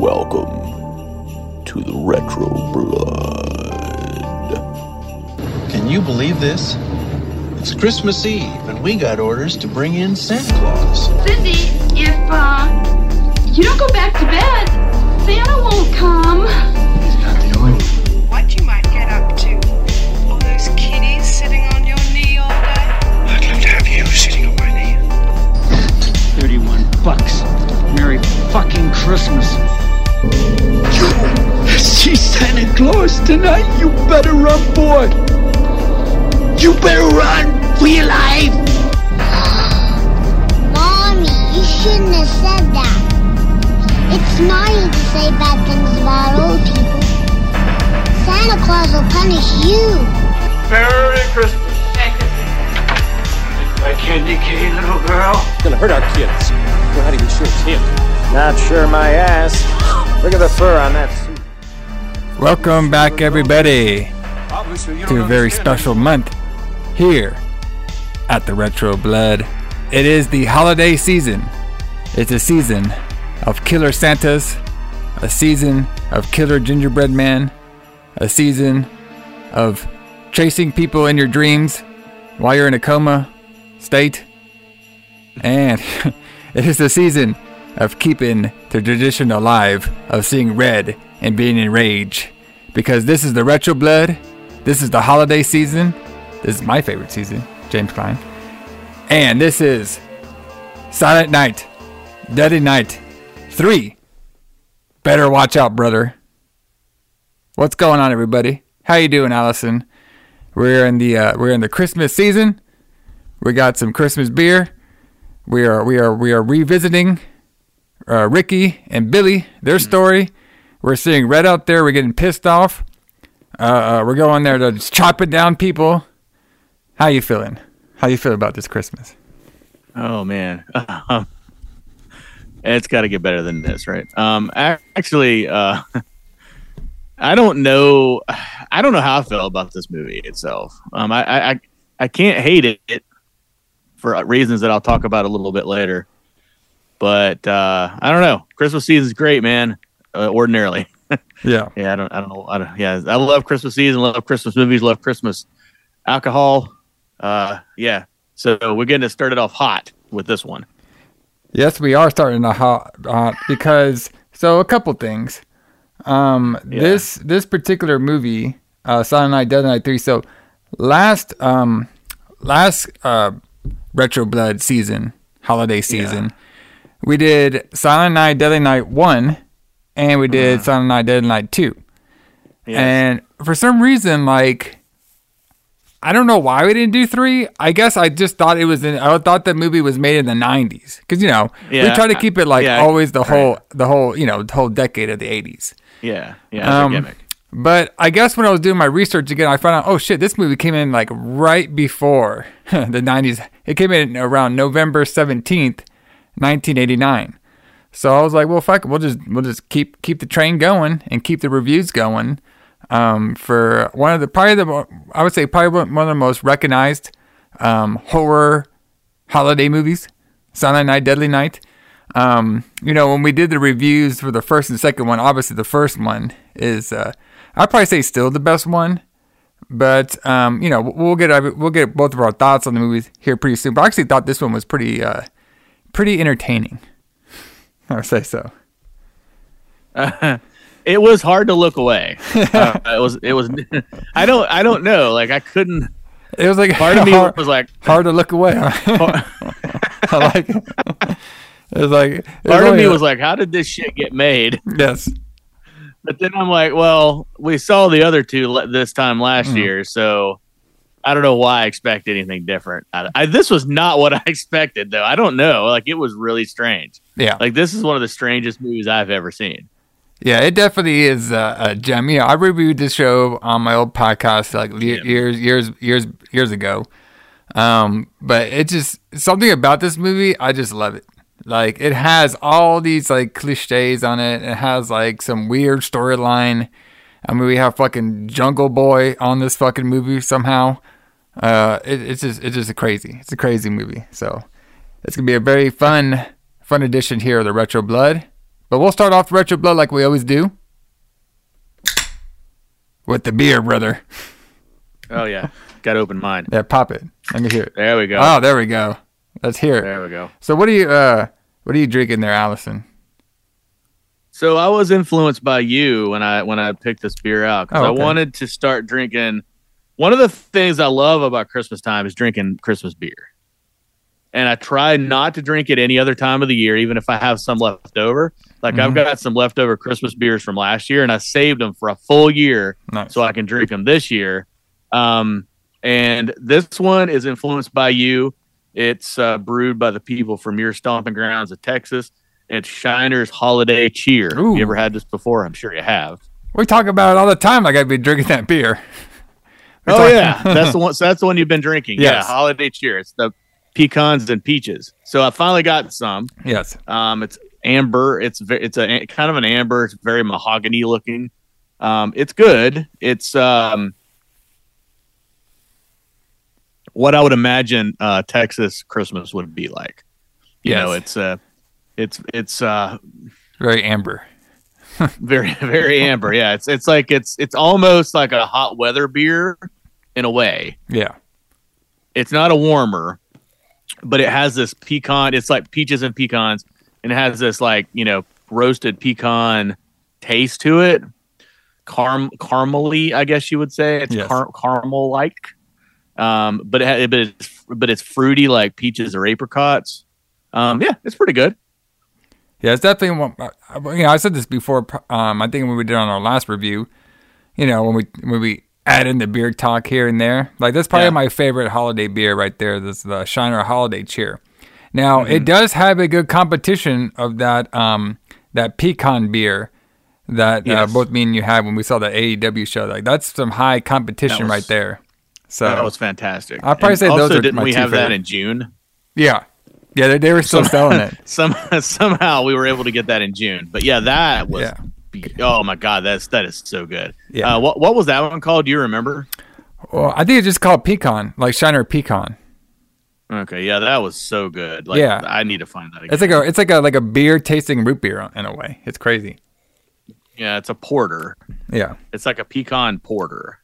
Welcome to the Retro Blood. Can you believe this? It's Christmas Eve, and we got orders to bring in Santa Claus. Cindy, if uh, you don't go back to bed, Santa won't come. He's not the only one. What you might get up to? All those kiddies sitting on your knee all day? I'd love to have you sitting on my knee. 31 bucks. Merry fucking Christmas. You see Santa Claus tonight. You better run, boy. You better run for your life. Mommy, you shouldn't have said that. It's naughty to say bad things about old people. Santa Claus will punish you. Merry Christmas. My candy cane, little girl. It's gonna hurt our kids. We're not even sure it's him. Not sure my ass. Look at the fur on that suit. Welcome back, everybody, to a very special month here at the Retro Blood. It is the holiday season. It's a season of killer Santas, a season of killer gingerbread man, a season of chasing people in your dreams while you're in a coma state, and it is the season of keeping the tradition alive of seeing red and being in rage. Because this is the retro blood, this is the holiday season, this is my favorite season, James Klein. And this is Silent Night, Deadly Night 3. Better watch out, brother. What's going on, everybody? How you doing, Allison? We're in the uh, we're in the Christmas season. We got some Christmas beer. We are we are we are revisiting uh, Ricky and Billy, their story. We're seeing red out there. We're getting pissed off. Uh, uh, we're going there to just chop it down, people. How you feeling? How you feel about this Christmas? Oh man, um, it's got to get better than this, right? Um, actually, uh, I don't know. I don't know how I feel about this movie itself. Um, I, I- I can't hate it for reasons that I'll talk about a little bit later. But uh, I don't know. Christmas season is great, man. Uh, ordinarily, Yeah. yeah. I don't. I don't know. I don't, yeah, I love Christmas season. Love Christmas movies. Love Christmas alcohol. Uh, yeah. So we're getting to start it started off hot with this one. Yes, we are starting to hot, hot because so a couple things. Um, Yeah. this this particular movie, uh, Silent Night, Deadly Night Three. So last um last uh Retro Blood season, holiday season, we did Silent Night, Deadly Night One, and we did Silent Night, Deadly Night Two. Yes. And for some reason, like, I don't know why we didn't do three. I guess I just thought it was in. I thought the movie was made in the '90s because you know we Yeah, try to keep it like yeah, always the whole the whole you know the whole decade of the '80s. Yeah, yeah, Um. But I guess when I was doing my research again, I found out, oh shit, this movie came in like right before the 90s. It came in around November 17th, 1989. So I was like, well, fuck it. We'll just, we'll just keep, keep the train going and keep the reviews going. Um, for one of the, probably the, I would say probably one of the most recognized, um, horror holiday movies, Silent Night, Deadly Night. Um, you know, when we did the reviews for the first and second one, obviously the first one is, uh, I'd probably say still the best one. But um, you know, we'll get we'll get both of our thoughts on the movies here pretty soon. But I actually thought this one was pretty uh, pretty entertaining. I would say so. It was hard to look away. Uh, it was. It was. I don't. I don't know. Like I couldn't. It was like Part of me hard, was like. hard to look away. I like it. It was like it Part of only- me was like, how did this shit get made? yes, But then I'm like, well, we saw the other two le- this time last Mhm. year, so I don't know why I expect anything different. I, I, this was not what I expected, though. I don't know. Like it was really strange. yeah, Like this is one of the strangest movies I've ever seen. yeah. It definitely is uh, a gem. You know, I reviewed this show on my old podcast like ye- Yeah. years, years, years, years ago. Um, but it just something about this movie. I just love it. Like it has all these like cliches on it. It has like some weird storyline. I mean, we have fucking Jungle Boy on this fucking movie somehow. Uh, it, it's just it's just a crazy. It's a crazy movie. So it's gonna be a very fun fun edition here of the Retro Blood. But we'll start off Retro Blood like we always do. With the beer, brother. Oh yeah, got to open mine. Yeah, pop it. Let me hear it. There we go. Oh, there we go. Let's hear it. There we go. So what are you uh what are you drinking there, Allison? So I was influenced by you when I when I picked this beer out because Oh, okay. I wanted to start drinking. One of the things I love about Christmas time is drinking Christmas beer, and I try not to drink it any other time of the year, even if I have some left over. Like I've Mhm. got some leftover Christmas beers from last year, and I saved them for a full year Nice. so I can drink them this year. Um, and this one is influenced by you. It's uh, brewed by the people from your stomping grounds of Texas. It's Shiner's Holiday Cheer. Ooh. You ever had this before? I'm sure you have. We talk about it all the time like I'd be drinking that beer. We Oh talk- yeah, that's the one. So that's the one you've been drinking. Yeah, Holiday Cheer. It's the pecans and peaches. So I finally got some. Yes. Um, it's amber. It's it's a kind of an amber. It's very mahogany looking. Um, it's good. It's um, what I would imagine uh, Texas Christmas would be like. You Yes. know, it's uh, it's it's uh, Very amber. very very amber. Yeah, it's it's like it's it's almost like a hot weather beer in a way. Yeah. It's not a warmer, but it has this pecan. It's like peaches and pecans, and it has this like you know roasted pecan taste to it. Carm caramely, I guess you would say. It's Yes. car- caramel like, um, but it ha- but it's but it's fruity like peaches or apricots. Um, yeah, it's pretty good. Yeah, it's definitely one. You know, I said this before. Um, I think when we did on our last review, you know, when we when we add in the beer talk here and there, like that's probably Yeah. my favorite holiday beer right there. This is the Shiner Holiday Cheer. Now Mm-hmm. it does have a good competition of that um that pecan beer that uh, both me and you had when we saw the AEW show. Like that's some high competition was- right there. So that was fantastic. I'll probably And say those also, are didn't my we have that in June? yeah, yeah, they, they were still selling it. Some somehow we were able to get that in June. But yeah, that was. Yeah. Oh my god, that's that is so good. Yeah. Uh, what what was that one called? Do you remember? Well, I think it's just called pecan, like Shiner pecan. Okay, yeah, that was so good. Like, Yeah. I need to find that again. It's like a it's like a like a beer tasting root beer in a way. It's crazy. yeah, it's a porter. Yeah. It's like a pecan porter.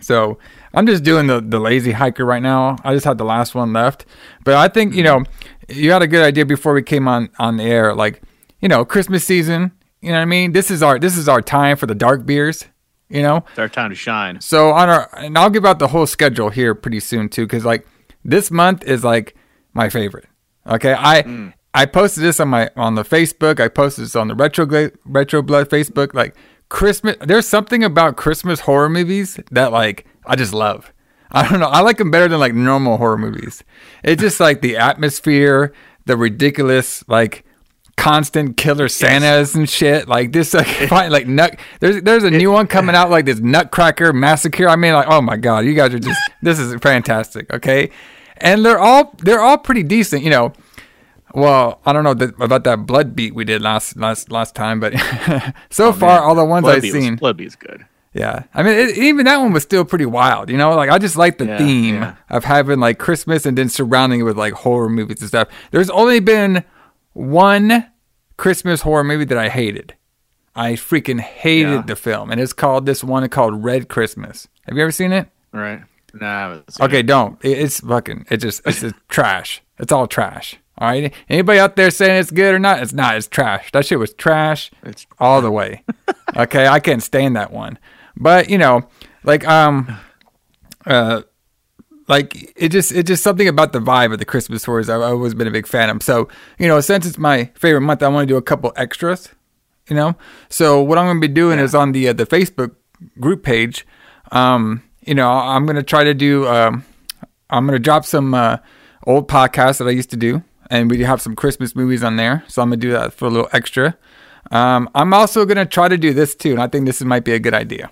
So I'm just doing the the lazy hiker right now. I just had the last one left, but I think you know you had a good idea before we came on on the air. Like you know Christmas season. You know what I mean? This is our this is our time for the dark beers. You know. It's our time to shine. So on our and I'll give out the whole schedule here pretty soon too, because like this month is like my favorite. Okay, I mm. I posted this on my on the Facebook. I posted this on the retro Gla- retro blood Facebook. Like Christmas, there's something about Christmas horror movies that like I just love. I don't know. I like them better than like normal horror movies. It's just like the atmosphere, the ridiculous like constant killer Santas and shit. Like this, like fine, like nut. There's there's a new one coming out like this Nutcracker Massacre. I mean, like oh my god, you guys are just this is fantastic. Okay, and they're all they're all pretty decent. You know. Well, I don't know that, about that Bloodbeat we did last last last time, but so oh, far all the ones I've seen was- seen, Bloodbeat's good. yeah. I mean, it, even that one was still pretty wild. You know, like I just like the Yeah, theme yeah. of having like Christmas and then surrounding it with like horror movies and stuff. There's only been one Christmas horror movie that I hated. I freaking hated Yeah. the film, and it's called this one called Red Christmas. Have you ever seen it? Right? Nah, I haven't seen Okay, it. don't. It's fucking. It just. It's just trash. It's all trash. All right. Anybody out there saying it's good or not? It's not. It's trash. That shit was trash It's all the way. okay, I can't stand that one. But you know, like um, uh, like it just it just something about the vibe of the Christmas stories. I've always been a big fan of. So you know, since it's my favorite month, I want to do a couple extras. You know, so what I'm going to be doing is on the uh, the Facebook group page. Um, you know, I'm going to try to do. Um, I'm going to drop some uh, old podcasts that I used to do, and we do have some Christmas movies on there. So I'm going to do that for a little extra. Um, I'm also going to try to do this too, and I think this might be a good idea.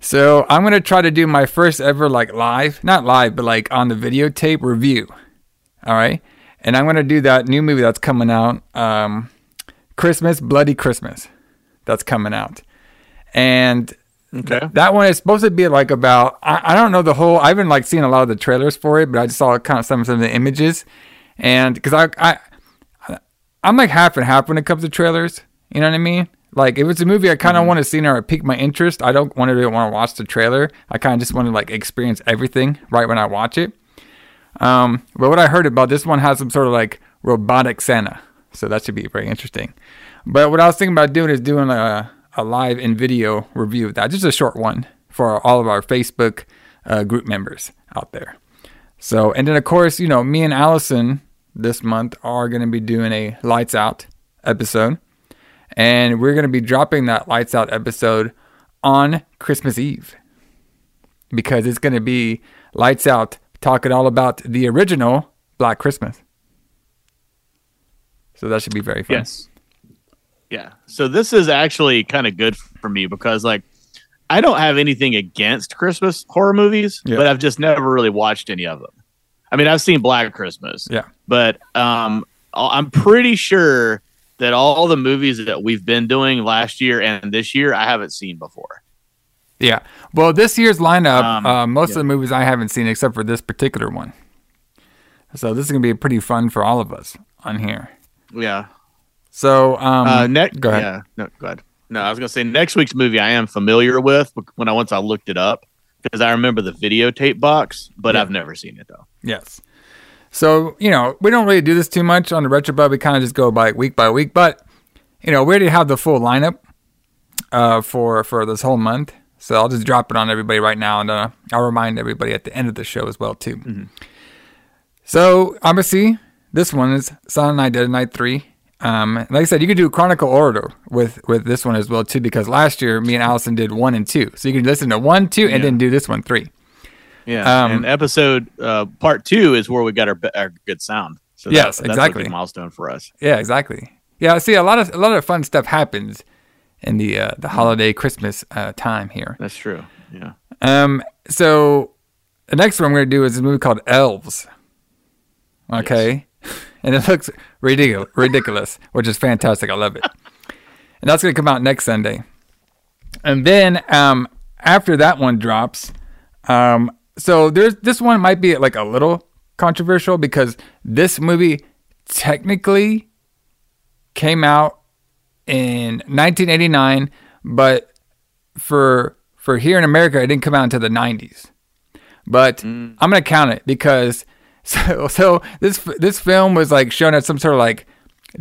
So I'm going to try to do my first ever like live, not live, but like on the videotape review. All right, and I'm going to do that new movie that's coming out, um, Christmas Bloody Christmas, that's coming out, and Okay. that one is supposed to be like about I, I don't know the whole I haven't like seen a lot of the trailers for it, but I just saw kind of some some of the images, and because I I I'm like half and half when it comes to trailers. You know what I mean? Like if it's a movie I kind of Mm-hmm. want to see or it pique my interest, I don't want to want to watch the trailer. I kind of just want to like experience everything right when I watch it. Um, but what I heard about this one has some sort of like robotic Santa, so that should be very interesting. But what I was thinking about doing is doing a, a live in video review of that, just a short one for all of our Facebook uh, group members out there. So, and then of course, you know, me and Allison this month are going to be doing a lights out episode, and we're going to be dropping that lights out episode on Christmas Eve because it's going to be lights out talking all about the original Black Christmas. So that should be very fun. Yes. Yeah. So this is actually kind of good for me because like I don't have anything against Christmas horror movies, Yeah. but I've just never really watched any of them. I mean, I've seen Black Christmas. Yeah. But um I'm pretty sure that all the movies that we've been doing last year and this year I haven't seen before. Yeah. Well, this year's lineup, Um, uh, most yeah. of the movies I haven't seen except for this particular one. So this is going to be pretty fun for all of us on here. Yeah. So, um, uh, next, go ahead. Yeah, no, go ahead. No, I was gonna say next week's movie I am familiar with when I once I looked it up because I remember the videotape box, but Yeah. I've never seen it though. Yes. So, you know, we don't really do this too much on the Retro Blood. We kind of just go by week by week. But, you know, we already have the full lineup uh, for for this whole month. So I'll just drop it on everybody right now. And uh, I'll remind everybody at the end of the show as well, too. So, obviously, this one is Silent Night, Dead Night 3. Um, like I said, you could do Chronicle order with, with this one as well, too, because last year me and Allison did 1 and 2. So you can listen to 1, 2, and Yeah. then do this one, 3. Yeah, Um, and episode uh, part two is where we got our, our good sound. So Yes, that's exactly. milestone for us. Yeah, exactly. Yeah, see, a lot of a lot of fun stuff happens in the uh, the holiday Christmas uh, time here. That's true. Yeah. Um, so the next one we're gonna do is a movie called Elves. Okay, and it looks ridiculous, ridiculous, which is fantastic. I love it, and that's gonna come out next Sunday. And then um, after that one drops, um, so there's this one might be like a little controversial because this movie technically came out in 1989, but for for here in America, it didn't come out until the 90s. But I'm gonna count it because so so this this film was like shown at some sort of like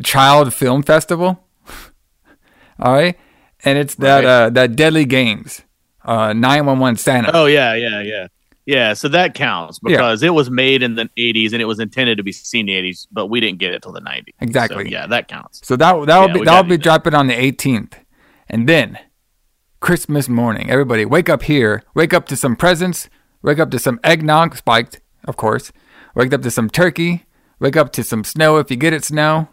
child film festival. All right, and it's that Right. uh, that Deadly Games, uh, 911 Santa. Oh yeah, yeah, yeah, yeah. So that counts Yeah. because it was made in the '80s and it was intended to be seen in the '80s, but we didn't get it till the '90s. Exactly. So, yeah, that counts. So that that will Yeah, be that'll be dropping on the 18th, and then Christmas morning, everybody wake up here, wake up to some presents, wake up to some eggnog spiked, of course, wake up to some turkey, wake up to some snow if you get it snow,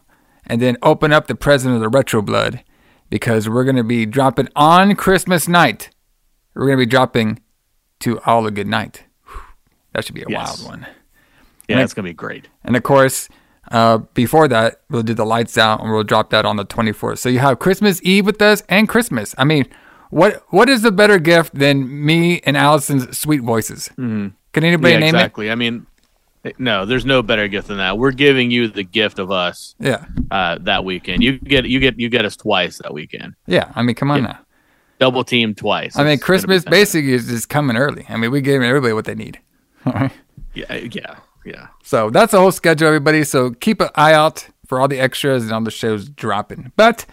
and then open up the present of the retro blood, because we're gonna be dropping on Christmas night. We're gonna be dropping to all a good night. That should be a Yes. wild one. Yeah, Right. it's gonna be great. And of course, uh, before that, we'll do the lights out and we'll drop that on the 24th. So you have Christmas Eve with us and Christmas. I mean, what what is a better gift than me and Allison's sweet voices? Mm-hmm. Can anybody yeah, name exactly. I mean, no, there's no better gift than that. We're giving you the gift of us? Yeah. uh, that weekend. You get you get you get us twice that weekend. Yeah. I mean, come on Yeah. now. Double team twice. I mean, It's Christmas basically is just coming early. I mean, we gave everybody what they need. All right. Yeah, uh, yeah, yeah. So that's the whole schedule, everybody. So keep an eye out for all the extras and all the shows dropping. But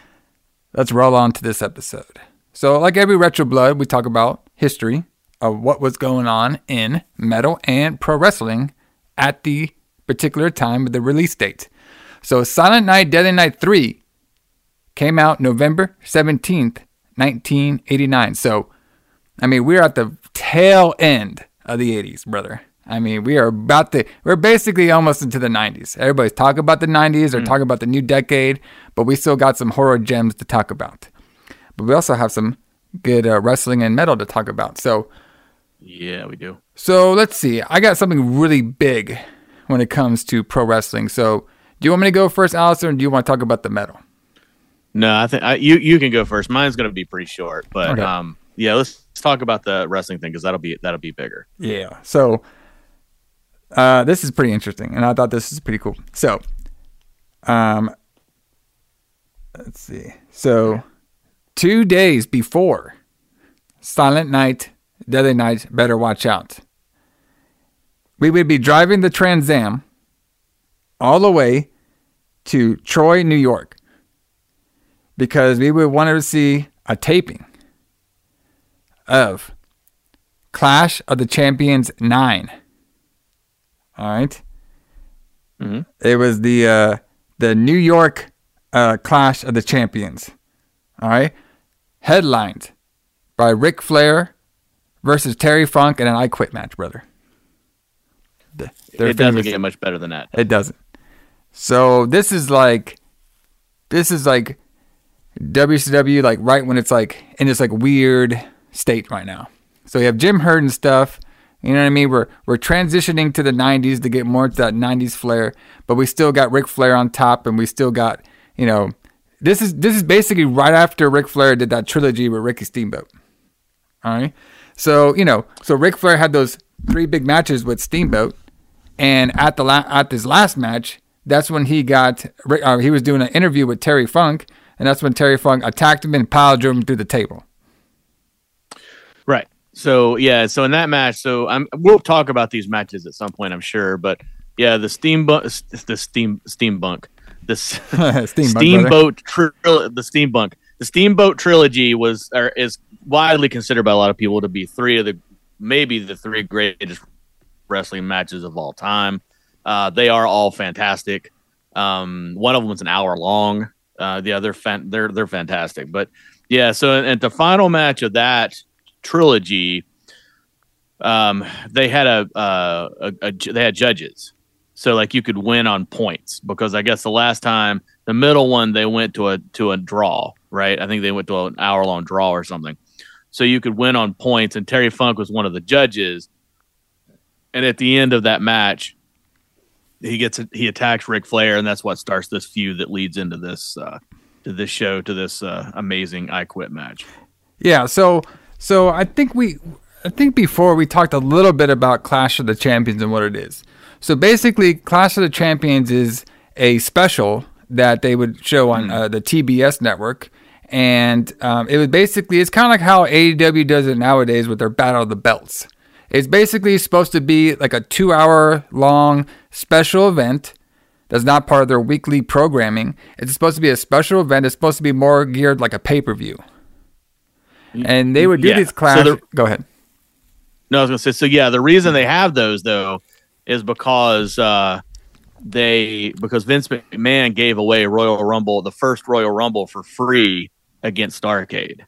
let's roll on to this episode. So, like every Retro Blood, we talk about history of what was going on in metal and pro wrestling at the particular time of the release date. So, Silent Night, Deadly Night 3 came out November 17th, 1989. So, I mean, we're at the tail end of the 80s, brother. I mean, we are about to, we're basically almost into the 90s. Everybody's talking about the 90s or talking about the new decade, but we still got some horror gems to talk about. But we also have some good uh, wrestling and metal to talk about. So, Yeah, we do. so let's see. I got something really big when it comes to pro wrestling. So, do you want me to go first, Allison, or do you want to talk about the metal? No, I think I, you you can go first. Mine's going to be pretty short, but Okay. um, yeah, let's, let's talk about the wrestling thing because that'll be that'll be bigger. Yeah. So uh, this is pretty interesting, and I thought this is pretty cool. So, um, let's see. So, two days before Silent Night, Deadly Night, better watch out. We would be driving the Trans Am all the way to Troy, New York, because we would want to see a taping of Clash of the Champions 9. All right? Mhm. It was the uh, the New York uh, Clash of the Champions. All right? Headlined by Ric Flair versus Terry Funk in an I Quit match, brother. The- it doesn't famous- get much better than that. it doesn't. So this is like, this is like WCW, like right when it's like in this like weird state right now. So you have Jim Herd and stuff. You know what I mean? We're we're transitioning to the '90s to get more to that '90s flair, but we still got Ric Flair on top, and we still got you know, this is this is basically right after Ric Flair did that trilogy with Ricky Steamboat. All right. So, you know, so Ric Flair had those three big matches with Steamboat. And at the la- at this last match, that's when he got, uh, he was doing an interview with Terry Funk. And that's when Terry Funk attacked him and pile drove him through the table. Right. So yeah, so in that match, so I'm we'll talk about these matches at some point, I'm sure. But yeah, the steamboat, the steam steambunk, the s- Steamboat, steamboat, tri- the steambunk, the steamboat trilogy was or is widely considered by a lot of people to be three of the maybe the three greatest wrestling matches of all time. Uh, they are all fantastic. Um, one of them was an hour long. Uh, the other, fan- they're they're fantastic. But yeah, so at the final match of that trilogy, um, they had a, uh, a, a they had judges, so like you could win on points because I guess the last time the middle one they went to a to a draw, right? I think they went to an hour long draw or something. So you could win on points, and Terry Funk was one of the judges. And at the end of that match, he gets he attacks Ric Flair, and that's what starts this feud that leads into this uh, to this show to this uh, amazing I Quit match. Yeah, so so I think we I think before we talked a little bit about Clash of the Champions and what it is. So basically, Clash of the Champions is a special that they would show on uh, the TBS network, and um, it was basically it's kind of like how AEW does it nowadays with their Battle of the Belts. It's basically supposed to be like a two-hour long special event that's not part of their weekly programming. It's supposed to be a special event. It's supposed to be more geared like a pay-per-view. And they would do Yeah. these So Go ahead. No, I was gonna say so. Yeah, the reason they have those though is because uh, they because Vince McMahon gave away Royal Rumble, the first Royal Rumble, for free against Starcade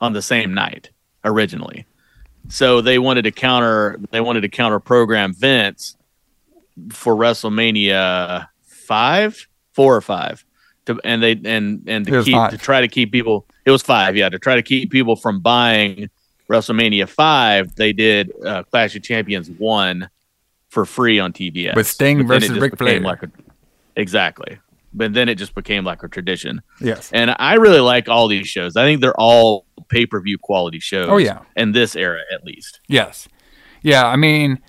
on the same night originally. So they wanted to counter they wanted to counter program Vince for WrestleMania five, four or five, to, and they and and to keep five. to try to keep people. It was five, yeah, to try to keep people from buying WrestleMania five. They did uh, Clash of Champions one for free on TBS With Sting versus Ric Flair. Like a, exactly, but then it just became like a tradition. Yes. And I really like all these shows. I think they're all pay per view quality shows. Oh, yeah. in this era at least. Yes. Yeah, I mean,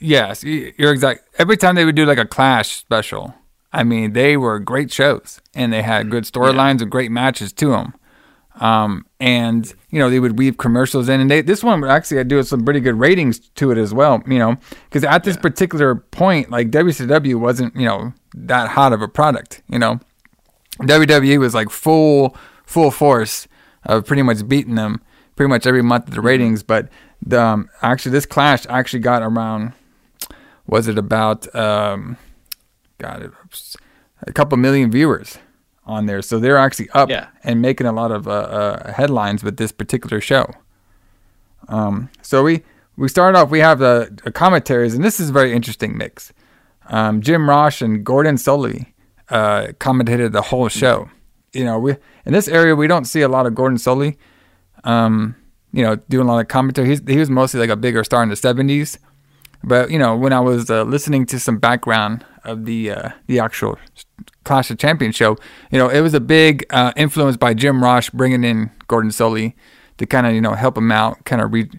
yes, you're exact. Every time they would do like a Clash special, I mean, they were great shows and they had good storylines and great matches to them. Um, and you know they would weave commercials in, and they, this one actually had do some pretty good ratings to it as well. You know, because at this particular point, like WCW wasn't you know that hot of a product. You know, WWE was like full full force of pretty much beating them pretty much every month of the ratings. But the, um, actually, this clash actually got around. Was it about? Um, got it a couple million viewers on there, so they're actually up Yeah. and making a lot of uh, uh, headlines with this particular show. Um, so we we start off. We have the, commentaries, and this is a very interesting mix. Um, Jim Ross and Gordon Solie uh, commentated the whole show. You know, we in this area we don't see a lot of Gordon Solie, Um, you know, doing a lot of commentary. He's, he was mostly like a bigger star in the '70s. But you know, when I was uh, listening to some background of the uh, the actual Clash of Champions show, you know, it was a big uh, influence by Jim Ross bringing in Gordon Solie to kind of you know help him out, kind of re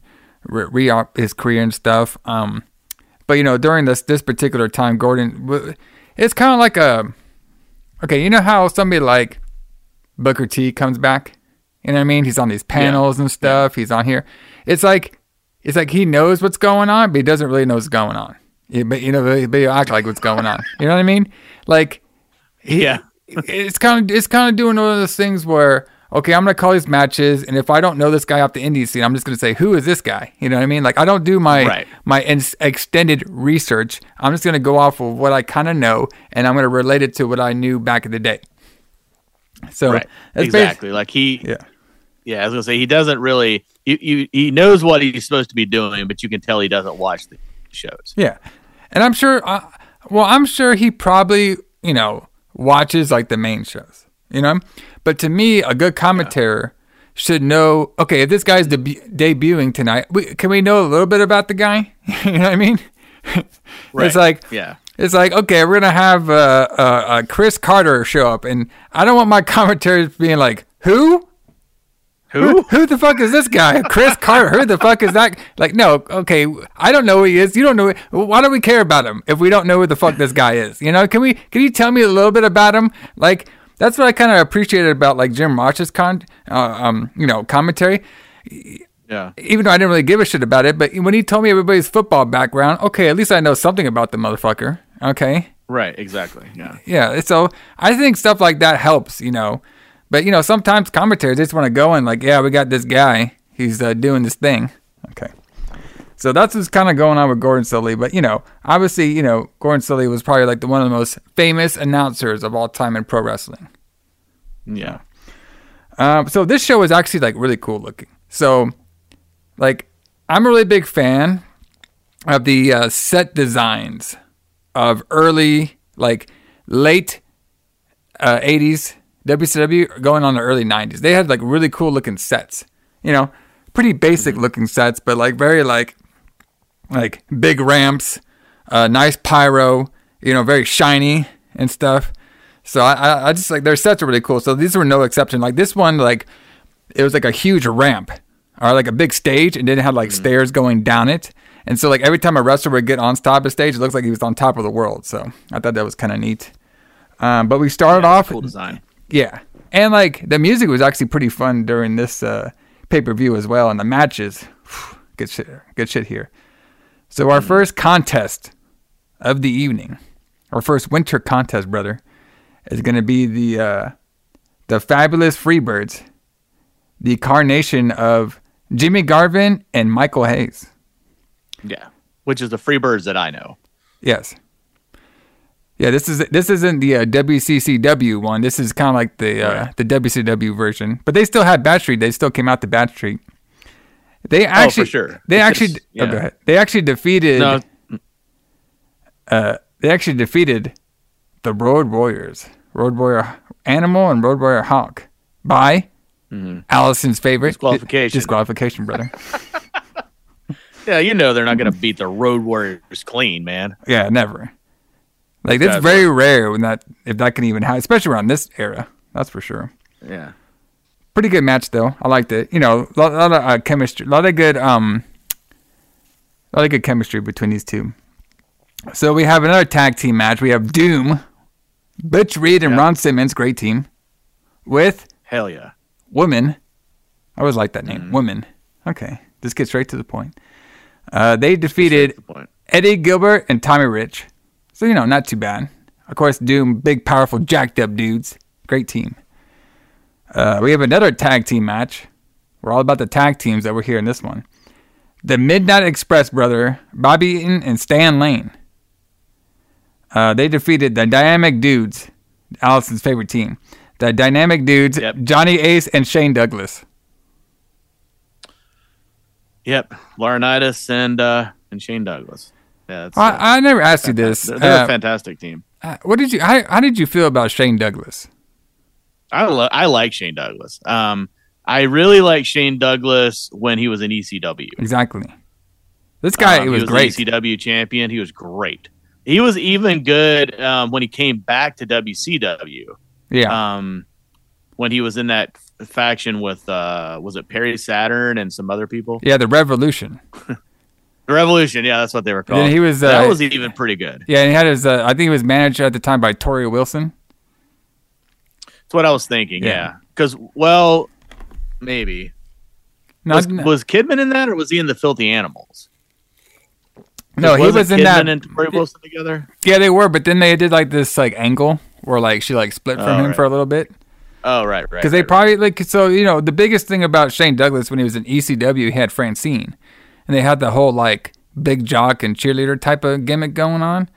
re, re up his career and stuff. Um, but you know, during this this particular time, Gordon, it's kind of like a okay, you know how somebody like Booker T comes back. You know what I mean? He's on these panels and stuff. He's on here. It's like it's like he knows what's going on, but he doesn't really know what's going on. Yeah, but you know, but he act like what's going on. You know what I mean? Like, he, Yeah. it's kind of it's kind of doing one of those things where okay, I'm gonna call these matches, and if I don't know this guy off the indie scene, I'm just gonna say who is this guy? You know what I mean? Like I don't do my Right. my ins extended research. I'm just gonna go off of what I kind of know, and I'm gonna relate it to what I knew back in the day. So right. that's Exactly. Like he. Yeah. Yeah, I was gonna say he doesn't really. You, you he knows what he's supposed to be doing, but you can tell he doesn't watch the shows. Yeah, and I'm sure. Uh, well, I'm sure he probably you know watches like the main shows. You know, but to me, a good commentator should know. Okay, if this guy's debu- debuting tonight, we, can we know a little bit about the guy? you know what I mean? Right. It's like Yeah. It's like okay, we're gonna have uh, uh, uh, Chris Carter show up, and I don't want my commentators being like, "Who? Who? Who the fuck is this guy? Chris Carter? Who the fuck is that? Like, no, okay, I don't know who he is. You don't know. Why do we care about him if we don't know who the fuck this guy is? You know? Can we? Can you tell me a little bit about him? Like, that's what I kind of appreciated about like Jim Ross's con, uh, um, you know, commentary Yeah. even though I didn't really give a shit about it, but when he told me everybody's football background, okay, at least I know something about the motherfucker. Okay. Right. Exactly. Yeah. Yeah. So I think stuff like that helps, you know. But, you know, sometimes commentators just want to go and, like, yeah, we got this guy. He's uh, doing this thing. Okay. So that's what's kind of going on with Gordon Solie. But, you know, obviously, you know, Gordon Solie was probably like the, one of the most famous announcers of all time in pro wrestling. Yeah. Um, so this show is actually like really cool looking. So, like, I'm a really big fan of the uh, set designs of early, like, late uh, 80s WCW going on the early 90s. They had like really cool looking sets. You know, pretty basic looking sets, but like very like like big ramps, uh, nice pyro. You know, very shiny and stuff. So I, I, just like their sets are really cool. So these were no exception. Like this one, like it was like a huge ramp or like a big stage, and then it had like stairs going down it. And so like every time a wrestler would get on top of stage, it looks like he was on top of the world. So I thought that was kind of neat. Um, but we started off Cool design. yeah. And like the music was actually pretty fun during this uh, pay per view as well. And the matches, good shit, good shit here. So our first contest of the evening, our first winter contest, brother, is going to be the uh, the fabulous Freebirds, the carnation of Jimmy Garvin and Michael Hayes. Yeah. Which is the free birds that I know. Yes. Yeah, this is this isn't the uh, WCCW one. This is kind of like the uh, the WCW version, but they still had Badstreet. They still came out to Badstreet. They actually, Oh, sure. They Because- actually, oh, yeah. ahead. They actually defeated. No. Uh, they actually defeated the Road Warriors, Road Warrior Animal and Road Warrior Hawk by Allison's favorite Disqualification. disqualification, brother. Yeah, you know they're not going to beat the Road Warriors clean, man. Yeah, never. Like it's Gotcha. very rare when that if that can even happen, especially around this era. That's for sure. Yeah. Pretty good match though. I liked it. You know, a lot, lot of uh, chemistry, a lot of good um, a lot of good chemistry between these two. So we have another tag team match. We have Doom, Butch Reed and Ron Simmons, great team, with Hell yeah. Woman. I always like that name, Mm. Woman. Okay, this gets right to the point. Uh, they defeated point. Eddie Gilbert and Tommy Rich. So, you know, not too bad. Of course, Doom, big, powerful, jacked up dudes. Great team. Uh, we have another tag team match. We're all about the tag teams that were here in this one. The Midnight Express brother, Bobby Eaton and Stan Lane. Uh, they defeated the Dynamic Dudes, Allison's favorite team. The Dynamic Dudes, Johnny Ace and Shane Douglas. Yep. Laurinaitis and uh, and Shane Douglas. Yeah, I, I never asked you this. they're, they're Uh, a fantastic team. uh, what did you? How, how did you feel about Shane Douglas? I lo- I like Shane Douglas. Um, I really like Shane Douglas when he was in ECW. Exactly. This guy Um, he was, was great. ECW champion. He was great. He was even good um, when he came back to WCW. Yeah. Um, when he was in that faction with uh, was it Perry Saturn and some other people? yeah, the Revolution. The Revolution. Yeah, that's what they were And called. he was, that uh, was even pretty good. Yeah, and he had his. Uh, I think he was managed at the time by Torrie Wilson. That's what I was thinking. Yeah. Yeah, because well, maybe No, was, no, was Kidman in that, or was he in the Filthy Animals? no, he was in Kidman that. and Torrie Wilson together. yeah, they were, but then they did like this like angle where like she like split from Oh, him right. for a little bit. Oh, right, right. because they right, probably like so you know the biggest thing about Shane Douglas when he was in ECW he had Francine, and they had the whole like big jock and cheerleader type of gimmick going on.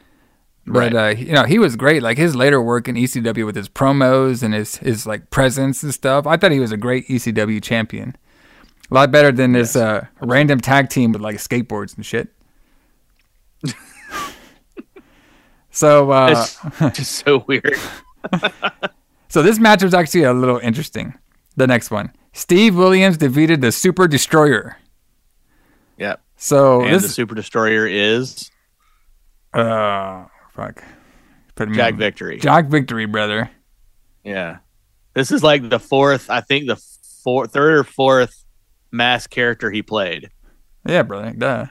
But Right. uh, you know he was great. Like his later work in ECW with his promos and his his like presence and stuff. I thought he was a great ECW champion. A lot better than this uh, random tag team with like skateboards and shit. so uh, It's just so weird. So this match was actually a little interesting. The next one, Steve Williams defeated the Super Destroyer. Yeah. So and the this, Super Destroyer is uh, fuck, Put Jack Victory. Jack Victory, brother. Yeah. This is like the fourth, I think the fourth, third or fourth mass character he played. Yeah, brother. Duh.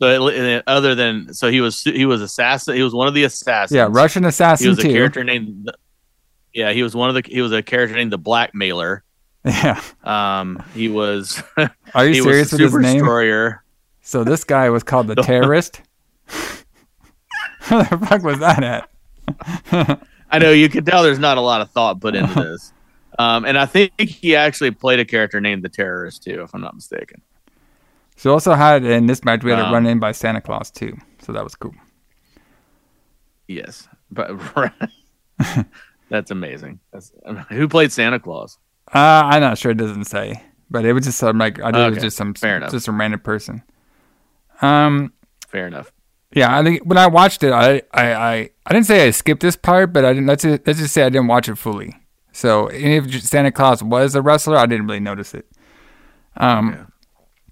So it, other than so he was he was assassin. He was one of the assassins. Yeah, Russian assassin He was a too. character named. Yeah, he was one of the. He was a character named the Blackmailer. Yeah. Um, he was. Are you serious with his name? Destroyer. So this guy was called the terrorist. Where the fuck was that at? I know you can tell there's not a lot of thought put into this. Um, and I think he actually played a character named the Terrorist too, if I'm not mistaken. So also had in this match we had a Um, run in by Santa Claus too. So that was cool. Yes, but that's amazing. That's, who played Santa Claus? Uh, I'm not sure. It doesn't say, but it was just some like I think it was just some fair enough. just some random person. Um, Fair enough. yeah, I think when I watched it, I I I, I didn't say I skipped this part, but I didn't. Let's just, let's just say I didn't watch it fully. So if Santa Claus was a wrestler, I didn't really notice it. Um,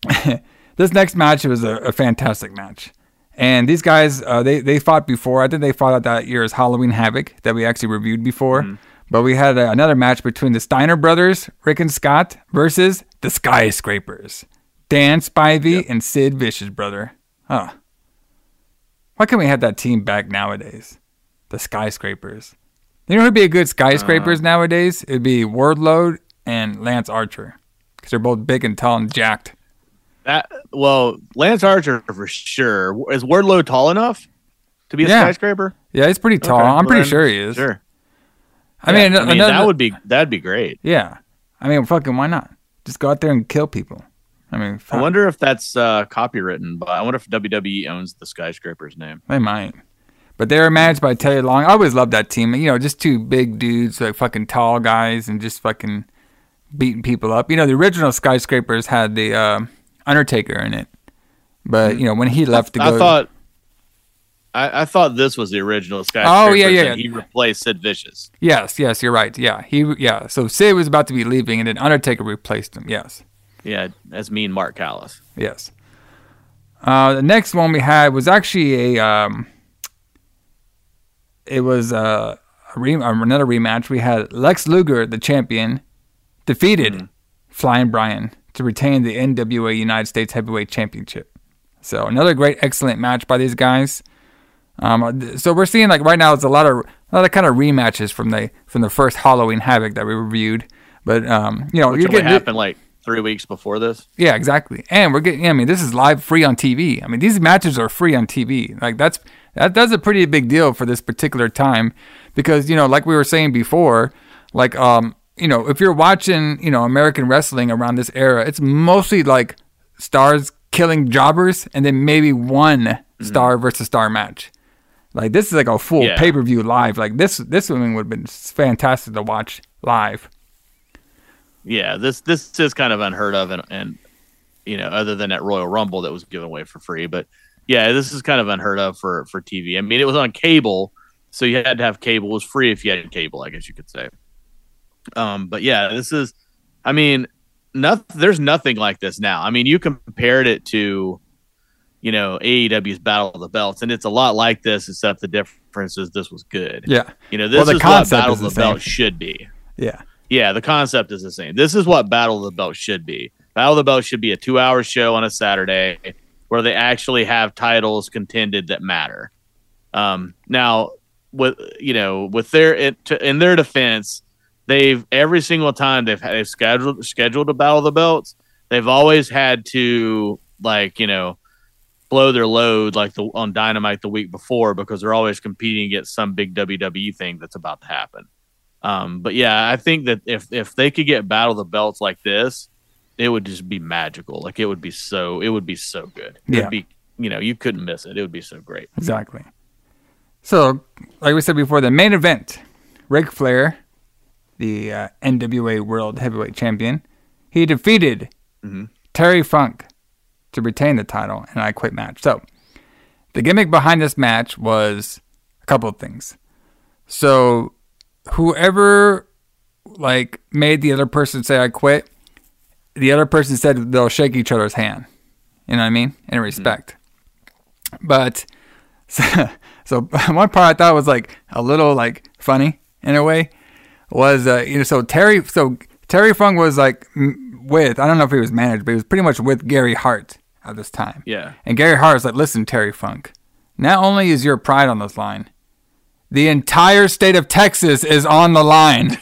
this next match was a, a fantastic match. And these guys, uh, they they fought before. I think they fought at that year's Halloween Havoc that we actually reviewed before. But we had uh, another match between the Steiner brothers, Rick and Scott, versus the Skyscrapers, Dan Spivey and Sid Vicious, brother. Huh. Why can't we have that team back nowadays? The Skyscrapers. You know who'd be a good Skyscrapers nowadays? It'd be Wardlow and Lance Archer, because they're both big and tall and jacked. That well, Lance Archer for sure. Is Wardlow tall enough to be a Yeah. skyscraper? Yeah, he's pretty tall. Okay, I'm pretty then, sure he is. Sure. I Yeah, mean, I mean another- that would be that'd be great. Yeah. I mean, fucking, why not? Just go out there and kill people. I mean, I wonder if that's uh, copywritten, but I wonder if WWE owns the skyscraper's name. they might. But they were managed by Teddy Long. I always loved that team. You know, just two big dudes, like fucking tall guys, and just fucking beating people up. You know, the original skyscrapers had the uh, Undertaker in it, but you know when he left to go, Mm-hmm. I thought. I, I thought this was the original Oh, skyscraper. yeah, yeah, He replaced Sid Vicious. yes, yes, you're right. Yeah, he, yeah. So Sid was about to be leaving, and then Undertaker replaced him. Yes. Yeah, that's mean Mark Callous. Yes. Uh, the next one we had was actually a. Um, it was uh, a re- another rematch. We had Lex Luger, the champion, defeated Flying Brian to retain the NWA United States Heavyweight Championship. So another great, excellent match by these guys. Um, so we're seeing like right now it's a lot of a lot of kind of rematches from the from the first Halloween Havoc that we reviewed. But um, you know, Which you're getting happened like three weeks before this. yeah, exactly. And we're getting. I mean, this is live, free on TV. I mean, these matches are free on TV. Like that's that. That's a pretty big deal for this particular time, because you know, like we were saying before, like um, you know, if you're watching, you know, American wrestling around this era, it's mostly like stars killing jobbers, and then maybe one mm-hmm. star versus star match. Like this is like a full Yeah. pay per view live. Like this, this one would have been fantastic to watch live. Yeah, this this is kind of unheard of, and, and you know, other than that Royal Rumble that was given away for free, but yeah, this is kind of unheard of for for TV. I mean, it was on cable, so you had to have cable. It was free if you had cable, I guess you could say. Um, but yeah, this is, I mean, nothing. There's nothing like this now. I mean, you compared it to, you know, AEW's Battle of the Belts, and it's a lot like this, except the difference is this was good. Yeah. You know, Well, this the is what Battle is of the the, Belt should be. Yeah. Yeah, the concept is the same. This is what Battle of the Belt should be. Battle of the Belt should be a two hour show on a Saturday where they actually have titles contended that matter. Um, now, with you know with their it, to, in their defense, they've every single time they've had, they've scheduled scheduled a battle of the belts, they've always had to like you know blow their load like the on Dynamite the week before because they're always competing against some big WWE thing that's about to happen. Um, but yeah, I think that if if they could get battle of the belts like this, it would just be magical. Like it would be so it would be so good. It Yeah. would be you know you couldn't miss it. It would be so great. Exactly. So, like we said before, the main event, Ric Flair, the uh, NWA World Heavyweight Champion, he defeated Mhm. Terry Funk to retain the title in an I Quit match. So, the gimmick behind this match was a couple of things. So, whoever like made the other person say I quit, the other person said they'll shake each other's hand. You know what I mean? In respect. But so, so one part I thought was like a little like funny in a way was uh, you know so Terry so Terry Funk was like with I don't know if he was managed but he was pretty much with Gary Hart at this time. Yeah. And Gary Hart was like, "Listen, Terry Funk, not only is your pride on this line, the entire state of Texas is on the line."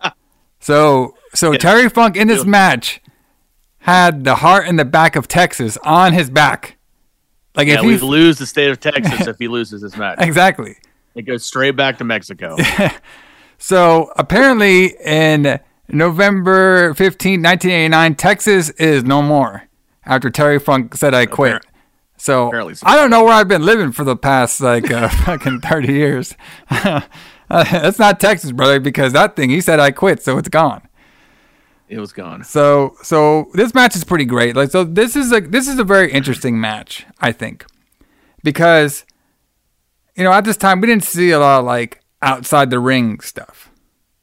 so so Terry Funk in this match had the heart and the back of Texas on his back. Like yeah, if we he lose the state of Texas if he loses this match. exactly. It goes straight back to Mexico. So apparently in November 15, 1989, Texas is no more after Terry Funk said I quit. So. I don't know where I've been living for the past like uh, fucking 30 years. uh, that's not Texas, brother, because that thing he said I quit, so it's gone. It was gone. So so this match is pretty great. Like so this is like this is a very interesting match, I think. Because you know, at this time we didn't see a lot of like outside the ring stuff.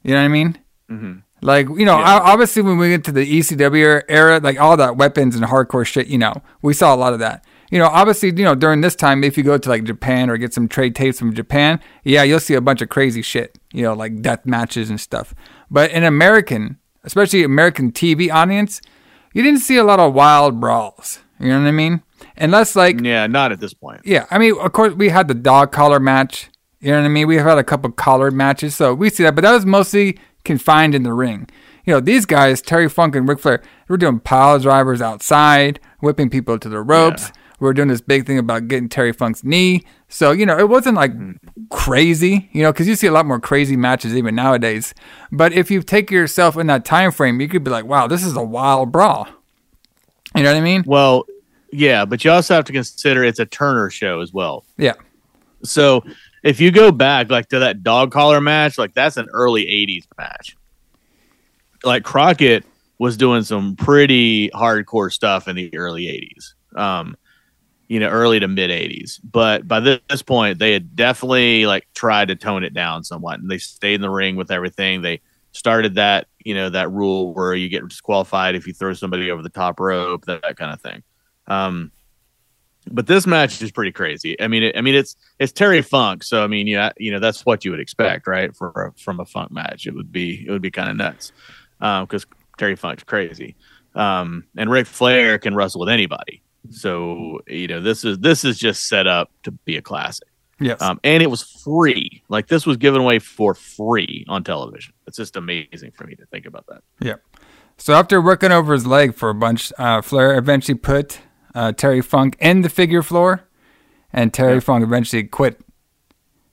You know what I mean? Mm-hmm. Like, you know, Yeah. obviously when we get to the ECW era, like all that weapons and hardcore shit, you know, we saw a lot of that. You know, obviously, you know, during this time, if you go to like Japan or get some trade tapes from Japan, yeah, you'll see a bunch of crazy shit, you know, like death matches and stuff. But in American, especially American TV audience, you didn't see a lot of wild brawls. You know what I mean? Unless like Yeah, not at this point. yeah, I mean, of course, we had the dog collar match. You know what I mean? We've had a couple of collared matches, so we see that, but that was mostly confined in the ring. You know, these guys, Terry Funk and Ric Flair, were doing pile drivers outside, whipping people to the ropes. We were doing this big thing about getting Terry Funk's knee. So, you know, it wasn't like mm-hmm. crazy, you know, because you see a lot more crazy matches even nowadays. But if you take yourself in that time frame, you could be like, wow, this is a wild brawl. You know what I mean? Well, yeah, but you also have to consider it's a Turner show as well. Yeah. So if you go back like to that dog collar match, like that's an early '80s match. Like Crockett was doing some pretty hardcore stuff in the early '80s, um, you know, early to mid '80s. But by this, this point, they had definitely like tried to tone it down somewhat, and they stayed in the ring with everything. They started that, you know, that rule where you get disqualified if you throw somebody over the top rope, that, that kind of thing. Um, but this match is pretty crazy. I mean, it, I mean, it's it's Terry Funk, so I mean, yeah, you know, that's what you would expect, right? For a, from a Funk match, it would be it would be kind of nuts Um because Terry Funk's crazy, um, and Ric Flair can wrestle with anybody. So you know, this is this is just set up to be a classic. Yes. Um, and it was free. Like this was given away for free on television. It's just amazing for me to think about that. Yeah. So after working over his leg for a bunch, uh, Flair eventually put uh, Terry Funk in the figure four, and Terry Funk eventually quit.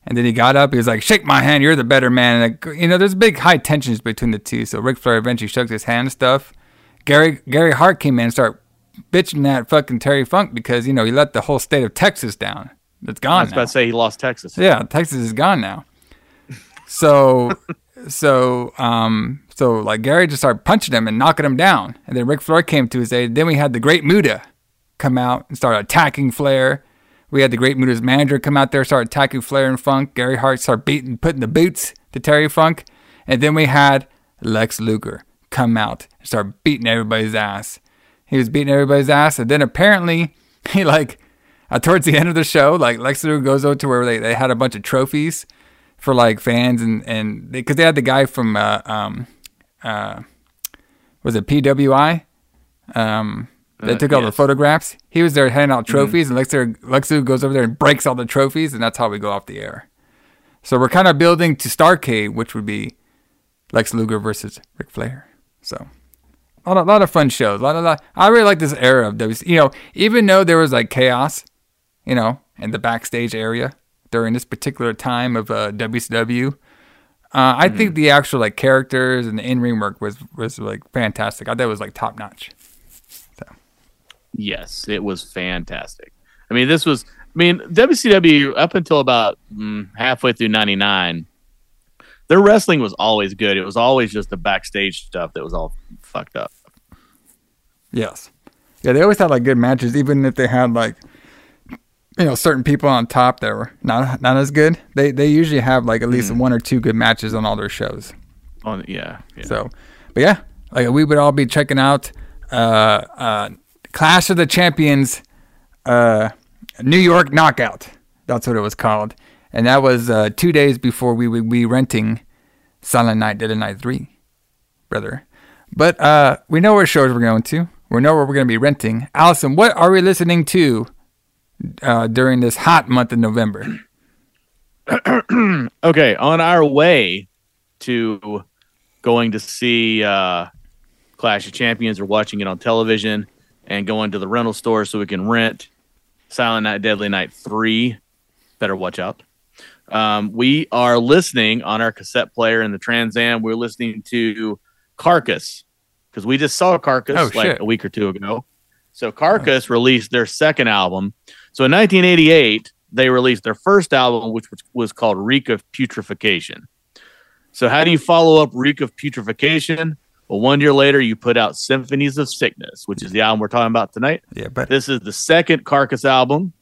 And then he got up. He was like, "Shake my hand. You're the better man." And like, you know, there's big high tensions between the two. So Ric Flair eventually shook his hand and stuff. Gary Gary Hart came in and started bitching at fucking Terry Funk because you know he let the whole state of Texas down. It's I gone I was now. about to say he lost Texas. Yeah, Texas is gone now. So, so, um, so like Gary just started punching him and knocking him down, and then Ric Flair came to his aid. Then we had the Great Muta come out and start attacking Flair. We had the Great Muta's manager come out there, start attacking Flair and Funk. Gary Hart start beating, putting the boots to Terry Funk, and then we had Lex Luger come out and start beating everybody's ass. He was beating everybody's ass, and then apparently he like uh, towards the end of the show, like Lex Luger goes over to where they, they had a bunch of trophies for like fans and and because they, had the guy from uh, um uh was it PWI um They Uh, took all the photographs. He was there handing out trophies, and Lex, Lex Luger goes over there and breaks all the trophies, and that's how we go off the air. So we're kind of building to Starcade, which would be Lex Luger versus Ric Flair. So a lot, of, lot of fun shows. A lot, of, lot. I really like this era of WC. You know, even though there was like chaos, you know, in the backstage area during this particular time of uh, WCW. Uh, I think the actual like characters and the in ring work was was like fantastic. I thought it was like top notch. Yes, it was fantastic. I mean, this was. I mean, WCW up until about mm, halfway through '99, their wrestling was always good. It was always just the backstage stuff that was all fucked up. Yes. Yeah, they always had like good matches, even if they had like you know certain people on top that were not not as good. They they usually have like at least one or two good matches on all their shows. On yeah, yeah. So, but yeah, like we would all be checking out uh, uh, Clash of the Champions, uh, New York Knockout. That's what it was called, and that was uh, two days before we would be renting Silent Night, Deadly Night Three, brother. But uh, we know where shows we're going to. We know where we're going to be renting. Allison, what are we listening to uh, during this hot month of November? okay, on our way to going to see uh, Clash of Champions or watching it on television and going to the rental store so we can rent Silent Night, Deadly Night 3. Better watch out. Um, we are listening on our cassette player in the Trans Am. We're listening to Carcass because we just saw Carcass Oh, like shit. a week or two ago. So Carcass released their second album. So in 1988, they released their first album, which was, was called Reek of Putrefaction. So how do you follow up Reek of Putrefaction? Well, one year later, you put out Symphonies of Sickness, which is the album we're talking about tonight. Yeah, but This is the second Carcass album.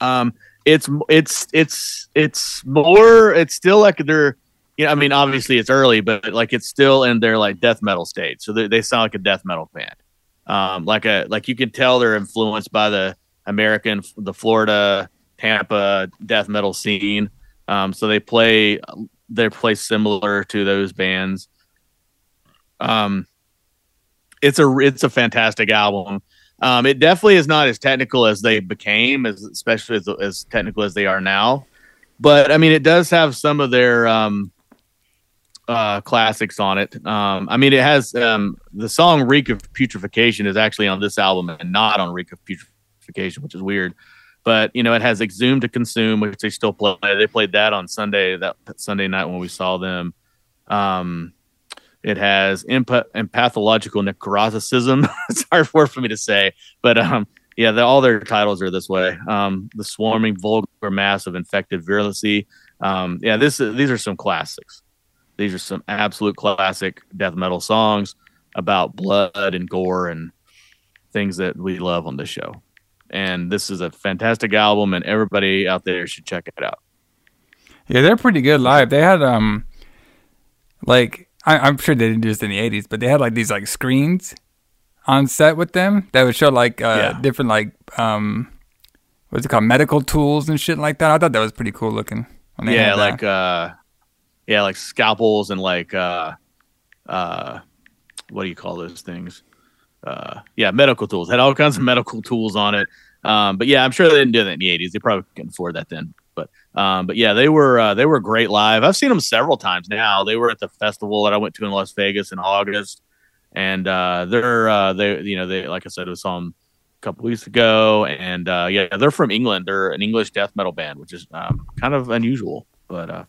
Um, it's it's it's it's more. It's still like they're, you know, I mean, obviously it's early, but like it's still in their like death metal stage. So they, they sound like a death metal band. Um, like a like you can tell they're influenced by the American, the Florida, Tampa death metal scene. Um, so they play they play similar to those bands. Um, it's a it's a fantastic album. Um, it definitely is not as technical as they became, as especially as, as technical as they are now. But I mean, it does have some of their um, uh, classics on it. Um, I mean, it has um, the song "Reek of Putrefaction" is actually on this album and not on "Reek of Putrefaction," which is weird. But you know, it has "Exhumed to Consume," which they still play. They played that on Sunday that Sunday night when we saw them. Um, it has empath- and pathological necroticism. it's hard word for me to say, but um, yeah, the, all their titles are this way. Um, the swarming vulgar mass of infected virulency. Um, yeah, this is, these are some classics. These are some absolute classic death metal songs about blood and gore and things that we love on this show. And this is a fantastic album, and everybody out there should check it out. Yeah, they're pretty good live. They had um, like I, I'm sure they didn't do this in the '80s, but they had like these like screens on set with them that would show like uh, Yeah. different like um, what's it called, medical tools and shit like that. I thought that was pretty cool looking. yeah like uh yeah like scalpels and like uh uh what do you call those things uh yeah medical tools had all kinds of medical tools on it um but yeah i'm sure they didn't do that in the 80s they probably couldn't afford that then um but yeah they were uh, they were great live. I've seen them several times now. They were at the festival that i went to in las vegas in august. And uh they're uh they you know they like i said I saw them a couple weeks ago. And uh yeah they're from england. They're an english death metal band which is um, kind of unusual. But uh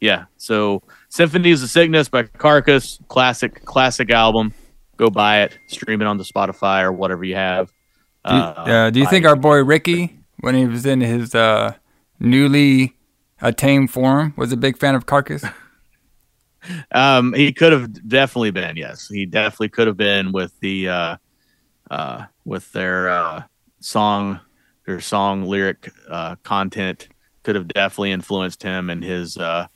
yeah. So symphonies of sickness by carcass classic classic album. Go buy it. Stream it on the spotify or whatever you have. Do, uh, do you think it. our boy Ricky, when he was in his uh, newly attained form, was a big fan of Carcass? um he could have definitely been yes he definitely could have been with the uh uh with their uh song their song lyric uh content could have definitely influenced him and his uh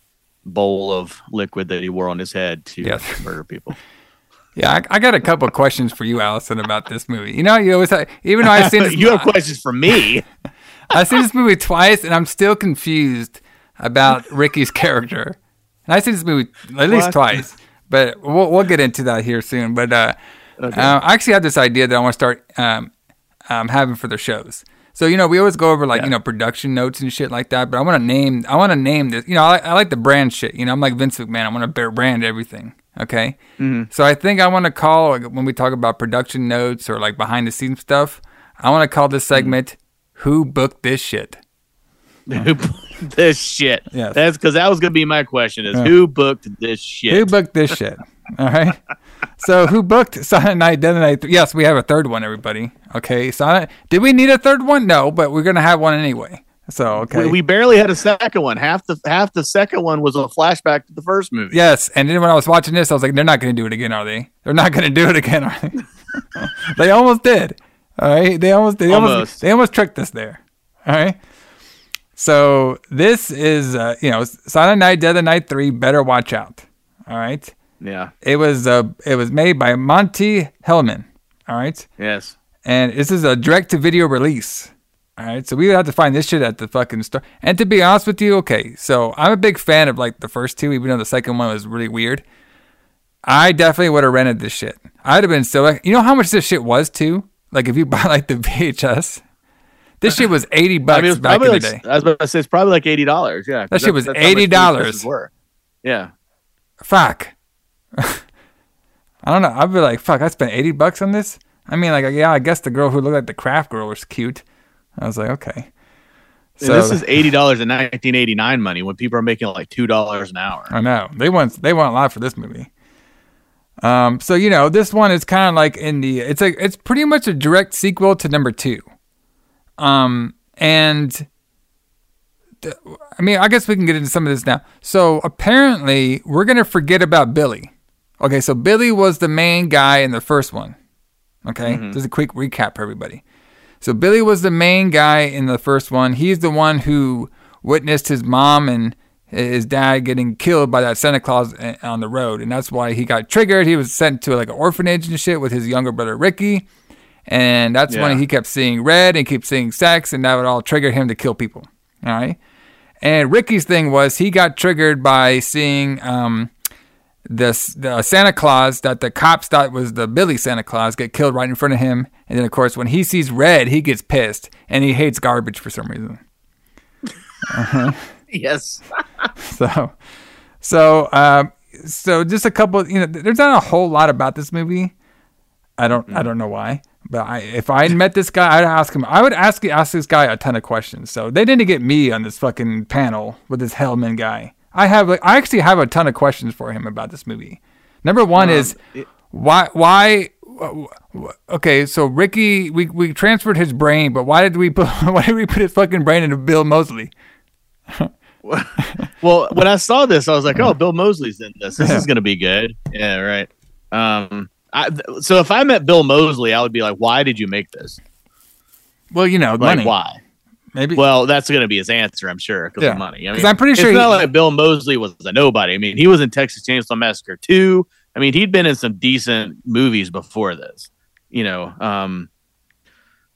bowl of liquid that he wore on his head to Yes. murder people Yeah, I, I got a couple of questions for you, Allison, about this movie. You know, you always have, even though I've seen you have questions for me I've seen this movie twice, and I'm still confused about Ricky's character. And I've seen this movie at least What? twice, but we'll, we'll get into that here soon. But uh, Okay. Uh, I actually have this idea that I want to start um, um, having for the shows. So you know, we always go over like Yeah. you know production notes and shit like that. But I want to name, I want to name this. You know, I, I like the brand shit. You know, I'm like Vince McMahon. I want to brand everything. Okay. Mhm. So I think I want to call like, when we talk about production notes or like behind the scenes stuff. I want to call this segment "Who booked this shit." Who booked this shit? Yes. That's because that was gonna be my question: is Yeah. who booked this shit? Who booked this shit? All right. So who booked Silent Night, Deadly Night? Yes, we have a third one, everybody. Okay. Silent. Did we need a third one? No, but we're gonna have one anyway. So okay. we, we barely had a second one. Half the half the second one was a flashback to the first movie. yes, and then when I was watching this, I was like, they're not gonna do it again, are they? They're not gonna do it again, are they? they almost did. All right. They almost. They almost. Almost. They almost tricked us there. All right. So this is, uh, you know, Silent Night, Deadly Night Three. Better watch out. All right. Yeah. It was uh, it was made by Monte Hellman. All right. Yes. And this is a direct to video release. All right. So we would have to find this shit at the fucking store. And to be honest with you, okay. So I'm a big fan of like the first two, even though the second one was really weird. I definitely would have rented this shit. I'd have been so like, you know how much this shit was too? Like if you buy like the VHS, this shit was 80 bucks I mean, was back in probably the like, day. I was about to say it's probably like eighty dollars. Yeah, That shit was that's how much these $80. dresses Were. Yeah. Fuck. I don't know. I'd be like, fuck, I spent 80 bucks on this? I mean, like, yeah, I guess the girl who looked like the craft girl was cute. I was like, okay. And this is eighty dollars in nineteen eighty nine money when people are making like two dollars an hour. I know they want they want a lot for this movie. Um, so you know, this one is kind of like in the it's like it's pretty much a direct sequel to number two. Um, and th- I mean, I guess we can get into some of this now. So apparently, we're gonna forget about Billy. Okay, so Billy was the main guy in the first one. Okay, just a quick recap for everybody. So Billy was the main guy in the first one. He's the one who witnessed his mom and his dad getting killed by that Santa Claus uh, on the road, and that's why he got triggered. He was sent to like an orphanage and shit with his younger brother Ricky, and that's Yeah. when he kept seeing red and kept seeing sex, and that would all trigger him to kill people. All right. And Ricky's thing was he got triggered by seeing um, this the Santa Claus that the cops thought was the Billy Santa Claus get killed right in front of him, and then of course when he sees red, he gets pissed and he hates garbage for some reason. Uh-huh. Yes. So, so, um, so just a couple. You know, there's not a whole lot about this movie. I don't, I don't know why. But I, if I met this guy, I'd ask him. I would ask ask this guy a ton of questions. So they didn't get me on this fucking panel with this Hellman guy. I have, I actually have a ton of questions for him about this movie. Number one is why, why. Okay, so Ricky, we, we transferred his brain, but why did we put why did we put his fucking brain into Bill Moseley? Well, when I saw this, I was like, "Oh, Bill Moseley's in this. This is going to be good." Yeah, right. Um, I, th- so if I met Bill Moseley, I would be like, "Why did you make this? Well, you know, Like, money. why?" Maybe. Well, that's going to be his answer, I'm sure, because Yeah. of money. I mean, I'm pretty sure it's not like Bill Moseley was a nobody. I mean, he was in Texas Chainsaw Massacre 2. I mean, he'd been in some decent movies before this, you know. Um,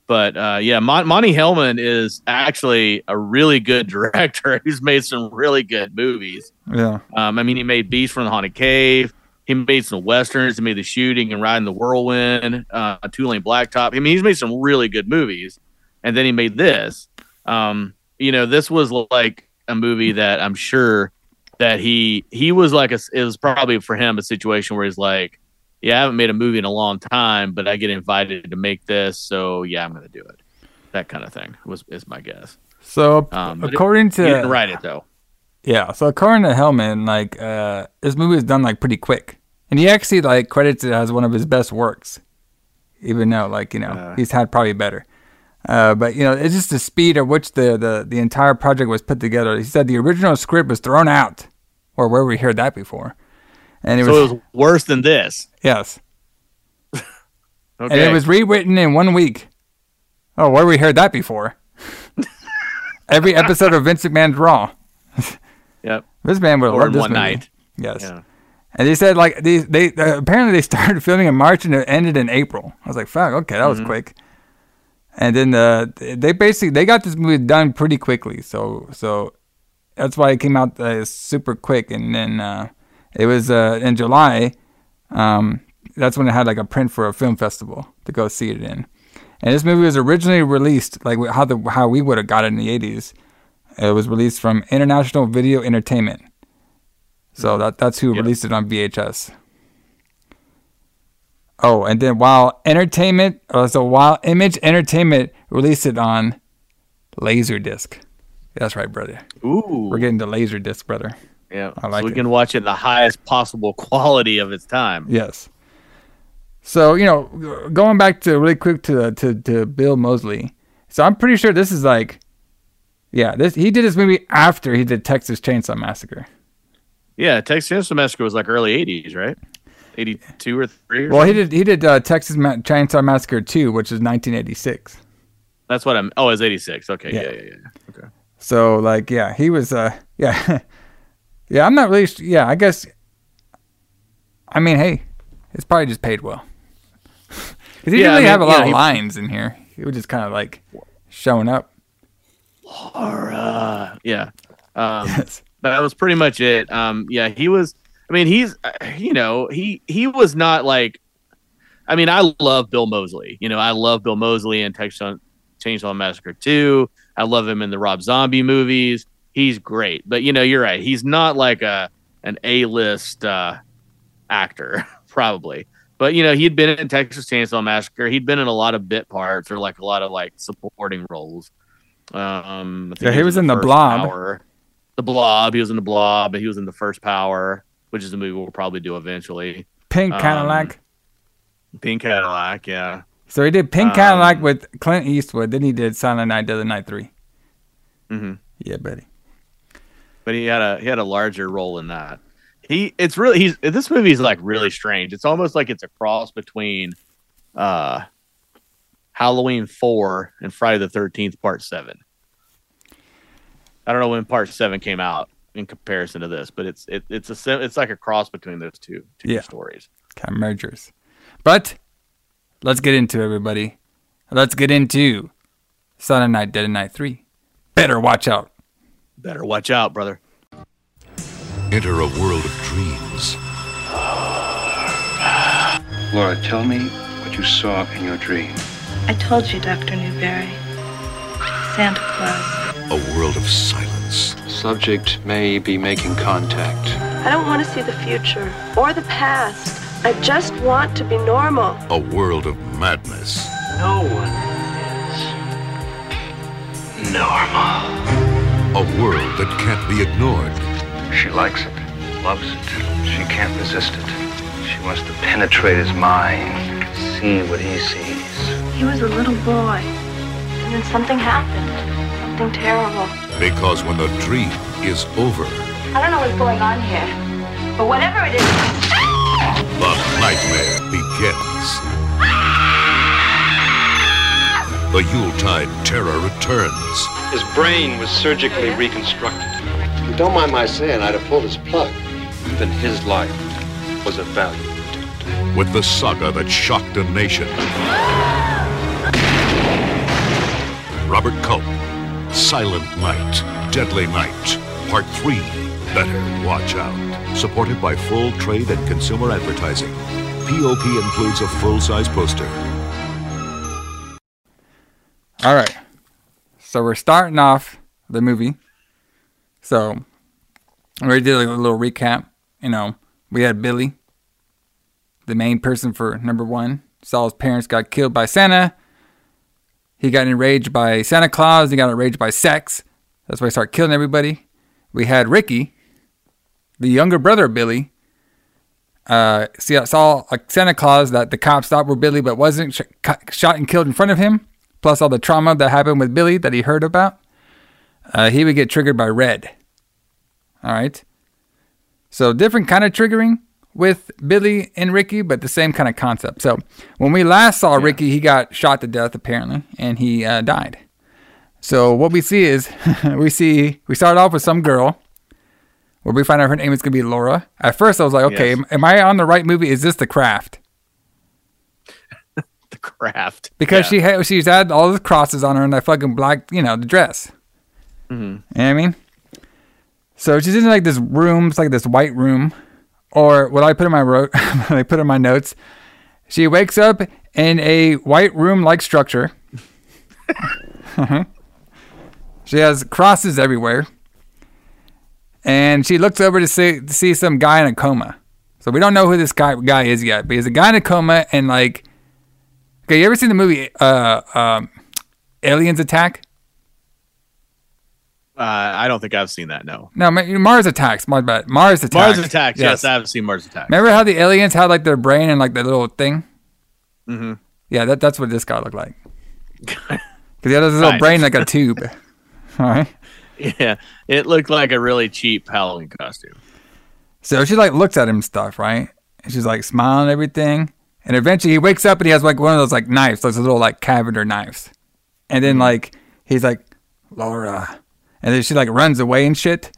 but uh, yeah, Mon- Monte Hellman is actually a really good director. He's made some really good movies. yeah. Um, I mean, he made Beast from the Haunted Cave. He made some westerns. He made The Shooting and Ride in the Whirlwind, uh, Two Lane Blacktop. I mean, he's made some really good movies. And then he made this. Um, you know, this was like a movie that I'm sure that he he was like a, it was probably for him a situation where he's like, yeah, I haven't made a movie in a long time, but I get invited to make this, so yeah, I'm going to do it. That kind of thing was is my guess. So Um, but it- according to he didn't write it though. yeah, so according to Hellman, like uh, this movie is done like pretty quick, and he actually like credits it as one of his best works, even though like you know Uh. he's had probably better. Uh, but you know, it's just the speed at which the, the the entire project was put together. He said the original script was thrown out, or where we heard that before, and it So was, it was worse than this. yes, Okay. and it was rewritten in one week. Oh, where we heard that before? Every episode of Vince McMahon's Raw. Yep. This man would have one movie. night. Yes. Yeah. And they said like they they uh, apparently they started filming in March and it ended in April. I was like, fuck, okay, that was Mm-hmm. quick. And then uh, they basically they got this movie done pretty quickly. So so that's why it came out uh, super quick. And then uh, it was uh, in July. Um, that's when it had like a print for a film festival to go see it in. And this movie was originally released like how the how we would have got it in the eighties. It was released from International Video Entertainment. So that that's who Yep. released it on VHS. Oh, and then while Entertainment, uh, so while Image Entertainment released it on Laserdisc. That's right, brother. Ooh. We're getting the Laserdisc, brother. Yeah. I like so we it. can watch it in the highest possible quality of its time. Yes. So you know, going back to really quick to to to Bill Moseley. So I'm pretty sure this is like, yeah, this he did this movie after he did Texas Chainsaw Massacre. Yeah, Texas Chainsaw Massacre was like early '80s, right? '82 or three. Or Well, he did he did uh, Texas Ma- Chainsaw Massacre 2, which is 1986. That's what I'm. Oh, it's '86. Okay. Yeah. Yeah. Yeah. yeah, Okay. So like, yeah, he was uh, yeah, yeah. I'm not really, s- yeah. I guess. I mean, hey, it's probably just paid well. Because he Yeah, didn't I really mean, have a you lot know, of he- lines in here. He was just kind of like showing up. Laura. Yeah. Um, Yes. that was pretty much it. Um, yeah, he was. I mean, he's. uh, You know, he he was not like. I mean, I love Bill Moseley. You know, I love Bill Moseley in Texas Chainsaw Massacre 2. I love him in the Rob Zombie movies. He's great. But you know, you're right. He's not like a an A-list uh, actor, probably. But you know, he'd been in Texas Chainsaw Massacre. He'd been in a lot of bit parts or like a lot of like supporting roles. Um, Yeah, he was in The First Blob. Power. The Blob. He was in the Blob. He was in the First Power, which is a movie we'll probably do eventually. Pink Um, Cadillac. Pink Cadillac. Yeah. So he did Pink um, Cadillac with Clint Eastwood. Then he did Silent Night, Deadly Night 3. mm-hmm. Yeah, buddy. But he had a he had a larger role in that. He it's really he's this movie is like really strange. It's almost like it's a cross between uh Halloween four and Friday the thirteenth part seven. I don't know when part seven came out in comparison to this, but it's it, it's a it's like a cross between those two two Yeah. stories. Kind of mergers. But let's get into everybody. Let's get into Silent Night, Deadly Night 3. Better watch out. Better watch out, brother. Enter a world of dreams. Laura, tell me what you saw in your dream. I told you, Dr. Newbury. Santa Claus. A world of silence. Subject may be making contact. I don't want to see the future or the past. I just want to be normal. A world of madness. No one is normal. A world that can't be ignored. She likes it, loves it. She can't resist it. She wants to penetrate his mind, see what he sees. He was a little boy, and then something happened. Something terrible. Because when the dream is over, I don't know what's going on here, but whatever it is, the nightmare begins. Ah! The Yuletide terror returns. His brain was surgically reconstructed. If you don't mind my saying, I'd have pulled his plug. Even his life was of value. with the saga that shocked a nation. Robert Culp, Silent Night, Deadly Night, Part 3. Better watch out. Supported by full trade and consumer advertising. POP includes a full-size poster. All right. So we're starting off the movie. So we did like a little recap. You know, we had Billy, the main person for number one. Saw his parents got killed by Santa. He got enraged by Santa Claus. He got enraged by sex. That's why he started killing everybody. We had Ricky, the younger brother of Billy. Uh, see, saw a Santa Claus that the cops thought were Billy, but wasn't sh- shot and killed in front of him plus all the trauma that happened with Billy that he heard about, uh, he would get triggered by red. All right. So different kind of triggering with Billy and Ricky, but the same kind of concept. So when we last saw Ricky, he got shot to death apparently, and he uh, died. So what we see is we see we start off with some girl where we find out her name is gonna be Laura. At first, I was like, okay, Yes. am I on the right movie? Is this The Craft? Craft. because Yeah. she had she's had all the crosses on her and that fucking black, you know, the dress. Mhm. You know what I mean? So she's in like this room, it's like this white room, or what I put in my ro- what I put in my notes. She wakes up in a white room-like structure. Uh-huh. she has crosses everywhere, and she looks over to see to see some guy in a coma. So we don't know who this guy guy is yet, but he's a guy in a coma, and like, okay, you ever seen the movie uh, um, Aliens Attack? Uh, I don't think I've seen that. No. No, Mars Attacks. Bad. Mars Attacks. Mars Attacks. Yes, I have seen Mars Attacks. Remember how the aliens had like their brain and like the little thing? Mm-hmm. Yeah, that, that's what this guy looked like. Because he had his little brain like a tube. All right. Yeah, it looked like a really cheap Halloween costume. So she like looks at him stuff, right? And she's like smiling and everything. And eventually he wakes up and he has like one of those like knives, those little like cavender knives. And then like he's like, Laura. And then she like runs away and shit.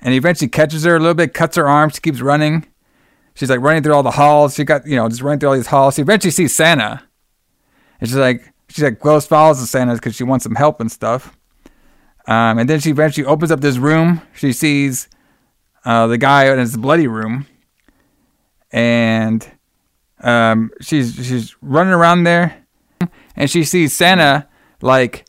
And he eventually catches her a little bit, cuts her arm, she keeps running. She's like running through all the halls. She got, you know, just running through all these halls. She eventually sees Santa. And she's like, she's like close follows to Santa because she wants some help and stuff. Um, and then she eventually opens up this room. She sees uh, the guy in his bloody room, and um, she's she's running around there, and she sees Santa like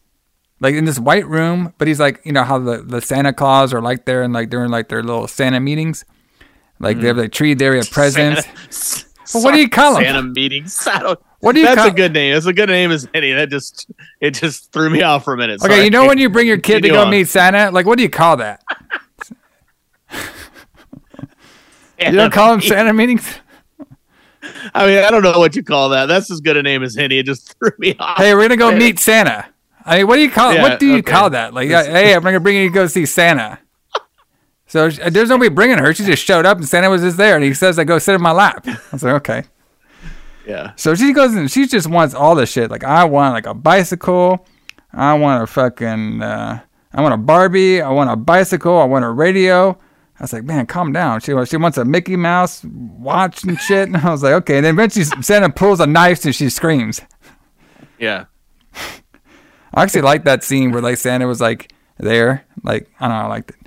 like in this white room, but he's like you know how the, the Santa Claus are like there and like during like their little Santa meetings, like they have like tree there, we have presents. Well, what do you call them? Santa meetings. What do you That's call- a good name. That's a good name, as any. That just it just threw me off for a minute. Okay, you know when you bring your kid to go on. meet Santa, like what do you call that? You don't call them Santa meetings? I mean, I don't know what you call that. That's as good a name as any. It just threw me off. Hey, we're gonna go meet Santa. I mean, what do you call? Yeah, what do you okay. call that? Like, yeah, hey, I'm gonna bring you to go see Santa. So there's nobody bringing her. She just showed up, and Santa was just there, and he says, "I go sit in my lap." I was like, okay. Yeah. So she goes and she just wants all the shit. Like, I want like a bicycle. I want a fucking. Uh, I want a Barbie. I want a bicycle. I want a radio. I was like, man, calm down. She she wants a Mickey Mouse watch and shit. And I was like, okay. And then eventually Santa pulls a knife and she screams. Yeah. I actually liked that scene where like Santa was like there. Like I don't know, I liked it.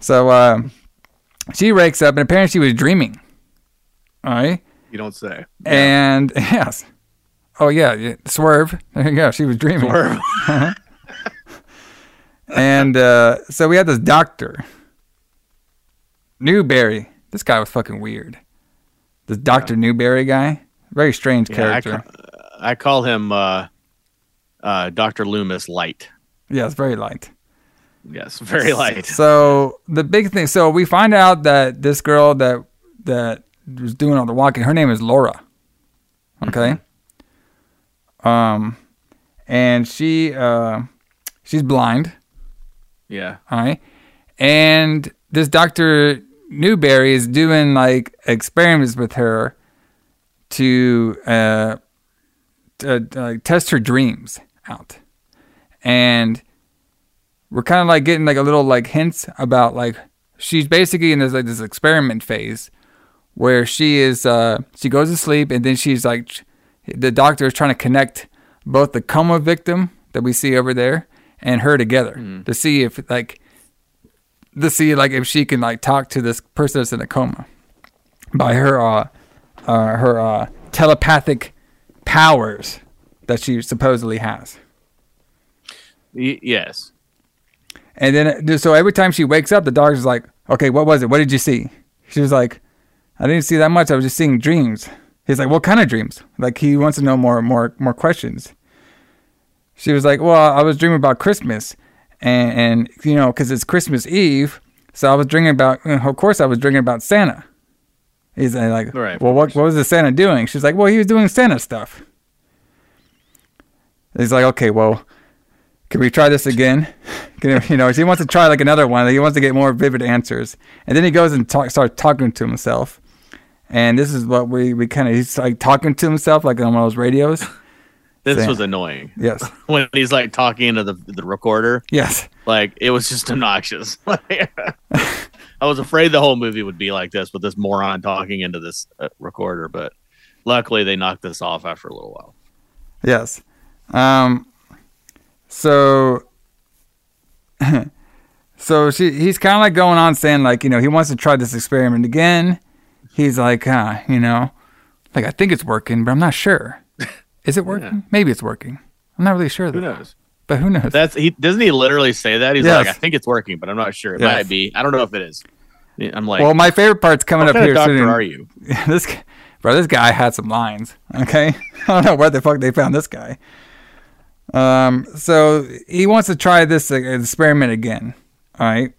So uh, she wakes up and apparently she was dreaming. All right. You don't say. And yes. Oh yeah, yeah, swerve. There you go. She was dreaming. Swerve. and uh, so we had this doctor, Newbury. This guy was fucking weird. This Doctor Newbury guy, very strange Yeah, I, character. ca- I call him uh, uh, Doctor Loomis Light. yeah, it's very light. Yes, very light. So the big thing. So we find out that this girl that that was doing all the walking, her name is Laura. Okay. Um, and she uh, she's blind. Yeah. All right. And this Dr. Newbury is doing like experiments with her to, uh, to uh, test her dreams out. And we're kind of like getting like a little like hints about like she's basically in this like this experiment phase where she is uh she goes to sleep and then she's like the doctor is trying to connect both the coma victim that we see over there and her together to see if like to see like if she can like talk to this person that's in a coma by her uh, uh her uh telepathic powers that she supposedly has. Y- yes. And then, uh, so every time she wakes up, the doctor's like, okay, what was it? What did you see? She was like, I didn't see that much. I was just seeing dreams. He's like, what kind of dreams? Like, he wants to know more, more, more questions. She was like, well, I was dreaming about Christmas. And, and you know, because it's Christmas Eve. So I was dreaming about, of course, I was dreaming about Santa. He's like, Right, well, what, what was the Santa doing? She's like, well, he was doing Santa stuff. He's like, okay, well, can we try this again? Can, you know, he wants to try like another one. He wants to get more vivid answers. And then he goes and talk, starts talking to himself. And this is what we, we kind of, he's like talking to himself like on one of those radios. This Saying- was annoying. Yes. when he's like talking into the the recorder. Yes. Like it was just obnoxious. I was afraid the whole movie would be like this with this moron talking into this uh, recorder, but luckily they knocked this off after a little while. Yes. Um, so, so she, he's kind of like going on saying like, you know, he wants to try this experiment again. he's like, uh, you know, like I think it's working, but I'm not sure. Is it working? Maybe it's working. I'm not really sure. Though. Who knows? But who knows? That's he doesn't he literally say that? He's Yes. like, I think it's working, but I'm not sure. It Yes. might be. I don't know if it is. I'm like, well, my favorite part's coming up here of doctor soon. are you? this bro, this guy had some lines. Okay, I don't know where the fuck they found this guy. Um, so he wants to try this experiment again. All right.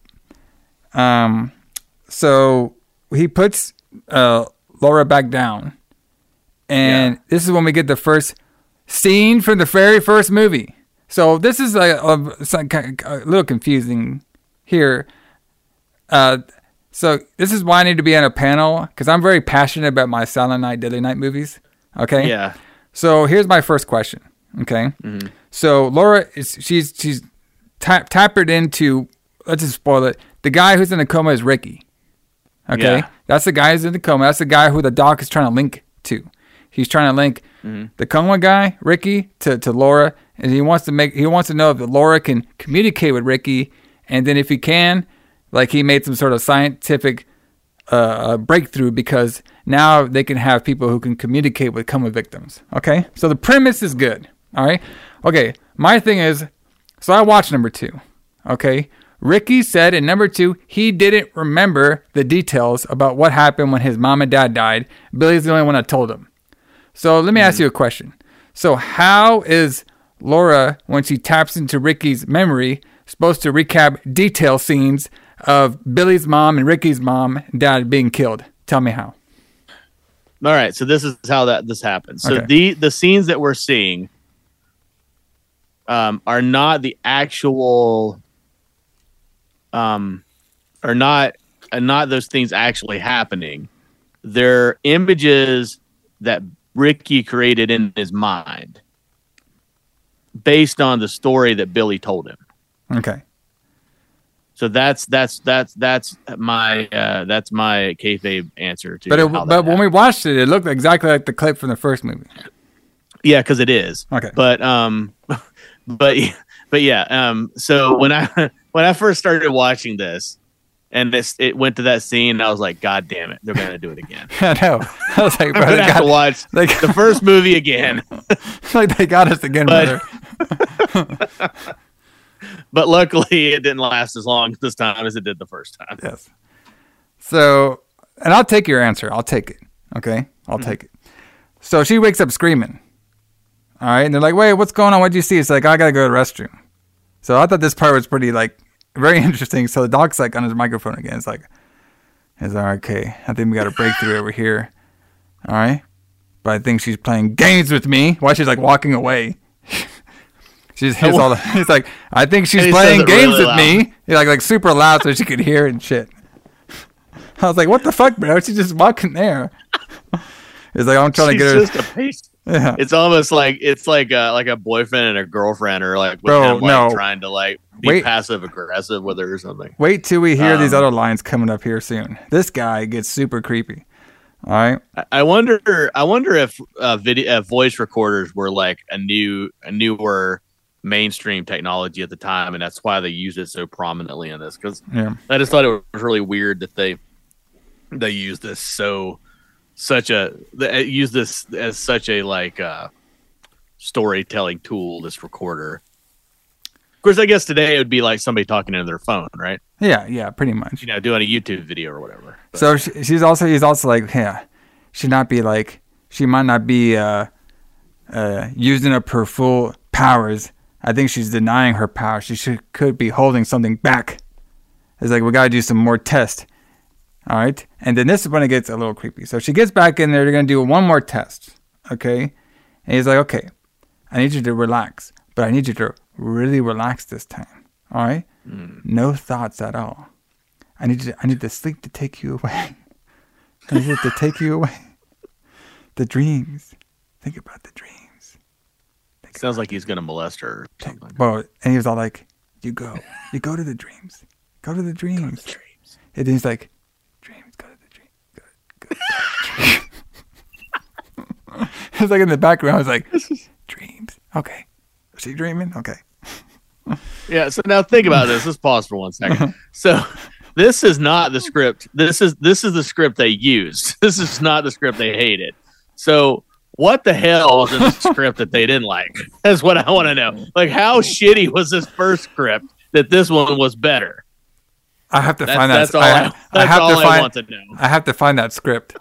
Um, so he puts uh Laura back down, and this is when we get the first scene from the very first movie. So this is a, a, a little confusing here. Uh, so this is why I need to be on a panel because I'm very passionate about my Silent Night, Deadly Night movies. Okay. Yeah. So here's my first question. Okay. So Laura is she's she's tap, tapered into. Let's just spoil it. The guy who's in the coma is Ricky. Okay. Yeah. That's the guy who's in the coma. That's the guy who the doc is trying to link to. He's trying to link the coma guy, Ricky, to, to Laura, and he wants to make he wants to know if Laura can communicate with Ricky, and then if he can, like he made some sort of scientific uh, uh, breakthrough because now they can have people who can communicate with coma victims. Okay, so the premise is good. All right. Okay, my thing is, so I watched number two. Okay, Ricky said in number two he didn't remember the details about what happened when his mom and dad died. Billy's the only one that told him. So let me ask you a question. So how is Laura, when she taps into Ricky's memory, supposed to recap detail scenes of Billy's mom and Ricky's mom and dad being killed? Tell me how. All right, so this is how that this happens. So Okay. the the scenes that we're seeing um, are not the actual um, are not are not those things actually happening. They're images that Ricky created in his mind based on the story that Billy told him. Okay. So that's that's that's that's my uh, that's my kayfabe answer to. But it, but when we watched it, it looked exactly like the clip from the first movie. Yeah, because it is. Okay. But um, but but yeah. Um. So when I when I first started watching this, and this it went to that scene, and I was like, God damn it, they're gonna do it again. I know. I was like, bro, they have got, to watch the first movie again. like they got us again, But- But luckily, it didn't last as long this time as it did the first time. Yes. So, and I'll take your answer. I'll take it. Okay, I'll Mm-hmm. take it. So she wakes up screaming. All right, and they're like, "Wait, what's going on? What'd you see?" It's like, "I gotta go to the restroom." So I thought this part was pretty like very interesting. So the dog's like on his microphone again. It's like, "It's like, okay. I think we got a breakthrough over here." All right, but I think she's playing games with me. Why she's like walking away. She's hears all the, he's like, I think she's playing games really with me. He's like like super loud so she could hear and shit. I was like, what the fuck, bro? She's just walking there. He's like, I'm trying She's to get her. just a pace. Yeah. It's almost like it's like a, like a boyfriend and a girlfriend, or like with Bro, him, like, no. trying to like be Wait. passive aggressive with her or something. Wait till we hear these Um, other lines coming up here soon. This guy gets super creepy. All right. I- wonder. I wonder if uh, video uh, voice recorders were like a new, a newer mainstream technology at the time, and that's why they used it so prominently in this. Because Yeah. I just thought it was really weird that they they used this so such a they use this as such a like uh, storytelling tool. This recorder. Of course, I guess today it would be like somebody talking into their phone, right? Yeah, yeah, pretty much. You know, doing a YouTube video or whatever. So she, she's also he's also like, yeah, should not be like she might not be uh, uh, using up her full powers. I think she's denying her power. She should could be holding something back. It's like we gotta do some more tests. All right, and then this is when it gets a little creepy. So she gets back in there. They're gonna do one more test. Okay, and he's like, okay, I need you to relax, but I need you to really relax this time. All right, mm. no thoughts at all. I need to, I need the sleep to take you away. I need it to take you away. The dreams. Think about the dreams. Sounds like he's gonna molest her. Well, and he was all like, "You go. You go to the dreams. Go to the dreams." And then he's like, "Dreams. Go to the dreams. Go, go, go to the dreams." it's like in the background. I was like, "Dreams. Okay. Was she dreaming? Okay." Yeah. So now think about this. Let's pause for one second. So, this is not the script. This is this is the script they used. This is not the script they hated. So what the hell was in the script that they didn't like? That's what I want to know. Like how shitty was this first script that this one was better? I have to That's- find that. that's all I- I, that's have all to I find. want to know. I have to find that script.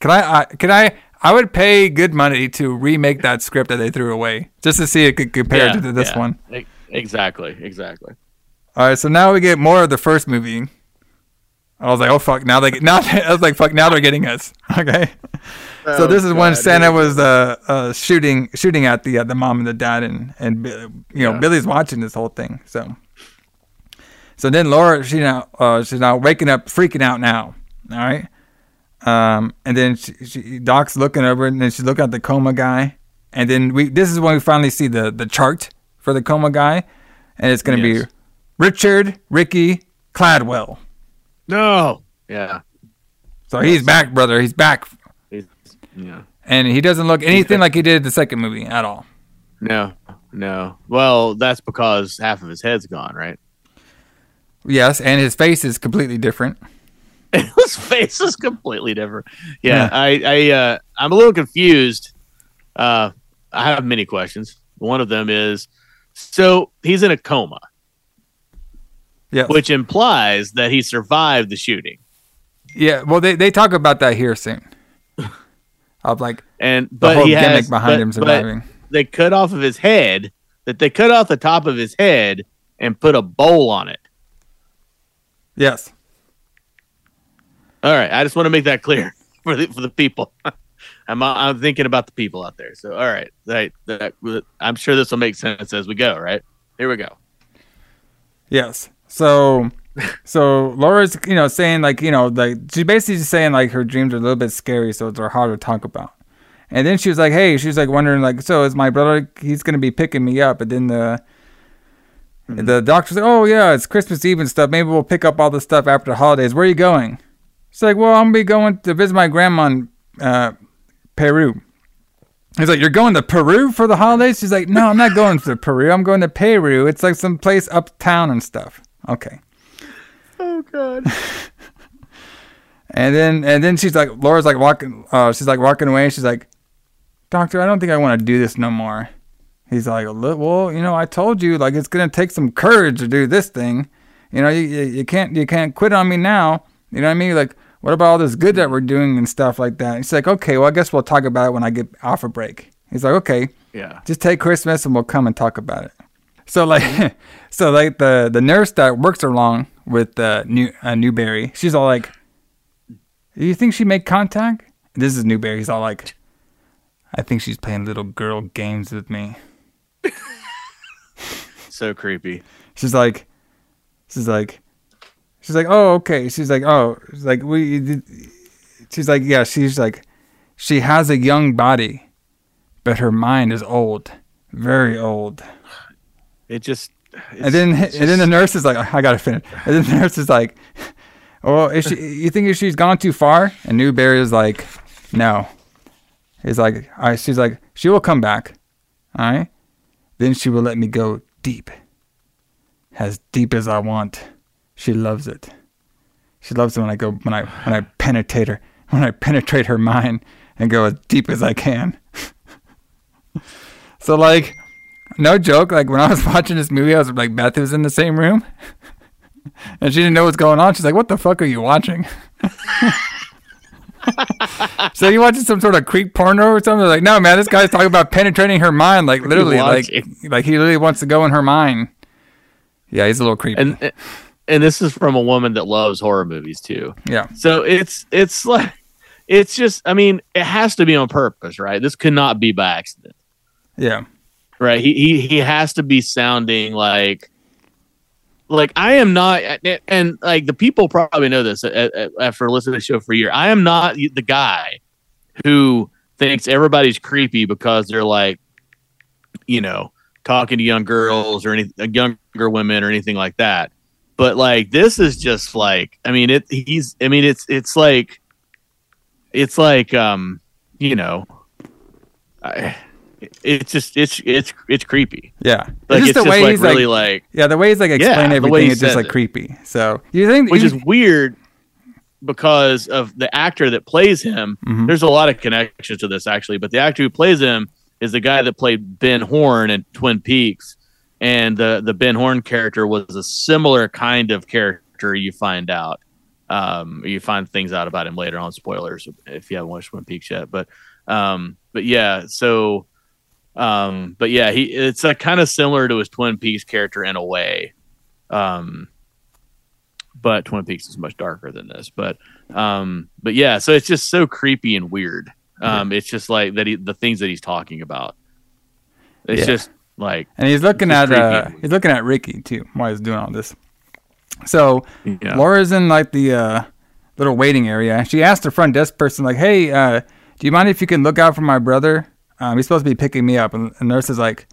Can I, I? Can I? I would pay good money to remake that script that they threw away, just to see it could compare Yeah, to this yeah. one. E- Exactly, exactly. All right, so now we get more of the first movie. I was like, oh fuck! Now they get now. I was like, fuck! Now they're getting us. Okay. so Oh, this is when Santa here we was uh, uh shooting shooting at the uh, the mom and the dad and and you know Yeah. Billy's watching this whole thing. So so then Laura she now uh she's now waking up freaking out now. All right. Um and then she, she Doc's looking over and then she's looking at the coma guy and then we this is when we finally see the the chart for the coma guy and it's gonna Yes. be Richard Ricky Caldwell. No. Yeah. So he's back, brother. He's back. He's- yeah. And he doesn't look anything like he did in the second movie at all. No. No. Well, that's because half of his head's gone, right? Yes, and his face is completely different. His face is completely different. Yeah, Yeah. I, I, uh, I'm a little confused. Uh, I have many questions. One of them is, so he's in a coma, Yeah, which implies that he survived the shooting. Yeah, well, they, they talk about that here soon. Of like And the but whole he gimmick has, behind but- him surviving. They cut off of his head. That they cut off the top of his head and put a bowl on it. Yes. All right, I just want to make that clear for the for the people. I'm I'm thinking about the people out there. So all right, that, that I'm sure this will make sense as we go. Right here we go. Yes. So, so Laura's, you know, saying like, you know, like she's basically just saying like her dreams are a little bit scary, so they're hard to talk about. And then she was like, hey, she's like wondering like, so is my brother? He's gonna be picking me up. And then the hmm. the doctor's like, oh yeah, it's Christmas Eve and stuff. Maybe we'll pick up all the stuff after the holidays. Where are you going? She's like, well, I'm gonna be going to visit my grandma in uh, Peru. He's like, You're going to Peru for the holidays? She's like, No, I'm not going to Peru. I'm going to Peru. It's like some place uptown and stuff. Okay. Oh God. And then and then she's like Laura's like walking uh she's like walking away she's like, Doctor, I don't think I want to do this no more. He's like, Well, you know, I told you like it's gonna take some courage to do this thing. You know, you, you you can't you can't quit on me now. You know what I mean? Like, what about all this good that we're doing and stuff like that? And she's like, Okay, well I guess we'll talk about it when I get off a break. He's like, Okay. Yeah. just take Christmas and we'll come and talk about it. So like, so like the the nurse that works along with uh, New uh, Newbury, she's all like, "Do you think she made contact?" This is Newbury. He's all like, "I think she's playing little girl games with me." So creepy. She's like, she's like, she's like, "Oh, okay." She's like, "Oh," she's like, "We," she's like, "Yeah." She's like, she has a young body, but her mind is old, very old. It just. and then and then the nurse is like, I gotta finish. And then the nurse is like, oh, is she, you think if she's gone too far? And Newbury is like, No. He's like, all right. She's like, she will come back. All right. Then she will let me go deep, as deep as I want. She loves it. She loves it when I go when I when I penetrate her when I penetrate her mind and go as deep as I can. so like no joke, like when I was watching this movie, I was like, Beth was in the same room, and she didn't know what's going on. She's like, "What the fuck are you watching?" so you watching some sort of creep porno or something? Like, no, man, this guy's talking about penetrating her mind, like literally, like, like he literally wants to go in her mind. Yeah, he's a little creepy. And uh, and this is from a woman that loves horror movies too. Yeah. So it's it's like it's just I mean it has to be on purpose, right? This could not be by accident. Yeah. right he he, he has to be sounding like like i am not and like the people probably know this a- a- after listening to the show for a year i am not the guy who thinks everybody's creepy because they're like you know talking to young girls or any uh, younger women or anything like that but like this is just like i mean it he's i mean it's it's like it's like um you know I, it's just it's it's it's creepy. Yeah, Like, it's just, like, really, like- yeah, the way he's like Yeah, explain everything is just like it. creepy. So you think which is weird because of the actor that plays him. Mhm. There's a lot of connections to this actually, but the actor who plays him is the guy that played Ben Horne in Twin Peaks, and the the Ben Horne character was a similar kind of character. You find out, um, you find things out about him later on. Spoilers if you haven't watched Twin Peaks yet, but um, but yeah, so. Um, but yeah, he it's like kind of similar to his Twin Peaks character in a way. Um, but Twin Peaks is much darker than this. But um, but yeah, so it's just so creepy and weird. Um, it's just like that he, the things that he's talking about. It's Yeah. just like and he's looking at uh, he's looking at Ricky too while he's doing all this. So Yeah. Laura's in like the uh, little waiting area. She asked the front desk person like, "Hey, uh, do you mind if you can look out for my brother? Um, he's supposed to be picking me up." And the nurse is like,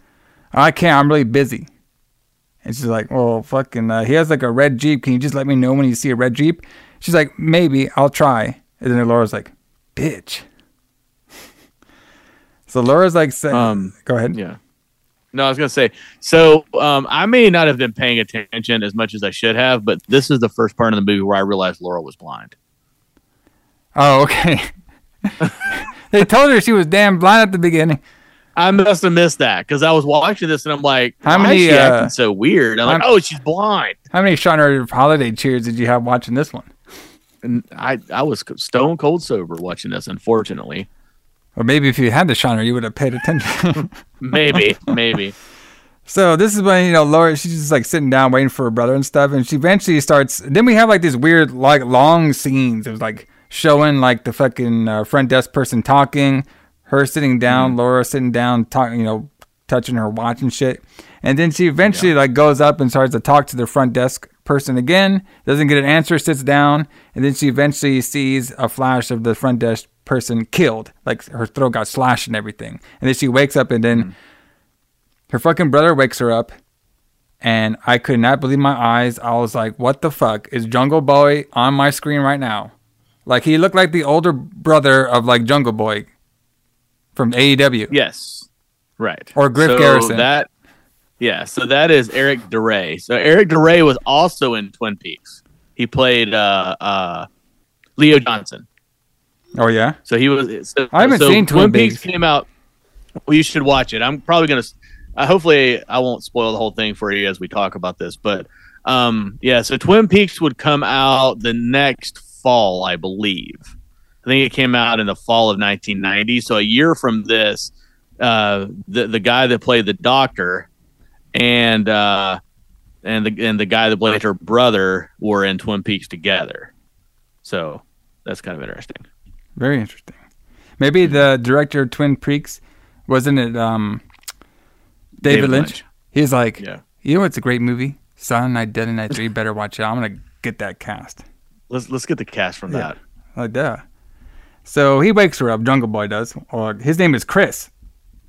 "I can't. I'm really busy." And she's like, "Well, fucking, uh, he has like a red jeep. Can you just let me know when you see a red jeep?" She's like, "Maybe. I'll try." And then Laura's like, "Bitch." So Laura's like, say, Um, "Go ahead." Yeah. No, I was gonna say. So um, I may not have been paying attention as much as I should have, but this is the first part of the movie where I realized Laura was blind. Oh, okay. they told her she was damn blind at the beginning. I must have missed that because I was watching this and I'm like, How why many, is she uh, acting so weird? I'm like, I'm- oh, she's blind. How many Shiner holiday cheers did you have watching this one? And I, I was stone cold sober watching this. Unfortunately, Or maybe if you had the Shiner, you would have paid attention. maybe, maybe. so this is when you know Laura, she's just like sitting down waiting for her brother and stuff, and she eventually starts. Then we have like these weird like long scenes. It was like showing like the fucking uh, front desk person talking, her sitting down, Laura sitting down, talking, you know, touching her watch and shit. And then she eventually like goes up and starts to talk to the front desk person again. Doesn't get an answer, sits down, and then she eventually sees a flash of the front desk person killed, like her throat got slashed and everything. And then she wakes up, and then her fucking brother wakes her up. And I could not believe my eyes. I was like, "What the fuck is Jungle Boy on my screen right now?" Like he looked like the older brother of like Jungle Boy from AEW. Yes, right. Or Griff So Garrison. That, yeah. So that is Eric DaRe. So Eric DaRe was also in Twin Peaks. He played uh, uh, Leo Johnson. Oh yeah. So he was. So, I haven't so seen Twin Peaks. came out. Well, you should watch it. I'm probably gonna. Uh, hopefully, I won't spoil the whole thing for you as we talk about this. But um, yeah, so Twin Peaks would come out the next fall, I believe. I think it came out in the fall of 1990. So a year from this, uh, the the guy that played the doctor and uh, and the and the guy that played her brother were in Twin Peaks together. So that's kind of interesting. Very interesting. Maybe the director of Twin Peaks wasn't it um David, David Lynch? Lynch. He's like, Yeah. you know what's a great movie? Silent Night, Deadly Night Three. Better watch it. I'm gonna get that cast. Let's let's get the cast from that. Like that. So he wakes her up. Jungle Boy does. Or his name is Chris.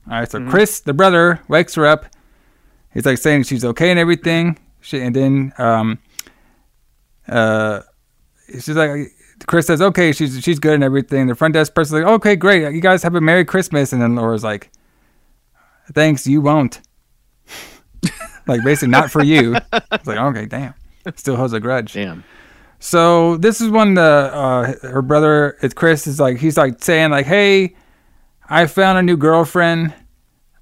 All right. So Mhm. Chris, the brother, wakes her up. He's like saying she's okay and everything. She, and then um uh she's like Chris says okay she's she's good and everything. The front desk person's like okay great you guys have a merry Christmas and then Laura's like thanks you won't. like basically not for you. It's like okay damn. Still holds a grudge. Damn. So this is when the uh, her brother, it's Chris, is like he's like saying like, "Hey, I found a new girlfriend.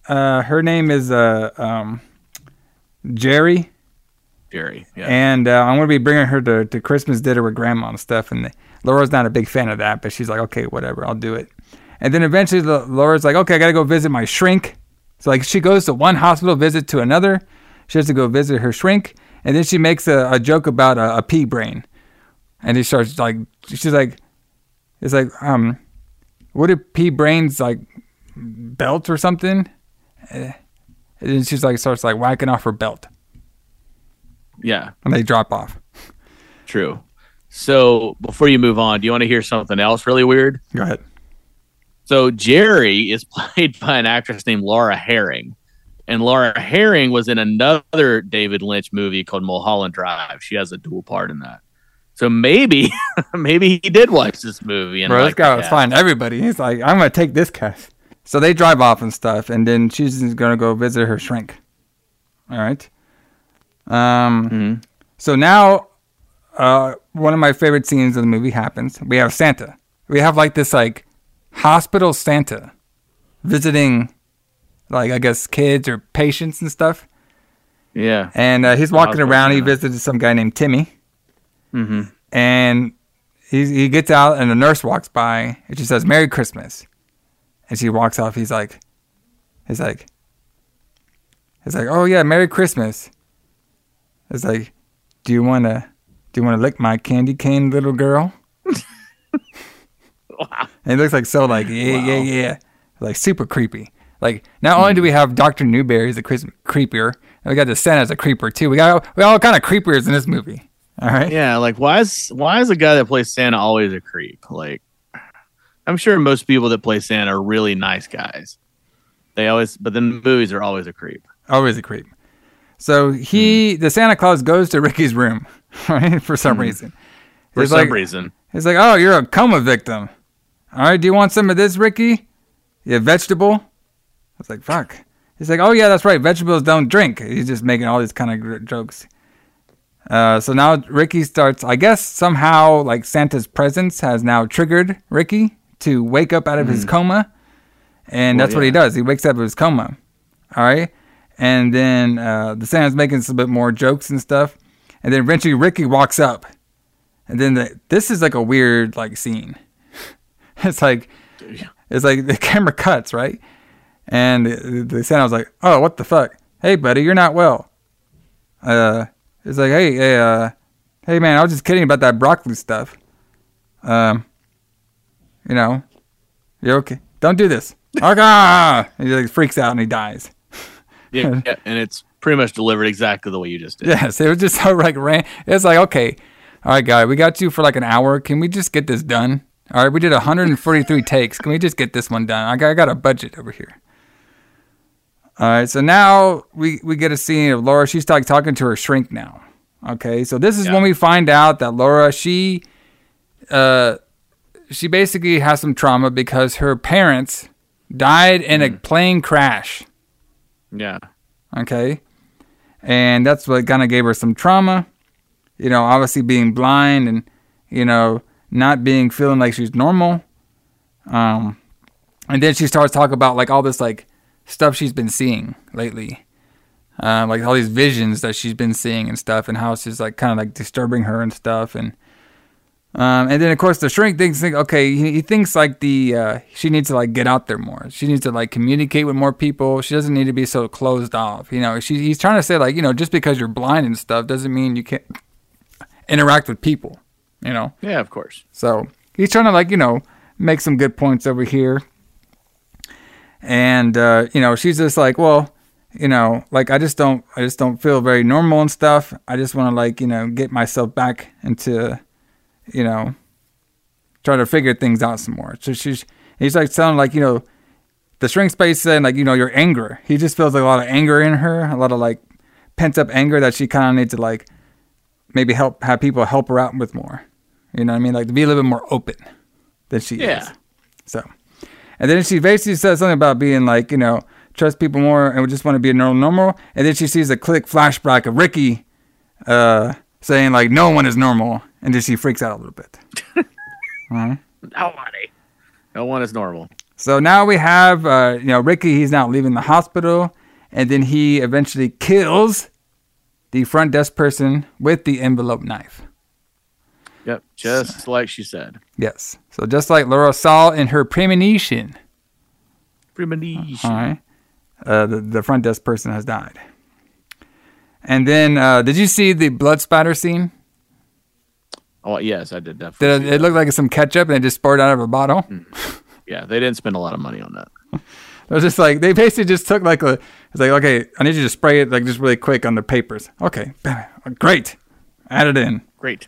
Uh, her name is uh, um, Jerry, Jerry. Yeah. and uh, I'm gonna be bringing her to, to Christmas dinner with grandma and stuff." And Laura's not a big fan of that, but she's like, "Okay, whatever, I'll do it." And then eventually, the, Laura's like, "Okay, I gotta go visit my shrink." So like she goes to one hospital visit to another. She has to go visit her shrink, and then she makes a, a joke about a, a pea brain. And he starts like, she's like, it's like, um, what did P Brains like belt or something? Eh. And then she's like, starts like whacking off her belt, Yeah. and they drop off. True. So before you move on, do you want to hear something else really weird? Go ahead. So Jerry is played by an actress named Laura Harring. And Laura Harring was in another David Lynch movie called Mulholland Drive. She has a dual part in that. So maybe, maybe he did watch this movie. And Bro, this guy was finding everybody. He's like, I'm gonna take this cast. So they drive off and stuff, and then she's gonna go visit her shrink. All right. Um. Mm-hmm. So now, uh, one of my favorite scenes of the movie happens. We have Santa. We have like this like hospital Santa visiting, like I guess kids or patients and stuff. Yeah. And uh, he's walking around. He visited some guy named Timmy, Mm-hmm. and he he gets out, and a nurse walks by, and she says "Merry Christmas," and she walks off. He's like, he's like, he's like, "Oh yeah, Merry Christmas." It's like, "Do you wanna, do you wanna lick my candy cane, little girl?" Wow. And it looks like so like yeah yeah yeah like super creepy. Like not only do we have Doctor Newbury as a creeper, we got the Santa as a creeper too. We got we got all kind of creepers in this movie. All right. Yeah, like why is why is the guy that plays Santa always a creep? Like, I'm sure most people that play Santa are really nice guys. They always, but then the movies are always a creep. Always a creep. So he, hmm. the Santa Claus, goes to Ricky's room, right? For some hmm. reason. For He's some like- reason, He's like, "Oh, you're a coma victim. All right, do you want some of this, Ricky? You vegetable?" I was like, "Fuck." He's like, "Oh yeah, that's right. Vegetables don't drink." He's just making all these kind of gr- jokes. Uh, so now Ricky starts. I guess somehow like Santa's presence has now triggered Ricky to wake up out of his hmm. coma, and Well, that's what he does. He wakes up out of his coma. All right, and then uh, the Santa's making some bit more jokes and stuff, and then eventually Ricky walks up. And then the, this is like a weird like scene. It's like it's like the camera cuts right, and the, the Santa was like, "Oh, what the fuck? Hey, buddy, you're not well." Uh, it's like, "Hey, hey, uh, hey, man, I was just kidding about that broccoli stuff. Um, you know, you okay? Don't do this." Okay, and he like freaks out and he dies. yeah, yeah, and it's pretty much delivered exactly the way you just did. Yes, it was just so like ran. It's like okay, all right, guy, we got you for like an hour. Can we just get this done? All right, we did 143 takes. Can we just get this one done? I got, I got a budget over here. All right, so now we we get a scene of Laura. She's like talking to her shrink now. Okay, so this is when we find out that Laura she, uh, she basically has some trauma because her parents died in a plane crash. Yeah. Okay. And that's what kind of gave her some trauma. You know, obviously being blind and, you know, not being feeling like she's normal. Um, and then she starts talking about like all this like stuff she's been seeing lately. Uh, like all these visions that she's been seeing and stuff, and how it's just like kind of like disturbing her and stuff. And um, and then of course the shrink thinks, think, okay, he, he thinks like the uh, she needs to like get out there more. She needs to like communicate with more people. She doesn't need to be so closed off. You know, she, he's trying to say like you know just because you're blind and stuff doesn't mean you can't interact with people. You know. Yeah, of course. So he's trying to like you know make some good points over here. And uh, you know she's just like well you know like I just don't I just don't feel very normal and stuff. I just want to like you know get myself back into you know, try to figure things out some more. So she's he's like sounding like, you know, the shrink space saying like, you know, your anger. He just feels like a lot of anger in her, a lot of like pent up anger that she kind of needs to like maybe help have people help her out with more. You know what I mean? Like to be a little bit more open than she Yeah. is. So, and then she basically says something about being like, you know, trust people more and we just want to be a normal normal. And then she sees a click flashback of Ricky uh, saying like, no one is normal. And then she freaks out a little bit. Alright. Nobody. No one is normal. So now we have, uh, you know, Ricky. He's now leaving the hospital, and then he eventually kills the front desk person with the envelope knife. Yep, just like she said. Yes. So just like Laura saw in her premonition. Premonition. All right. Uh, the the front desk person has died. And then, uh, did you see the blood spatter scene? Oh yes, I did definitely. Did it, it looked like some ketchup and it just poured out of a bottle? Yeah, they didn't spend a lot of money on that. It was just like they basically just took like a. It's like okay, I need you to spray it like just really quick on the papers. Okay, great, add it in. Great.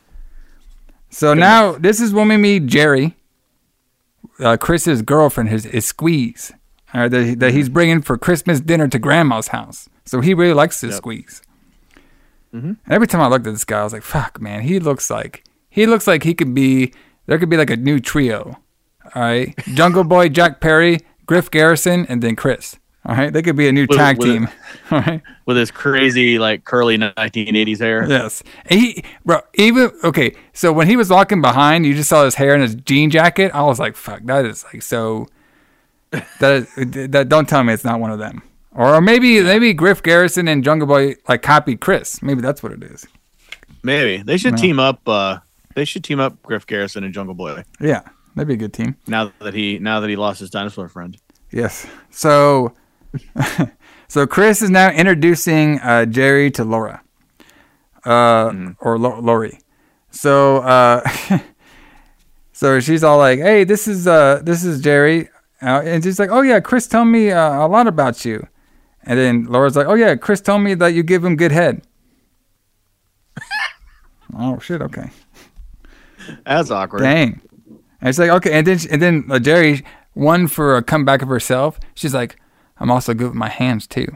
So now this is when we meet Jerry, uh, Chris's girlfriend, his, his squeeze, uh, that, that he's bringing for Christmas dinner to Grandma's house. So he really likes his Yep. squeeze. Mhm. And every time I looked at this guy, I was like, "Fuck, man, he looks like he looks like he could be. There could be like a new trio. All right, Jungle Boy, Jack Perry, Griff Garrison and then Chris. All right, they could be a new With- tag with- team. All right. with his crazy like curly 1980s hair. Yes. And he, bro, even, okay, so when he was walking behind, you just saw his hair and his jean jacket. I was like, fuck, that is like so. That, is, that don't tell me it's not one of them. Or maybe maybe Griff Garrison and Jungle Boy like copied Chris. Maybe that's what it is. Maybe they should No. team up. uh They should team up Griff Garrison and Jungle Boy. Yeah, that'd be a good team. Now that he now that he lost his dinosaur friend. Yes. So, so Chris is now introducing uh, Jerry to Laura, uh, or Lo- Lori. So, uh, so she's all like, "Hey, this is uh, this is Jerry," uh, and she's like, "Oh yeah, Chris told me uh, a lot about you." And then Laura's like, "Oh yeah, Chris told me that you give him good head." oh shit! Okay. That's awkward. Dang. And it's like okay, and then and then uh, Jerry, one for a comeback of herself. She's like, I'm also good with my hands too.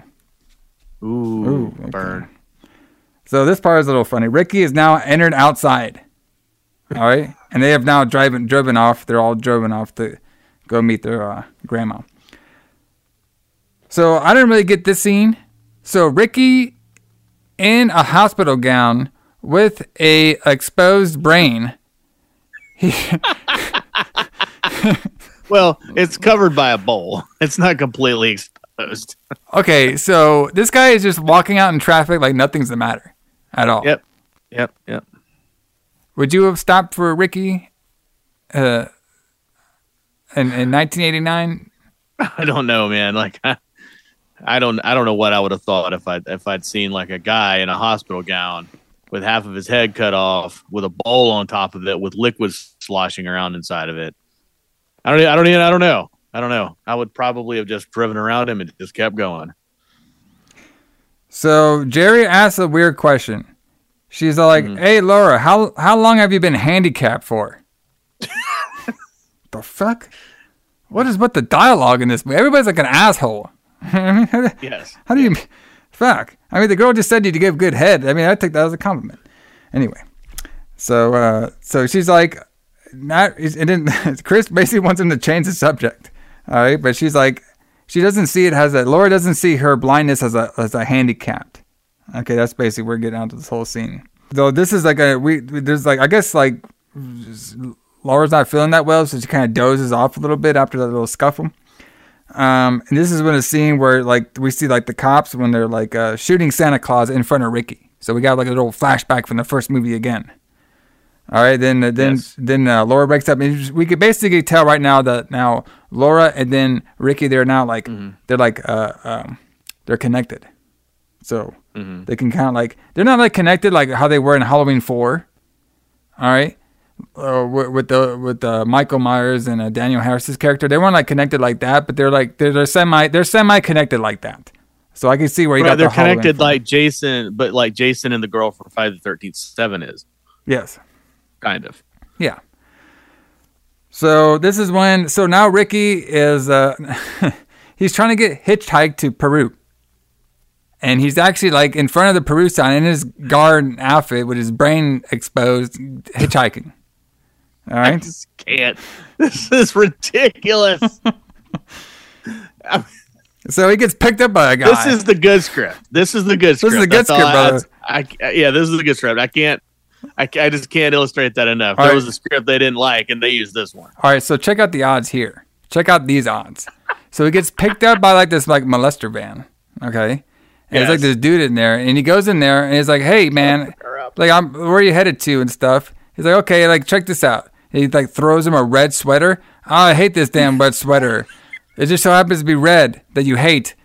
Ooh, okay. burn. So this part is a little funny. Ricky is now entered outside. All right, and they have now driven driven off. They're all driven off to go meet their uh, grandma. So I didn't really get this scene. So Ricky in a hospital gown with a exposed brain. He Well, it's covered by a bowl. It's not completely exposed. Okay, so this guy is just walking out in traffic like nothing's the matter at all. Yep. Yep. Yep. Would you have stopped for Ricky uh, in, in 1989? I don't know, man. Like I, I don't I don't know what I would have thought if I if I'd seen like a guy in a hospital gown with half of his head cut off with a bowl on top of it with liquid sloshing around inside of it. I don't I don't even I don't know. I don't know. I would probably have just driven around him and just kept going. So Jerry asks a weird question. She's like, Mm-hmm. "Hey Laura, how how long have you been handicapped for?" the fuck? What is what the dialogue in this movie? Everybody's like an asshole. I mean, how, Yes. how do you fuck? I mean, the girl just said you to give good head. I mean, I take that as a compliment. Anyway, so uh, so she's like, not, and then Chris basically wants him to change the subject. All right, but she's like, she doesn't see it as a Laura doesn't see her blindness as a as a handicapped. Okay, that's basically we're getting onto this whole scene. Though this is like a we there's like I guess like Laura's not feeling that well, so she kind of dozes off a little bit after that little scuffle. Um, and this is when a scene where like we see like the cops when they're like uh, shooting Santa Claus in front of Ricky. So we got like a little flashback from the first movie again. All right, then uh, then then uh, Laura breaks up, and we could basically tell right now that now Laura and then Ricky they're now like they're like uh um, they're connected, so they can kind of like they're not like connected like how they were in Halloween four. All right, uh, with, with the with uh, Michael Myers and uh, Danielle Harris's character, they weren't like connected like that, but they're like they're, they're semi they're semi connected like that. So I can see where you Right, got they're the connected like Jason, but like Jason and the girl from Friday the Thirteenth Seven is yes. kind of. Yeah. So this is when so now Ricky is uh he's trying to get hitchhiked to Peru. And he's actually like in front of the Peru sign in his guard outfit with his brain exposed hitchhiking. All I just can't. This is ridiculous. So he gets picked up by a guy. This is the good script. This is the good This is script. the good That's script, brother. I, I- yeah, this is the good script. I can't. I, I just can't illustrate that enough. All there right. was a script they didn't like, and they used this one. All right, so check out the odds here. Check out these odds. So he gets picked up by like this like molester van. Okay. And it's like this dude in there, and he goes in there, and he's like, "Hey, man, like, I'm where are you headed to and stuff." He's like, "Okay, like, check this out." He like throws him a red sweater. Oh, I hate this damn red sweater. It just so happens to be red that you hate.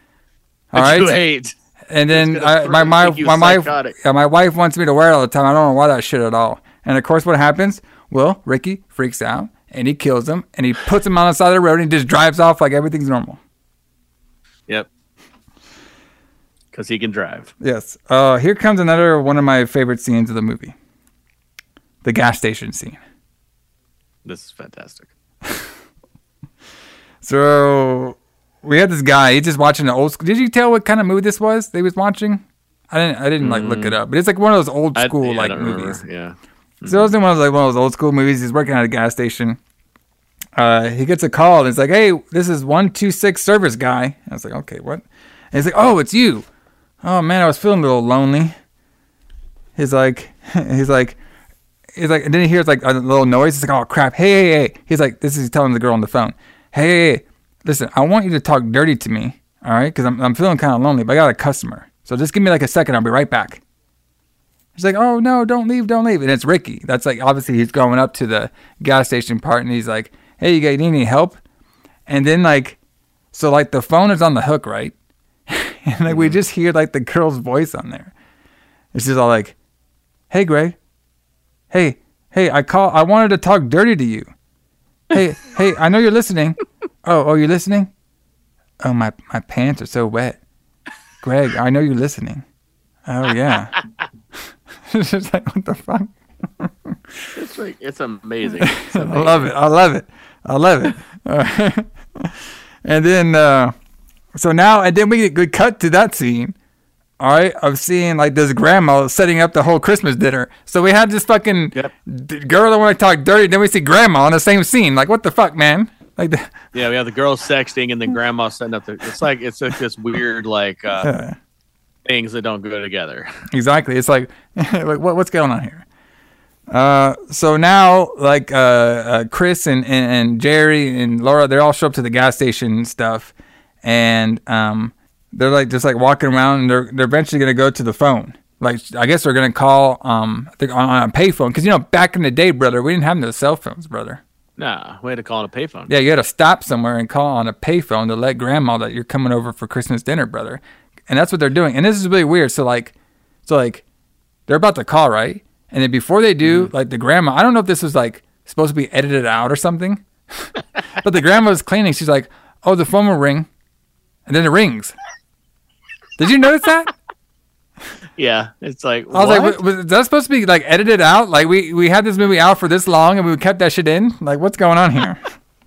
All That right. you hate. And then I, my my my wife yeah, my wife wants me to wear it all the time. I don't know why that shit at all. And of course, what happens? Well, Ricky freaks out and he kills him and he puts him on the side of the road and he just drives off like everything's normal. Yep. Because he can drive. Yes. Uh, here comes another one of my favorite scenes of the movie. The gas station scene. This is fantastic. So we had this guy. He's just watching the old school. Did you tell what kind of movie this was? They was watching. I didn't. I didn't like look it up, but it's like one of those old I- school yeah, I like don't movies. remember. Yeah. So it was in one of those, like one of those old school movies. He's working at a gas station, uh, he gets a call and it's like, "Hey, this is one two six service guy." I was like, "Okay, what?" And he's like, "Oh, it's you." Oh man, I was feeling a little lonely. He's like, he's like, he's like, and then he hears like a little noise. He's like, "Oh crap!" Hey, hey, hey. He's like, this is telling the girl on the phone. Hey, hey, hey, listen, I want you to talk dirty to me, all right? Because I'm I'm feeling kind of lonely, but I got a customer. So just give me like a second. I'll be right back. He's like, oh no, don't leave, don't leave. And it's Ricky. That's like obviously he's going up to the gas station part and he's like, hey, you guys need any help? And then like, so like the phone is on the hook, right? and like we mm-hmm. just hear like the girl's voice on there. It's just all like, hey, Greg. Hey, hey, I call. I wanted to talk dirty to you. Hey, hey, I know you're listening. Oh, oh, you're listening. Oh, my my pants are so wet. Greg, I know you're listening. Oh yeah. it's just like what the fuck. It's like it's amazing. It's I love it. I love it. I love it. And then, uh, so now, and then we get good cut to that scene. All right, of seeing like this grandma setting up the whole Christmas dinner. So we had this fucking d- girl that want to talk dirty. Then we see grandma on the same scene. Like, what the fuck, man? Like, the, Yeah, we have the girls sexting and then grandma setting up the. It's like it's like this weird like uh, Yeah. things that don't go together. exactly. It's like, like what, what's going on here? Uh, so now like uh, uh Chris and, and and Jerry and Laura, they all show up to the gas station and stuff, and um, they're like just like walking around, and they're they're eventually gonna go to the phone. Like I guess they're gonna call um I think on, on a payphone because you know back in the day, brother, we didn't have no cell phones, brother. Nah, we had to call on a payphone. Yeah, you had to stop somewhere and call on a payphone to let grandma that you're coming over for Christmas dinner, brother. And that's what they're doing. And this is really weird. So like, so like, they're about to call, right? And then before they do, like the grandma, I don't know if this was like supposed to be edited out or something, but the grandma was cleaning. She's like, "Oh, the phone will ring," and then it rings. Did you notice that? Yeah, it's like I was what? like, was, was that supposed to be like edited out? Like we we had this movie out for this long and we kept that shit in? Like what's going on here?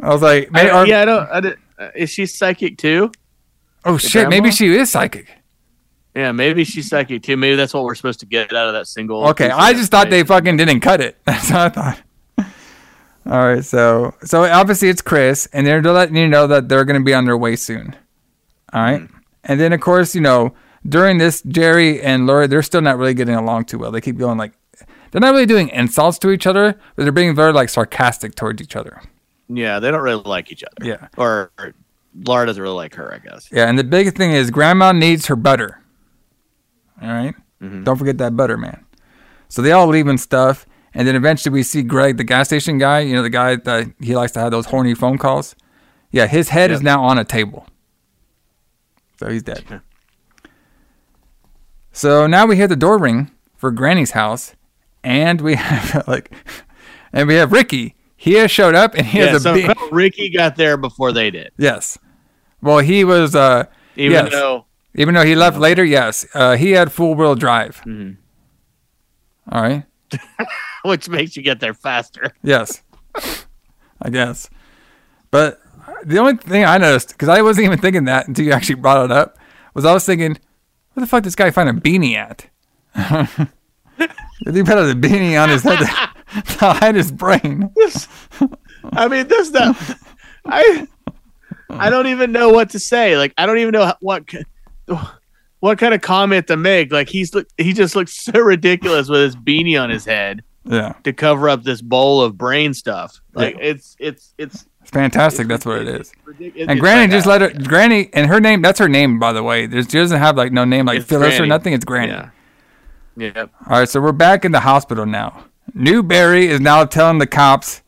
I was like, I yeah, I don't. I uh, is she psychic too? oh the shit, maybe she is psychic. Yeah, maybe she's psychic too. Maybe that's what we're supposed to get out of that single. Okay, I just thought they fucking didn't cut it. That's what I thought. All right, so so obviously it's Chris, and they're letting you know that they're going to be on their way soon. All right, Mm-hmm. and then of course you know during this, Jerry and Laura they're still not really getting along too well. They keep going like they're not really doing insults to each other, but they're being very like sarcastic towards each other. Yeah, they don't really like each other. Yeah. or, or Laura doesn't really like her. I guess. Yeah, and the big thing is Grandma needs her butter. All right? Mm-hmm. don't forget that butter, man. So they all leave and stuff, and then eventually we see Greg, the gas station guy. You know, the guy that he likes to have those horny phone calls. Yeah, his head is now on a table, so he's dead. So now we hear the door ring for Granny's house, and we have like, and we have Ricky. He has showed up, and he yeah, has a so big Ricky got there before they did. yes. Well, he was uh Even yes. though Even though he left later, yes, uh, he had full wheel drive. Mhm. All right. which makes you get there faster. Yes, I guess. But the only thing I noticed, because I wasn't even thinking that until you actually brought it up, was I was thinking, where the fuck does this guy find a beanie at? He put a beanie on his head to, to hide his brain? I mean, this that I I don't even know what to say. Like, I don't even know what what kind of comment to make. Like, he's look he just looks so ridiculous with his beanie on his head Yeah, to cover up this bowl of brain stuff. Like, it's it's it's it's fantastic. That's what it is. ridiculous. And Granny just let her. Granny and her name. That's her name, by the way. There's, she doesn't have like no name like It's Phyllis or nothing. It's Granny. Yeah. Yep. All right, so we're back in the hospital now. Newbury is now telling the cops,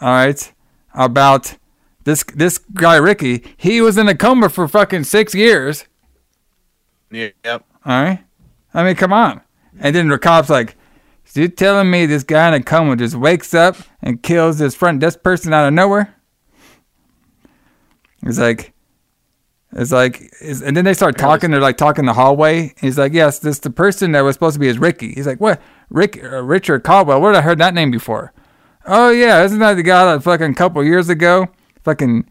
all right, about this this guy Ricky. He was in a coma for fucking six years. Yep. All right, I mean, come on. And then the cops like, so you telling me this guy in a coma just wakes up and kills this front desk person out of nowhere? It's like, it's like, it's, and then they start talking. They're like talking in the hallway. He's like, yes, this the person that was supposed to be is Ricky. He's like, what? Rick, uh, Richard Caldwell. Where did I heard that name before? Oh yeah, isn't that the guy that fucking couple years ago fucking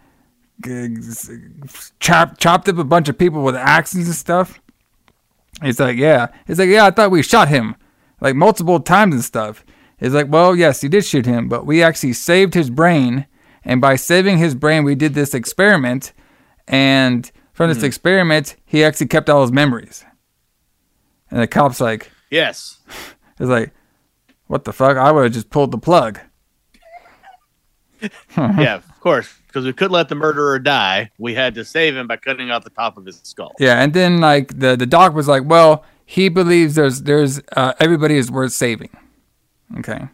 chopped chopped up a bunch of people with axes and stuff? He's like, yeah. He's like, yeah. I thought we shot him like multiple times and stuff. He's like, well, yes, you did shoot him, but we actually saved his brain. And by saving his brain, we did this experiment. And from this Hmm. experiment, he actually kept all his memories. And the cop's like, Yes. is like, what the fuck? I would have just pulled the plug. yeah, of course. Because we couldn't let the murderer die. We had to save him by cutting out the top of his skull. Yeah, and then like the the doc was like, well, he believes there's there's uh, everybody is worth saving. Okay.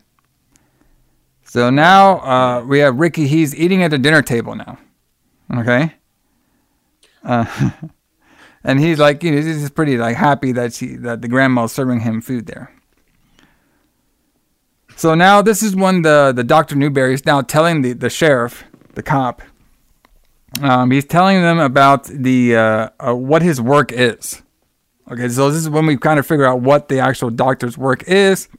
So now uh, we have Ricky. He's eating at the dinner table now. Okay. Uh, and he's like, you know, he's pretty like happy that she that the grandma's serving him food there. So now this is when the the Doctor Newbury is now telling the the sheriff, the cop, um, he's telling them about the uh, uh, what his work is. Okay, so this is when we kind of figure out what the actual doctor's work is.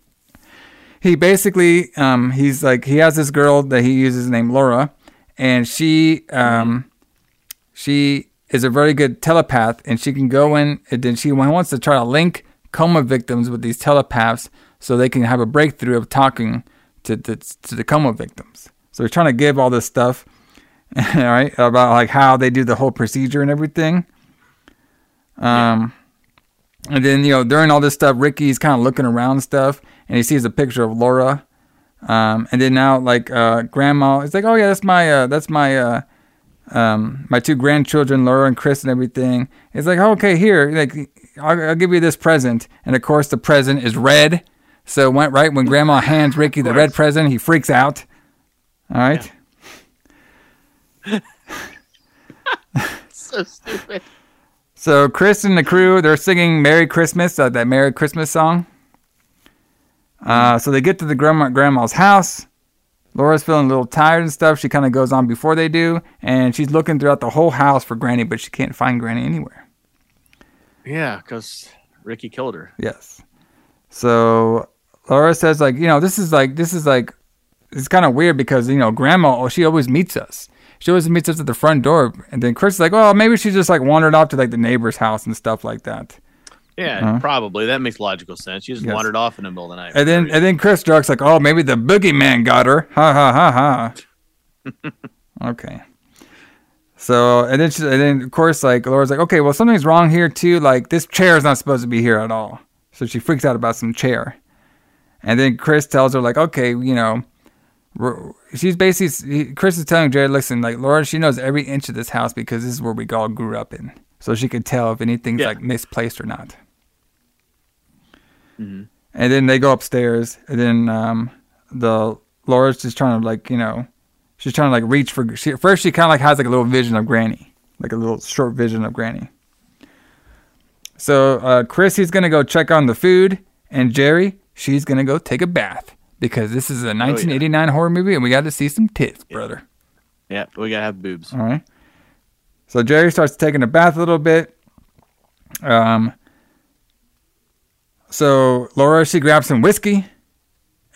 He basically, um, he's like, he has this girl that he uses named Laura, and she, um, she is a very good telepath, and she can go in, and then she wants to try to link coma victims with these telepaths, so they can have a breakthrough of talking to to, to the coma victims. So he's trying to give all this stuff, all right, about like how they do the whole procedure and everything. Um, and then you know during all this stuff, Ricky's kind of looking around stuff, and he sees a picture of Laura. Um, and then now like uh, Grandma, it's like, oh yeah, that's my uh, that's my uh, um, my two grandchildren, Laura and Chris, and everything. It's like, oh, okay, here, like I'll, I'll give you this present, and of course the present is red. So went right when Grandma hands Ricky the red present, he freaks out. All right. so stupid. So Chris and the crew, they're singing "Merry Christmas," uh, that Merry Christmas song. Uh, so they get to the grandma grandma's house. Laura's feeling a little tired and stuff. She kind of goes on before they do, and she's looking throughout the whole house for Granny, but she can't find Granny anywhere. Yeah, because Ricky killed her. Yes. So Laura says, like, you know, this is like, this is like, it's kind of weird because you know, Grandma, oh, she always meets us. She always meets us at the front door, and then Chris is like, oh, maybe she just like wandered off to like the neighbor's house and stuff like that. Yeah, Uh-huh. probably. That makes logical sense. She just Yes. wandered off in the middle of the night. And then and then Chris jokes like, "Oh, maybe the boogeyman got her." Ha ha ha ha. okay. So and then she, and then of course like Laura's like, "Okay, well something's wrong here too. Like this chair is not supposed to be here at all." So she freaks out about some chair. And then Chris tells her like, "Okay, you know." She's basically Chris is telling Jared, listen, like Laura, she knows every inch of this house because this is where we all grew up in, so she could tell if anything's Yeah. like misplaced or not. Mhm. And then they go upstairs, and then um, the Laura's just trying to like you know, she's trying to like reach for. She, first, she kind of like has like a little vision of Granny, like a little short vision of Granny. So uh, Chris, he's gonna go check on the food, and Jerry, she's gonna go take a bath because this is a 1989 horror movie, and we got to see some tits, brother. Yeah, we gotta have boobs. All right. So Jerry starts taking a bath a little bit. Um. So Laura, she grabs some whiskey,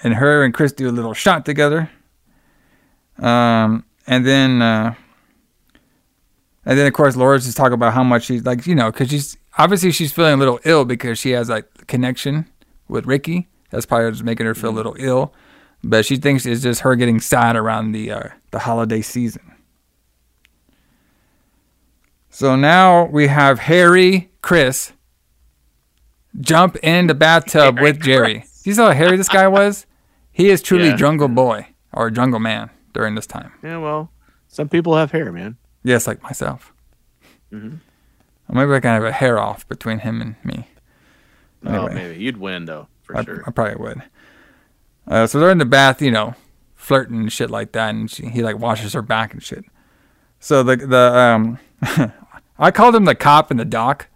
and her and Chris do a little shot together. Um, and then, uh, and then of course Laura's just talking about how much she's like, you know, because she's obviously she's feeling a little ill because she has like connection with Ricky. That's probably just making her feel a little ill, but she thinks it's just her getting sad around the uh, the holiday season. So now we have Harry, Chris, jump in the bathtub with Jerry. You saw how hairy this guy was? He is truly Yeah. Jungle Boy or Jungle Man during this time. Yeah, well, some people have hair, man. Yes, like myself. Mhm. Or maybe I can have a hair off between him and me. Oh, maybe you'd win though, for I, sure. I probably would. Uh, so they're in the bath, you know, flirting and shit like that, and she, he like washes her back and shit. So the the um, I called him the cop and the doc,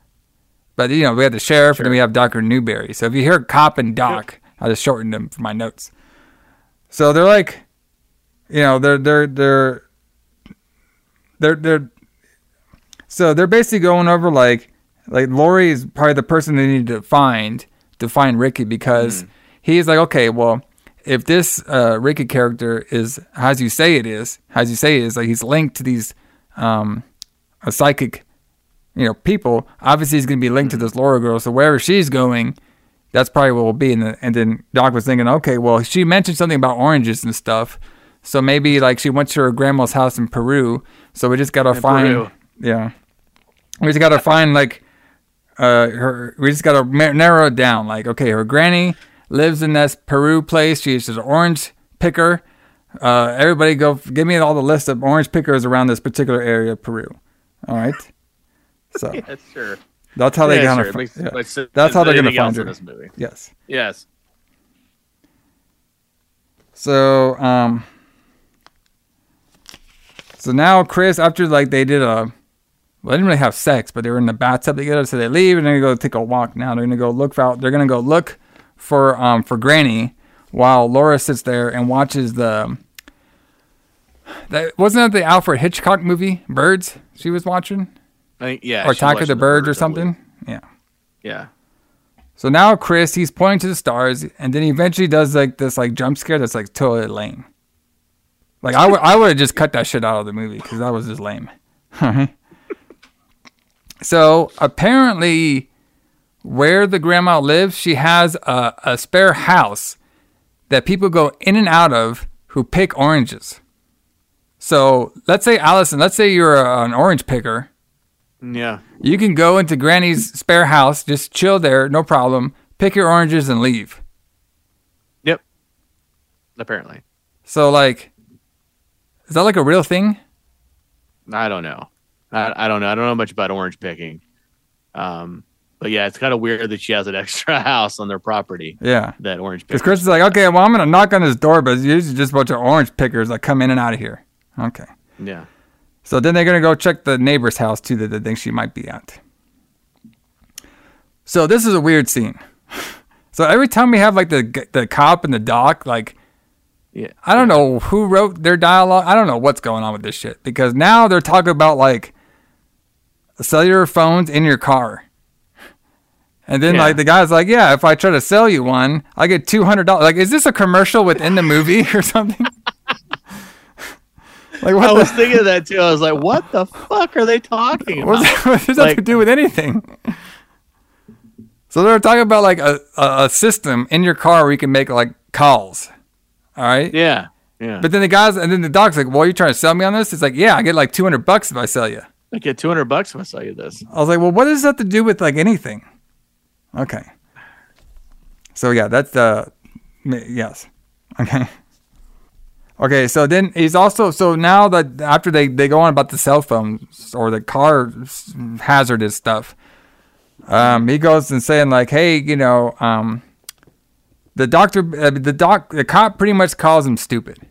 but you know we have the sheriff and then we have Doctor Newbury. So if you hear cop and doc, I just shortened them for my notes. So they're like, you know, they're they're they're they're they're so they're basically going over like like Lori is probably the person they need to find to find Ricky because he's like, okay, well, if this uh, Ricky character is as you say it is, as you say it is, like he's linked to these um, a psychic, you know, people. Obviously, he's gonna be linked to this Laura girl. So wherever she's going, that's probably what will be. And, the, and then Doc was thinking, okay, well, she mentioned something about oranges and stuff. So maybe like she went to her grandma's house in Peru. So we just gotta find, Peru. yeah, we just gotta find like, uh, her. We just gotta ma- narrow it down. Like, okay, her granny lives in this Peru place. She's an orange picker. Uh, everybody go give me all the list of orange pickers around this particular area of Peru. All right. So Yeah, sure. that's how they Yeah, gonna. sure. Fi- makes- yeah. makes sense That's how they're gonna find her. this movie. Yes. Yes. So um. So now Chris, after like they did a, well, they didn't really have sex, but they were in the bathtub together. So they leave and they're gonna go take a walk. Now they're gonna go look for. They're gonna go look for um for Granny, while Laura sits there and watches the. That wasn't that the Alfred Hitchcock movie Birds she was watching, I think, yeah. or Attack of watching the Birds or something. Yeah. Yeah. So now Chris, he's pointing to the stars, and then he eventually does like this like jump scare that's like totally lame. Like I would I would have just cut that shit out of the movie because that was just lame. so apparently, where the grandma lives, she has a, a spare house that people go in and out of who pick oranges. So let's say Allison, let's say you're a, an orange picker. Yeah. You can go into Granny's spare house, just chill there, no problem. Pick your oranges and leave. Yep. Apparently. So like, is that like a real thing? I don't know. I, I don't know. I don't know much about orange picking. Um, but yeah, it's kind of weird that she has an extra house on their property. Yeah. That orange Because. Chris is like, okay, well, I'm gonna knock on his door, but it's usually just a bunch of orange pickers that come in and out of here. Okay. Yeah. So then they're gonna go check the neighbor's house too that they think she might be at. So this is a weird scene. So every time we have like the the cop and the doc, like Yeah. I don't know who wrote their dialogue. I don't know what's going on with this shit because now they're talking about like cellular phones in your car. And then Yeah. like the guy's like, "Yeah, if I try to sell you one, I get two hundred dollars." Like, is this a commercial within the movie or something? Like, what I the- was thinking of that too. I was like, what the fuck are they talking about? What does that have to do with anything? So they're talking about like a, a, system in your car where you can make like calls. All right. Yeah. Yeah. But then the guys and then the dog's like, "Well, are you trying to sell me on this?" It's like, "Yeah, I get like two hundred bucks if I sell you." I get 200 bucks if I sell you this. I was like, "Well, what does that have to do with like anything?" Okay. So yeah, that's the yes. Okay. Okay, so then he's also so now that after they they go on about the cell phones or the car hazardous stuff, um, he goes and saying like, hey, you know, um, the doctor, uh, the doc, the cop pretty much calls him stupid.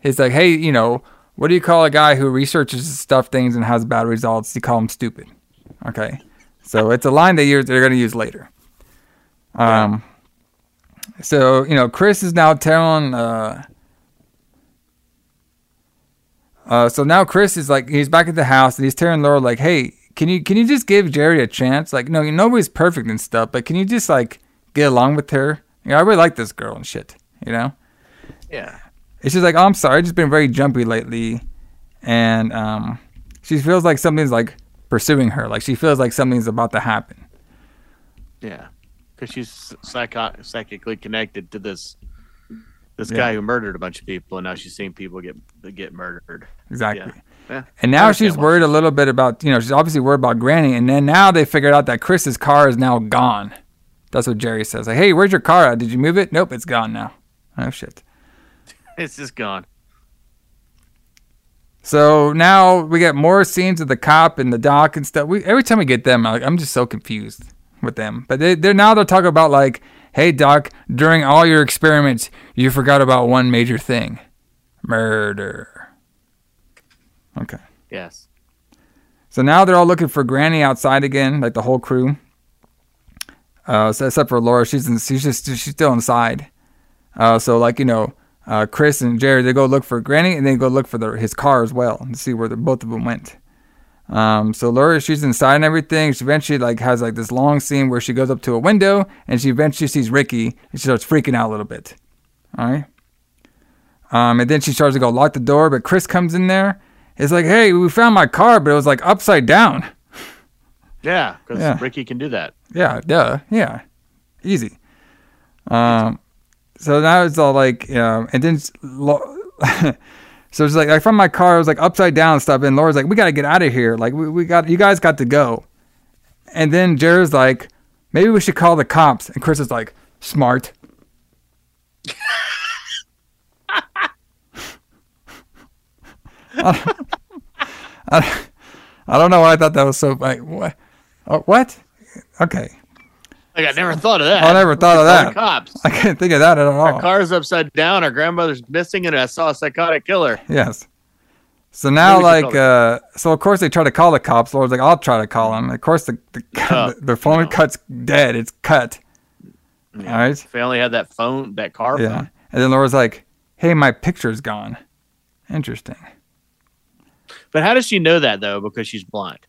He's like, hey, you know, what do you call a guy who researches stuff things and has bad results? You call him stupid. Okay, so it's a line they use they're gonna use later. Um, so you know, Chris is now telling. Uh, uh, so now Chris is like he's back at the house and he's telling Laura like, "Hey, can you can you just give Jerry a chance? Like, no, nobody's perfect and stuff, but can you just like get along with her? You know, I really like this girl and shit. You know." Yeah. It's just like, oh, I'm sorry, I've just been very jumpy lately, and um, she feels like something's like pursuing her. Like she feels like something's about to happen. Yeah. Because she's psycho- psychically connected to this this Yeah. guy who murdered a bunch of people, and now she's seeing people get get murdered. Exactly. Yeah. Yeah. And now she's worried a little bit about, you know, she's obviously worried about Granny. And then now they figured out that Chris's car is now gone. That's what Jerry says. Like, hey, where's your car at? Did you move it? Nope, it's gone now. Oh, shit. It's just gone. So now we get more scenes of the cop and the doc and stuff. We every time we get them, like, I'm just so confused with them. But they, they're now they're talking about like, hey doc, during all your experiments, you forgot about one major thing, murder. Okay. Yes. So now they're all looking for Granny outside again, like the whole crew. Uh, so except for Laura, she's in, she's just she's still inside. Uh, so like you know, uh, Chris and Jerry they go look for Granny and they go look for his car as well to see where the, both of them went. Um, so Laura she's inside and everything. She eventually like has like this long scene where she goes up to a window and she eventually sees Ricky and she starts freaking out a little bit. All right. Um, and then she starts to go lock the door, but Chris comes in there. It's like, hey, we found my car, but it was like upside down. Yeah, because Yeah. Ricky can do that. Yeah, duh, yeah. easy. Um, so now it's all like, know, and then Lo- so it's like, like from my car, it was like upside down and stuff. And Laura's like, we got to get out of here. Like, we, we got, you guys got to go. And then Jared's like, maybe we should call the cops. And Chris is like, smart. I, I, I don't know why I thought that was so. Like, what? Oh, uh, what? Okay. Like I never thought of that. I never thought of Call the that. Cops. I can't think of that at all. Our car's upside down. Our grandmother's missing, and I saw a psychotic killer. Yes. So now, Maybe we should like, uh, so of course they try to call the cops. Laura's like, I'll try to call him. Of course, the the, Oh, the phone cut's dead. It's cut. All right. If we only had that phone, that car Yeah. phone. And then Laura's like, Hey, my picture's gone. Interesting. But how does she know that though? Because she's blind.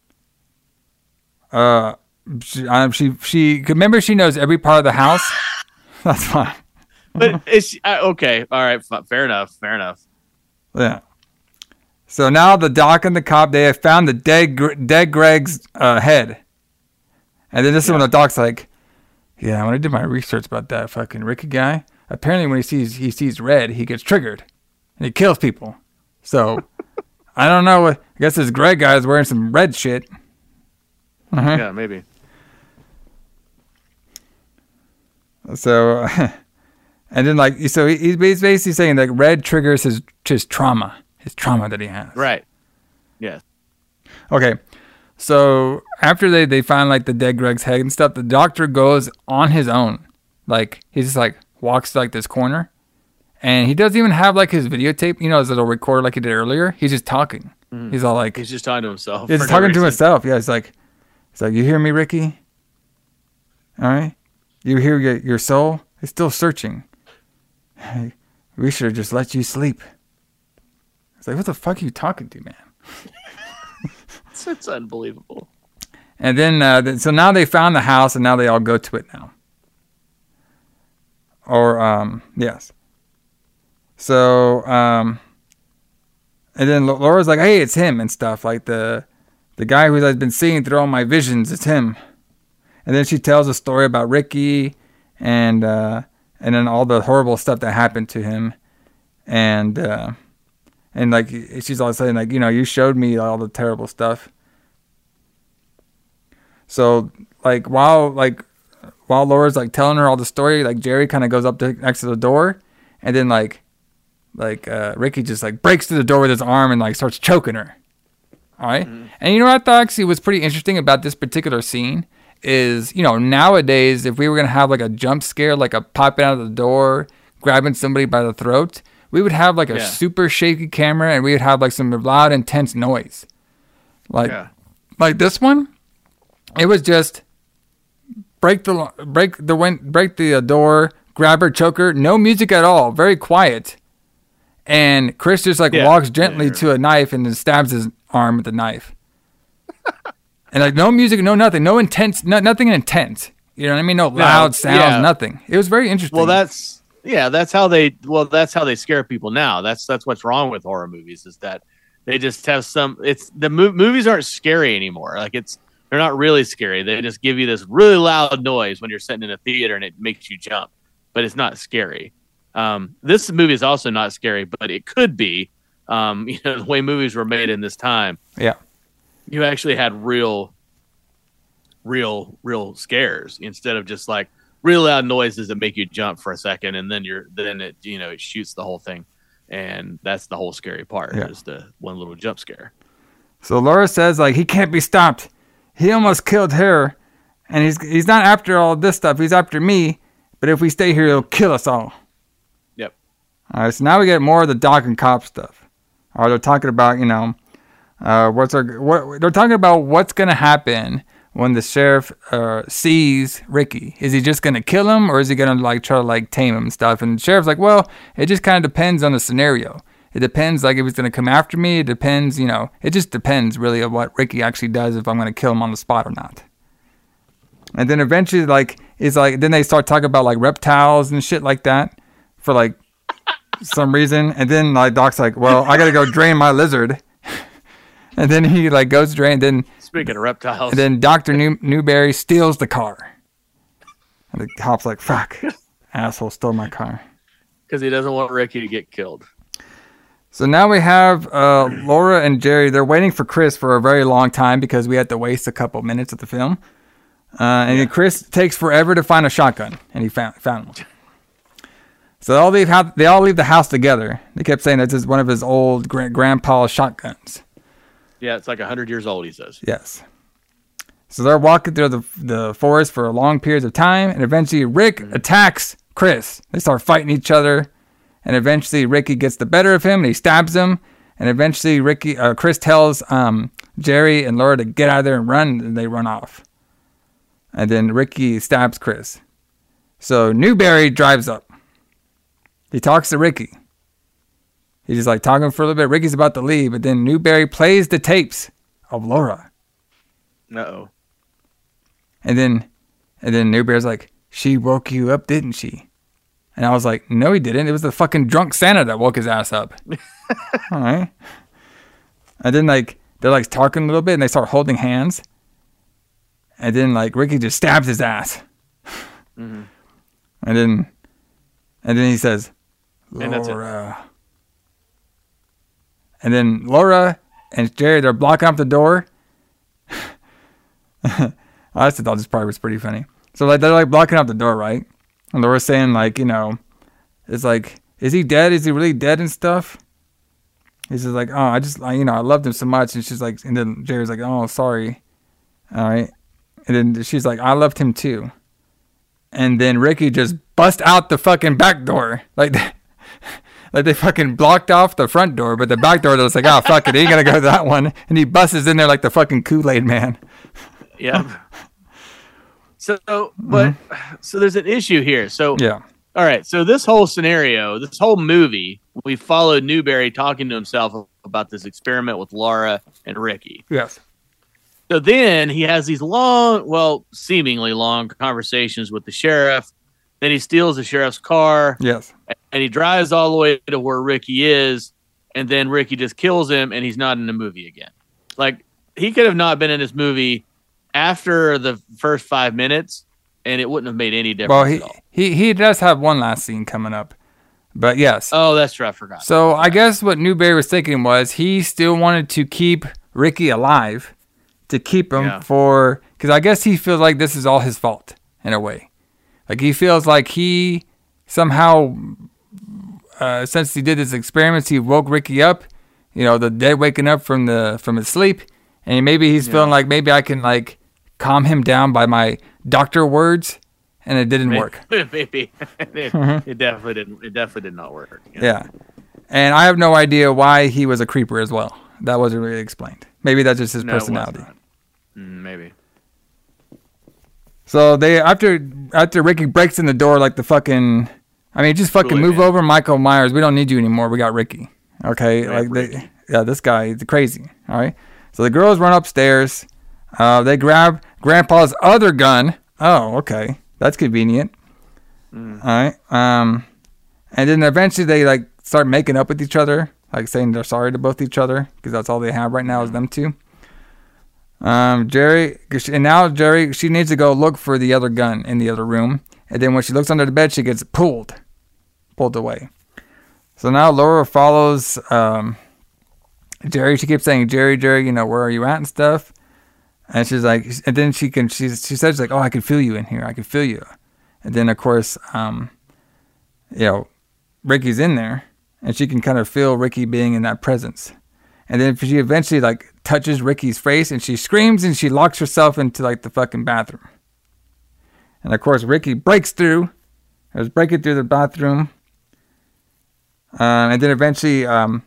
Uh, she, um, she, she. Remember, she knows every part of the house. That's fine. But it's uh, okay. All right. Fair enough. Fair enough. Yeah. So now the doc and the cop they have found the dead dead Greg's uh, head, and then this is when the doc's like, "Yeah, when I did my research about that fucking Ricky guy, apparently when he sees he sees red, he gets triggered, and he kills people. So I don't know. I guess this Greg guy is wearing some red shit. Uh-huh. Yeah, maybe. So, and then like so he's basically saying that red triggers his his trauma, his trauma that he has. Right. Yes. Okay. So after they, they find like the dead Greg's head and stuff, the doctor goes on his own. Like he just like walks to like this corner. And he doesn't even have like his videotape, you know, his little recorder like he did earlier. He's just talking. Mhm. He's all like He's just talking to himself. He's for no talking to himself. Yeah, he's like it's like you hear me, Ricky? All right? You hear your your soul? It's still searching. Hey, we should have just let you sleep. It's like, what the fuck are you talking to, man? It's, it's unbelievable. And then, uh, so now they found the house, and now they all go to it now. Or, um, yes. So, um, and then Laura's like, "Hey, it's him," and stuff like the, the guy who I've been seeing through all my visions. It's him. And then she tells a story about Ricky, and uh, and then all the horrible stuff that happened to him, and uh, and like she's always saying like, you know, you showed me all the terrible stuff. So like while like while Laura's like telling her all the story, like Jerry kind of goes up to next to the door, and then like like uh, Ricky just like breaks through the door with his arm and like starts choking her. All right? and you know what I thought actually was pretty interesting about this particular scene is you know nowadays if we were gonna have like a jump scare like a popping out of the door, grabbing somebody by the throat, we would have like a Yeah. super shaky camera and we would have like some loud intense noise, like Yeah. like this one. It was just break the break the win break the uh, door, grab her, choke her. No music at all. Very quiet. And Chris just like Yeah. walks gently to a knife and then stabs his arm with the knife. and like no music, no nothing, no intense, no, nothing intense. You know what I mean? No loud sounds, yeah. nothing. It was very interesting. Well, that's yeah, that's how they well, that's how they scare people now. That's that's what's wrong with horror movies is that they just have some. It's the mo- movies aren't scary anymore. Like it's they're not really scary. They just give you this really loud noise when you're sitting in a theater and it makes you jump, but it's not scary. Um, this movie is also not scary, but it could be. Um, you know the way movies were made in this time. yeah. You actually had real real real scares instead of just like real loud noises that make you jump for a second and then you're then it you know it shoots the whole thing and that's the whole scary part Yeah. is the one little jump scare So Laura says like he can't be stopped. He almost killed her, and he's he's not after all this stuff. He's after me. But if we stay here, he'll kill us all. yep All right, so now we get more of the doc and cop stuff. Or they're talking about, you know, uh, what's our, what they're talking about what's gonna happen when the sheriff uh, sees Ricky. Is he just gonna kill him, or is he gonna like try to like tame him and stuff? And the sheriff's like, well, it just kind of depends on the scenario. It depends, like if he's gonna come after me. It depends, you know. It just depends really of what Ricky actually does if I'm gonna kill him on the spot or not. And then eventually, like, it's like then they start talking about like reptiles and shit like that for like some reason. And then like Doc's like, well, I gotta go drain my lizard. And then he like goes to drain. Then speaking of reptiles and then Doctor New- Newbury steals the car. And the cop's like, fuck, asshole stole my car. Because he doesn't want Ricky to get killed. So now we have uh, Laura and Jerry. They're waiting for Chris for a very long time because we had to waste a couple minutes of the film. Uh, and then Chris takes forever to find a shotgun, and he found found one. So they all leave. They all leave the house together. They kept saying this is one of his old gra- grandpa's shotguns. Yeah, it's like 100 years old, he says. Yes. So they're walking through the the forest for long periods of time, and eventually Rick attacks Chris. They start fighting each other, and eventually Ricky gets the better of him, and he stabs him. And eventually Ricky, uh, Chris tells um, Jerry and Laura to get out of there and run, and they run off. And then Ricky stabs Chris. So Newbury drives up. He talks to Ricky. He's just like talking for a little bit. Ricky's about to leave, but then Newbury plays the tapes of Laura. Uh oh. And then and then Newbury's like, She woke you up, didn't she? And I was like, No, he didn't. It was the fucking drunk Santa that woke his ass up. All right. And then like they're like talking a little bit and they start holding hands. And then like Ricky just stabs his ass. Mhm. And then and then he says, And that's it. Laura. And then Laura and Jerry, they're blocking up the door. I just thought this part was pretty funny. So like they're like blocking up the door, right? And Laura's saying like, you know, it's like, is he dead? Is he really dead and stuff? He's just like, oh, I just, I, you know, I loved him so much. And she's like, and then Jerry's like, oh, sorry. All right. And then she's like, I loved him too. And then Ricky just bust out the fucking back door. Like, like they fucking blocked off the front door, but the back door they was like, oh, fuck it. He ain't gonna go to that one. And he busts in there like the fucking Kool Aid man. Yeah. So, but mm-hmm. so there's an issue here. So Yeah. All right. So this whole scenario, this whole movie, we followed Newbury talking to himself about this experiment with Laura and Ricky. Yes. So then he has these long, well, seemingly long conversations with the sheriff. Then he steals the sheriff's car Yes. And he drives all the way to where Ricky is. And then Ricky just kills him and he's not in the movie again. Like he could have not been in this movie after the first five minutes and it wouldn't have made any difference. Well, at he, he he does have one last scene coming up, but yes. Oh, that's true. I forgot. So I guess what Newbury was thinking was he still wanted to keep Ricky alive, to keep him Yeah. for because I guess he feels like this is all his fault in a way. Like he feels like he somehow, uh, since he did his experiments, he woke Ricky up. You know, the dead waking up from the from his sleep, and maybe he's feeling like maybe I can like calm him down by my doctor words, and it didn't work. Maybe it, Mhm. it definitely didn't. It definitely did not work. Yeah. And I have no idea why he was a creeper as well. That wasn't really explained. Maybe that's just his No, personality. Mm, maybe. So they after after Ricky breaks in the door like the fucking I mean just fucking move over Michael Myers. We don't need you anymore. We got Ricky. Okay? Like they yeah, this guy is crazy. All right. So the girls run upstairs. Uh, they grab grandpa's other gun. Oh, okay. That's convenient. Mm. All right. Um, and then eventually they like start making up with each other, like saying they're sorry to both each other because that's all they have right now is them two. Um, Jerry, and now Jerry, she needs to go look for the other gun in the other room, and then when she looks under the bed, she gets pulled, pulled away. So now Laura follows um, Jerry. She keeps saying, "Jerry, Jerry, you know where are you at and stuff." And she's like, and then she can, she she says like, "Oh, I can feel you in here. I can feel you." And then of course, um, you know, Ricky's in there, and she can kind of feel Ricky being in that presence. And then she eventually like touches Ricky's face, and she screams and she locks herself into like the fucking bathroom. And of course, Ricky breaks through, is breaking through the bathroom. Um, and then eventually, um,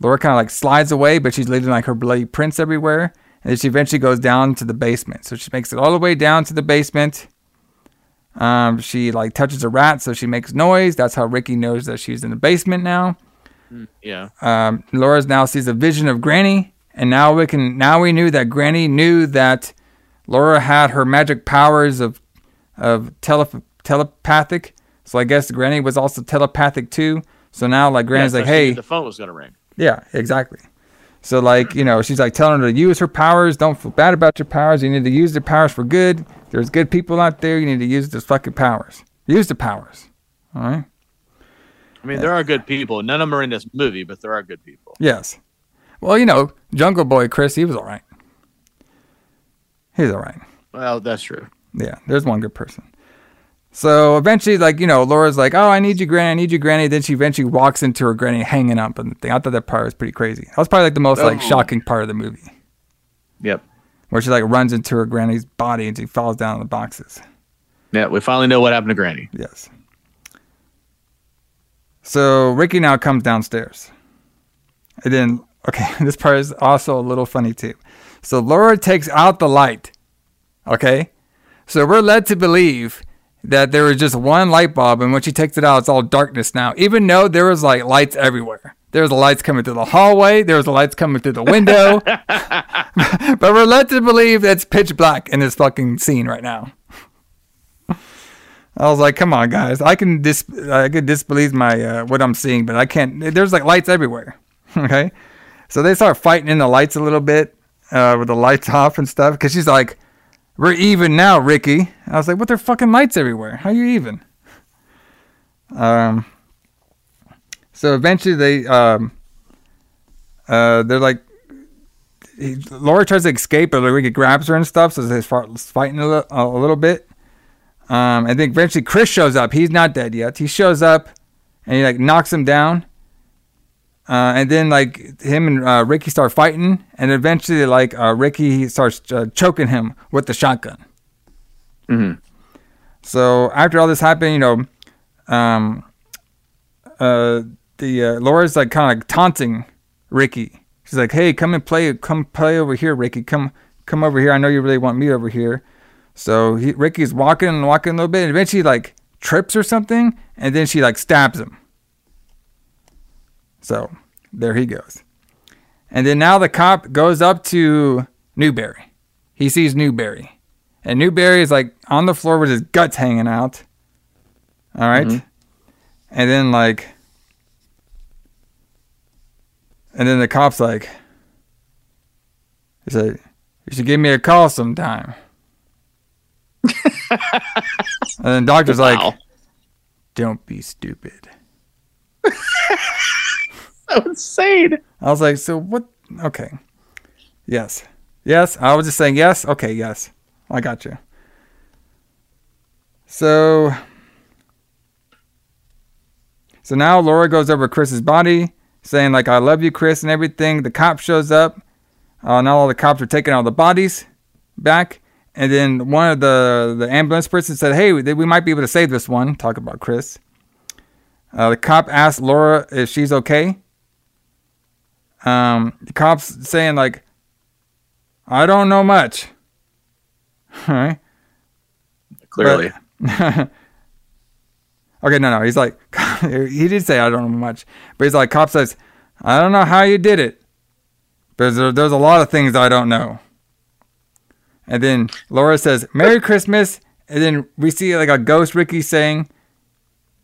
Laura kind of like slides away, but she's leaving like her bloody prints everywhere. And then she eventually goes down to the basement. So she makes it all the way down to the basement. Um, she like touches a rat, so she makes noise. That's how Ricky knows that she's in the basement now. Mm, Yeah. Um, Laura's now sees a vision of Granny, and now we can now we knew that Granny knew that Laura had her magic powers of of tele- telepathic. So I guess Granny was also telepathic too. So now like Granny's Yeah, like, so she knew hey, the phone was gonna ring. yeah, exactly. So like, you know, she's like telling her to use her powers. Don't feel bad about your powers. You need to use their powers for good. There's good people out there. You need to use those fucking powers. Use the powers. All right. I mean, there are good people. None of them are in this movie, but there are good people. Yes. Well, you know, Jungle Boy Chris, he was all right. He's all right. Well, that's true. Yeah, there's one good person. So eventually, like, you know, Laura's like, oh, I need you, Granny. I need you, Granny. Then she eventually walks into her Granny hanging up and the thing. I thought that part was pretty crazy. That was probably like the most like Oh. shocking part of the movie. Yep. Where she like runs into her Granny's body and she falls down in the boxes. Yeah, we finally know what happened to Granny. Yes. So Ricky now comes downstairs. And then, okay, this part is also a little funny too. So Laura takes out the light. Okay? So we're led to believe that there was just one light bulb, and when she takes it out, it's all darkness now, even though there was like lights everywhere. There was the lights coming through the hallway, there was the lights coming through the window. but we're led to believe it's pitch black in this fucking scene right now. I was like, "Come on, guys! I can dis I can disbelieve my uh, what I'm seeing, but I can't." There's like lights everywhere. okay, so they start fighting in the lights a little bit uh, with the lights off and stuff. Because she's like, "We're even now, Ricky." I was like, "What? There are fucking lights everywhere. How you even?" Um. So eventually they um. Uh, they're like, he, Laura tries to escape, but Ricky grabs her and stuff. So they start fighting a, li- a little bit. Um, and then eventually Chris shows up. He's not dead yet. He shows up and he like knocks him down. Uh, and then like him and uh, Ricky start fighting, and eventually like uh, Ricky starts uh, choking him with the shotgun. Mm-hmm. So after all this happened, you know, um, uh, the uh, Laura's like kind of like taunting Ricky. She's like, "Hey, come and play, come play over here, Ricky. Come, come over here. I know you really want me over here." So he, Ricky's walking and walking a little bit, and eventually like trips or something, and then she like stabs him. So there he goes. And then now the cop goes up to Newbury. He sees Newbury. And Newbury is like on the floor with his guts hanging out. All right? Mhm. And then like and then the cop's like he said, You should give me a call sometime. and then doctor's Wow. like Don't be stupid. So insane. I was like, so what? Okay. Yes. Yes. I was just saying yes. Okay. Yes. I got you. So. So now Laura goes over Chris's body, saying like, "I love you, Chris," and everything. The cop shows up. Uh, now all the cops are taking all the bodies back, and then one of the the ambulance person said, "Hey, we might be able to save this one." Talk about Chris. Uh, the cop asked Laura if she's okay. Um, the cops saying like, I don't know much. All right. Clearly. But- okay, no, no. He's like, he did say I don't know much, but he's like, cop says, I don't know how you did it, but there, there's a lot of things I don't know. And then Laura says, Merry Christmas, and then we see like a ghost Ricky saying,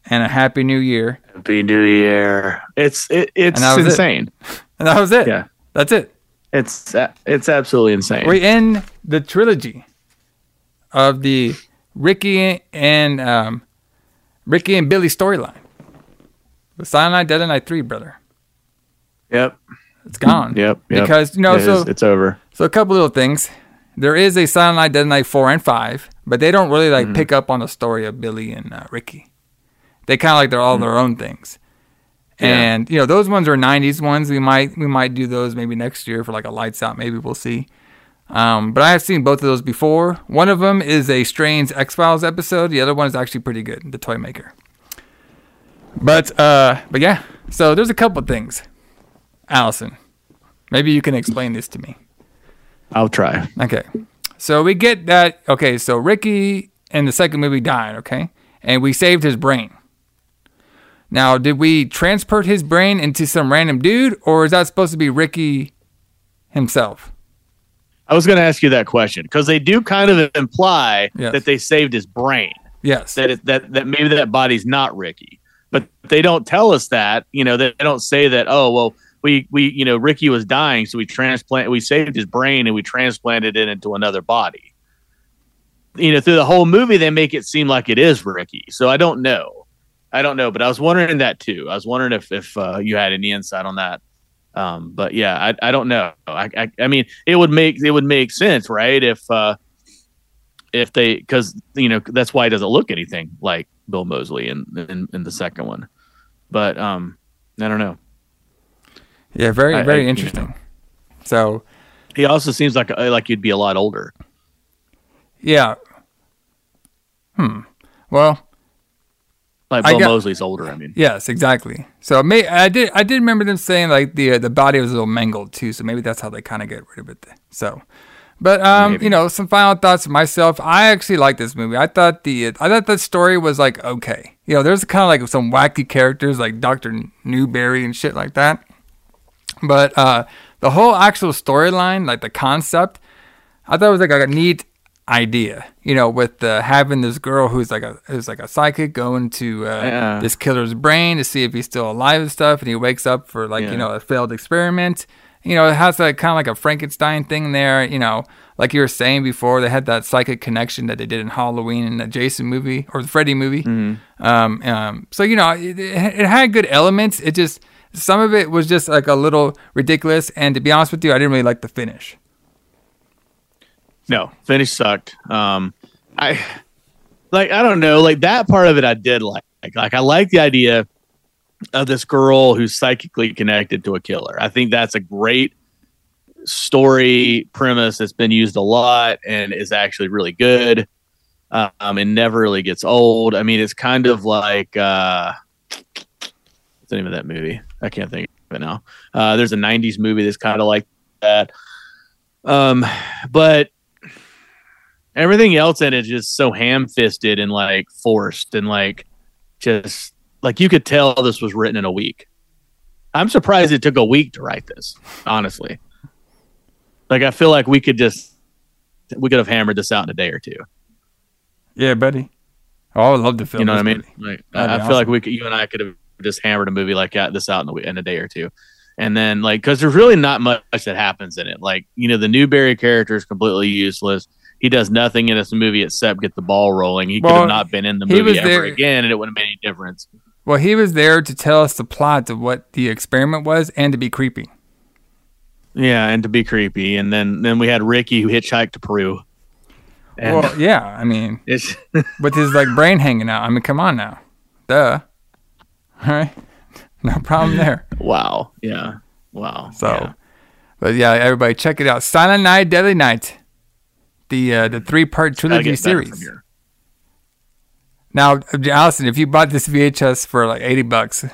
and a Happy New Year, Happy New Year. It's it, it's And that was it. And that was it. Yeah. That's it. It's it's absolutely insane. We're in the trilogy of the Ricky and um, Ricky and Billy storyline. The Silent Night, Dead Night Three, brother. Yep. It's gone. Yep. yep. Because you know, It is. so it's over. so a couple little things. There is a Silent Night, Dead Night four and five, but they don't really Mm-hmm. like pick up on the story of Billy and uh, Ricky. They kind of like they're all their own things. Yeah. And you know those ones are '90s ones. We might we might do those maybe next year for like a lights out. Maybe we'll see. Um, but I have seen both of those before. One of them is a strange X Files episode. The other one is actually pretty good. The Toy Maker. But uh, but yeah. So there's a couple things. Allison, maybe you can explain this to me. I'll try. Okay. So we get that. Okay. So Ricky in the second movie died. Okay. And we saved his brain. Now, did we transport his brain into some random dude, or is that supposed to be Ricky himself? I was going to ask you that question because they do kind of imply Yes. that they saved his brain. Yes. That it, that that maybe that body's not Ricky, but they don't tell us that. You know, they don't say that. Oh well, we we you know Ricky was dying, so we transplant we saved his brain and we transplanted it into another body. You know, through the whole movie, they make it seem like it is Ricky. So I don't know, I don't know, but I was wondering that too. I was wondering if if uh, you had any insight on that. Um, but yeah, I, I don't know. I, I I mean, it would make it would make sense, right? If uh, if they because you know that's why he doesn't look anything like Bill Moseley in in, in the second one. But um, I don't know. Yeah, very I- very I- interesting. you know. So He also seems like like you'd be a lot older. yeah. Hmm. Well, Like I Bill got- Moseley's older. I mean, Yes, exactly. So may I did I did remember them saying like the uh, the body was a little mangled too. So maybe that's how they kind of get rid of it. So, but um, you know, some final thoughts myself. I actually like this movie. I thought the I thought the story was like okay. You know, there's kind of like some wacky characters like Doctor Newbury and shit like that. But uh, the whole actual storyline, like the concept, I thought it was like a neat idea. You know, with uh, having this girl who's like a who's like a psychic going to uh, Yeah. this killer's brain to see if he's still alive and stuff, and he wakes up for like Yeah. you know a failed experiment. You know, it has like kind of like a Frankenstein thing there. You know, like you were saying before, they had that psychic connection that they did in Halloween and the Jason movie or the Freddy movie. Mm-hmm. Um, um, so you know, it, it had good elements. It just some of it was just like a little ridiculous, and to be honest with you, I didn't really like the finish. No, finish sucked. Um, I like I don't know, like that part of it I did like. Like, like I like the idea of this girl who's psychically connected to a killer. I think that's a great story premise that's been used a lot and is actually really good. Um, and never really gets old. I mean, it's kind of like uh, what's the name of that movie? I can't think of it now. Uh, there's a '90s movie that's kind of like that. Um, but everything else in it is just so ham-fisted and like forced and like just like you could tell this was written in a week. I'm surprised it took a week to write this, honestly. Like I feel like we could just we could have hammered this out in a day or two. Yeah, buddy. Oh, I would love to film. You know what I mean? Like I, That'd I be feel like we could, you and I could have just hammered a movie like that, this out in a, in a day or two. And then like because there's really not much that happens in it. Like you know the Newbury character is completely useless. He does nothing in this movie except get the ball rolling. He could Well, have not been in the movie ever there- again, and it wouldn't have made any difference. Well, he was there to tell us the plot of what the experiment was and to be creepy. Yeah, and to be creepy. And then then we had Ricky who hitchhiked to Peru. And well, yeah, I mean, it's with his like brain hanging out. I mean, come on now, duh. All right, no problem there. wow, yeah, wow. So, yeah. but yeah, everybody check it out. Silent Night, Deadly Night, the uh, the three part trilogy get better from series. Now, Allison, if you bought this VHS for like eighty bucks,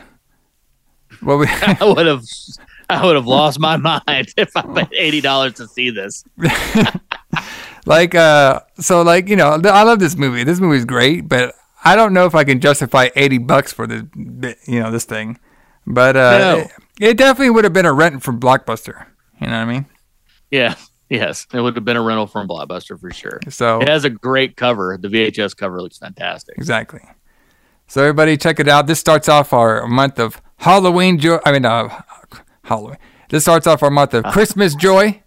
what would I would have I would have lost my mind if I paid eighty dollars to see this. like uh so like you know i love this movie this movie's great but i don't know if i can justify 80 bucks for this you know this thing but uh No. it, it definitely would have been a rent from blockbuster you know what i mean Yeah, yes, it would have been a rental from Blockbuster for sure. So- it has a great cover. The VHS cover looks fantastic. exactly so everybody check it out this starts off our month of halloween joy i mean uh halloween this starts off our month of christmas joy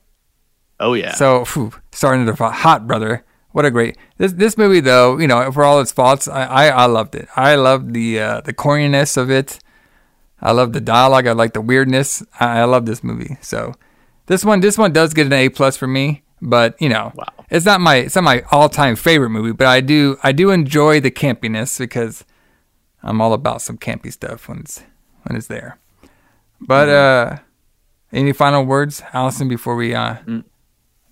Oh yeah. So phew, starting to hot, brother. What a great this this movie though. You know, for all its faults, I I, I loved it. I loved the uh, the corniness of it. I love the dialogue. I like the weirdness. I, I love this movie. So this one this one does get an A plus for me. But you know, it's not my it's not my all time favorite movie. But I do I do enjoy the campiness because I'm all about some campy stuff when it's when it's there. But uh, any final words, Allison, before we uh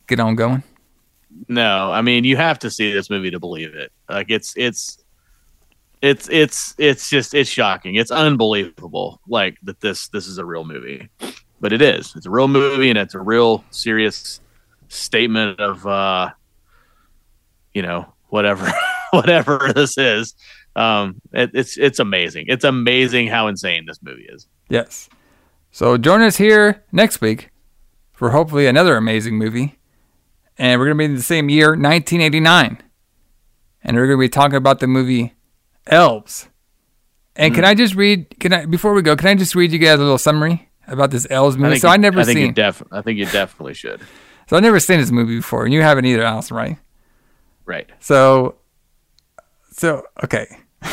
get on going? No, I mean you have to see this movie to believe it. Like it's it's it's it's it's just it's shocking. It's unbelievable. Like that this this is a real movie, but it is. It's a real movie and it's a real serious statement of uh, you know whatever whatever this is. Um, it, it's it's amazing. It's amazing how insane this movie is. Yes. So join us here next week for hopefully another amazing movie. And we're going to be in the same year, 1989. And we're going to be talking about the movie Elves. And can I just read, can I, before we go, can I just read you guys a little summary about this Elves movie. think so I never I think seen. You def- I think you definitely should. so I never seen this movie before, and you haven't either, Allison, right? Right. So, so okay.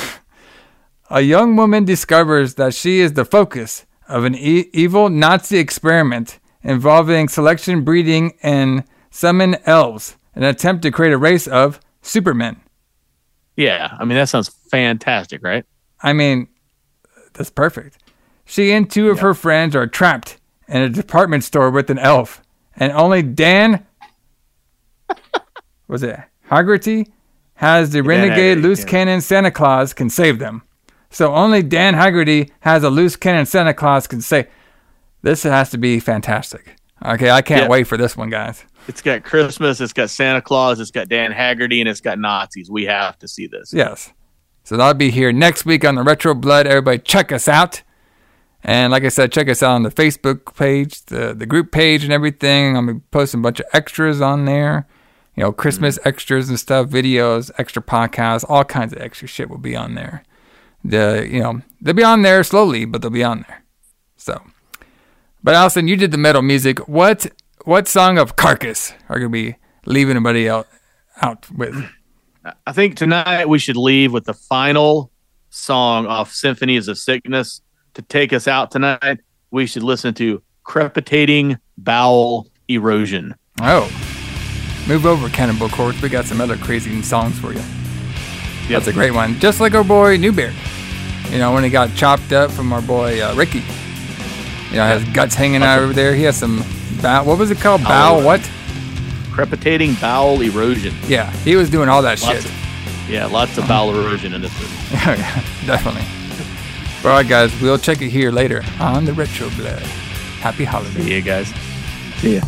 A young woman discovers that she is the focus of an e- evil Nazi experiment involving selection, breeding, and summon elves, an attempt to create a race of supermen. Yeah. I mean, that sounds fantastic, right? I mean, that's perfect. She and two of her friends are trapped in a department store with an elf, and only Dan was it Haggerty has the renegade Haggerty, loose yeah. cannon Santa Claus can save them. So only Dan Haggerty has a loose cannon Santa Claus can save. This has to be fantastic. Okay, I can't Yeah. wait for this one, guys. It's got Christmas, it's got Santa Claus, it's got Dan Haggerty, and it's got Nazis. We have to see this. Yes. So that'll be here next week on the Retro Blood. Everybody, check us out. And like I said, check us out on the Facebook page, the, the group page, and everything. I'm gonna be posting a bunch of extras on there. You know, Christmas mm. extras and stuff, videos, extra podcasts, all kinds of extra shit will be on there. The you know they'll be on there slowly, but they'll be on there. So, but Allison, you did the metal music. What what song of Carcass are gonna be leaving anybody out out with? I think tonight we should leave with the final song off Symphonies of Sickness to take us out tonight. We should listen to Crepitating Bowel Erosion. Oh. Move over, Cannibal Corpse. We got some other crazy songs for you. That's a great one. Just like our boy Newbury. You know, when he got chopped up from our boy uh, Ricky. You know, his guts hanging out over there. He has some bow. What was it called? Bow what? Crepitating Bowel Erosion. Yeah, he was doing all that Lots shit. of- yeah, lots of bowel erosion in this movie. yeah, definitely. All right, guys, we'll check it here later on the Retro Blood. Happy holidays. See you guys. See ya.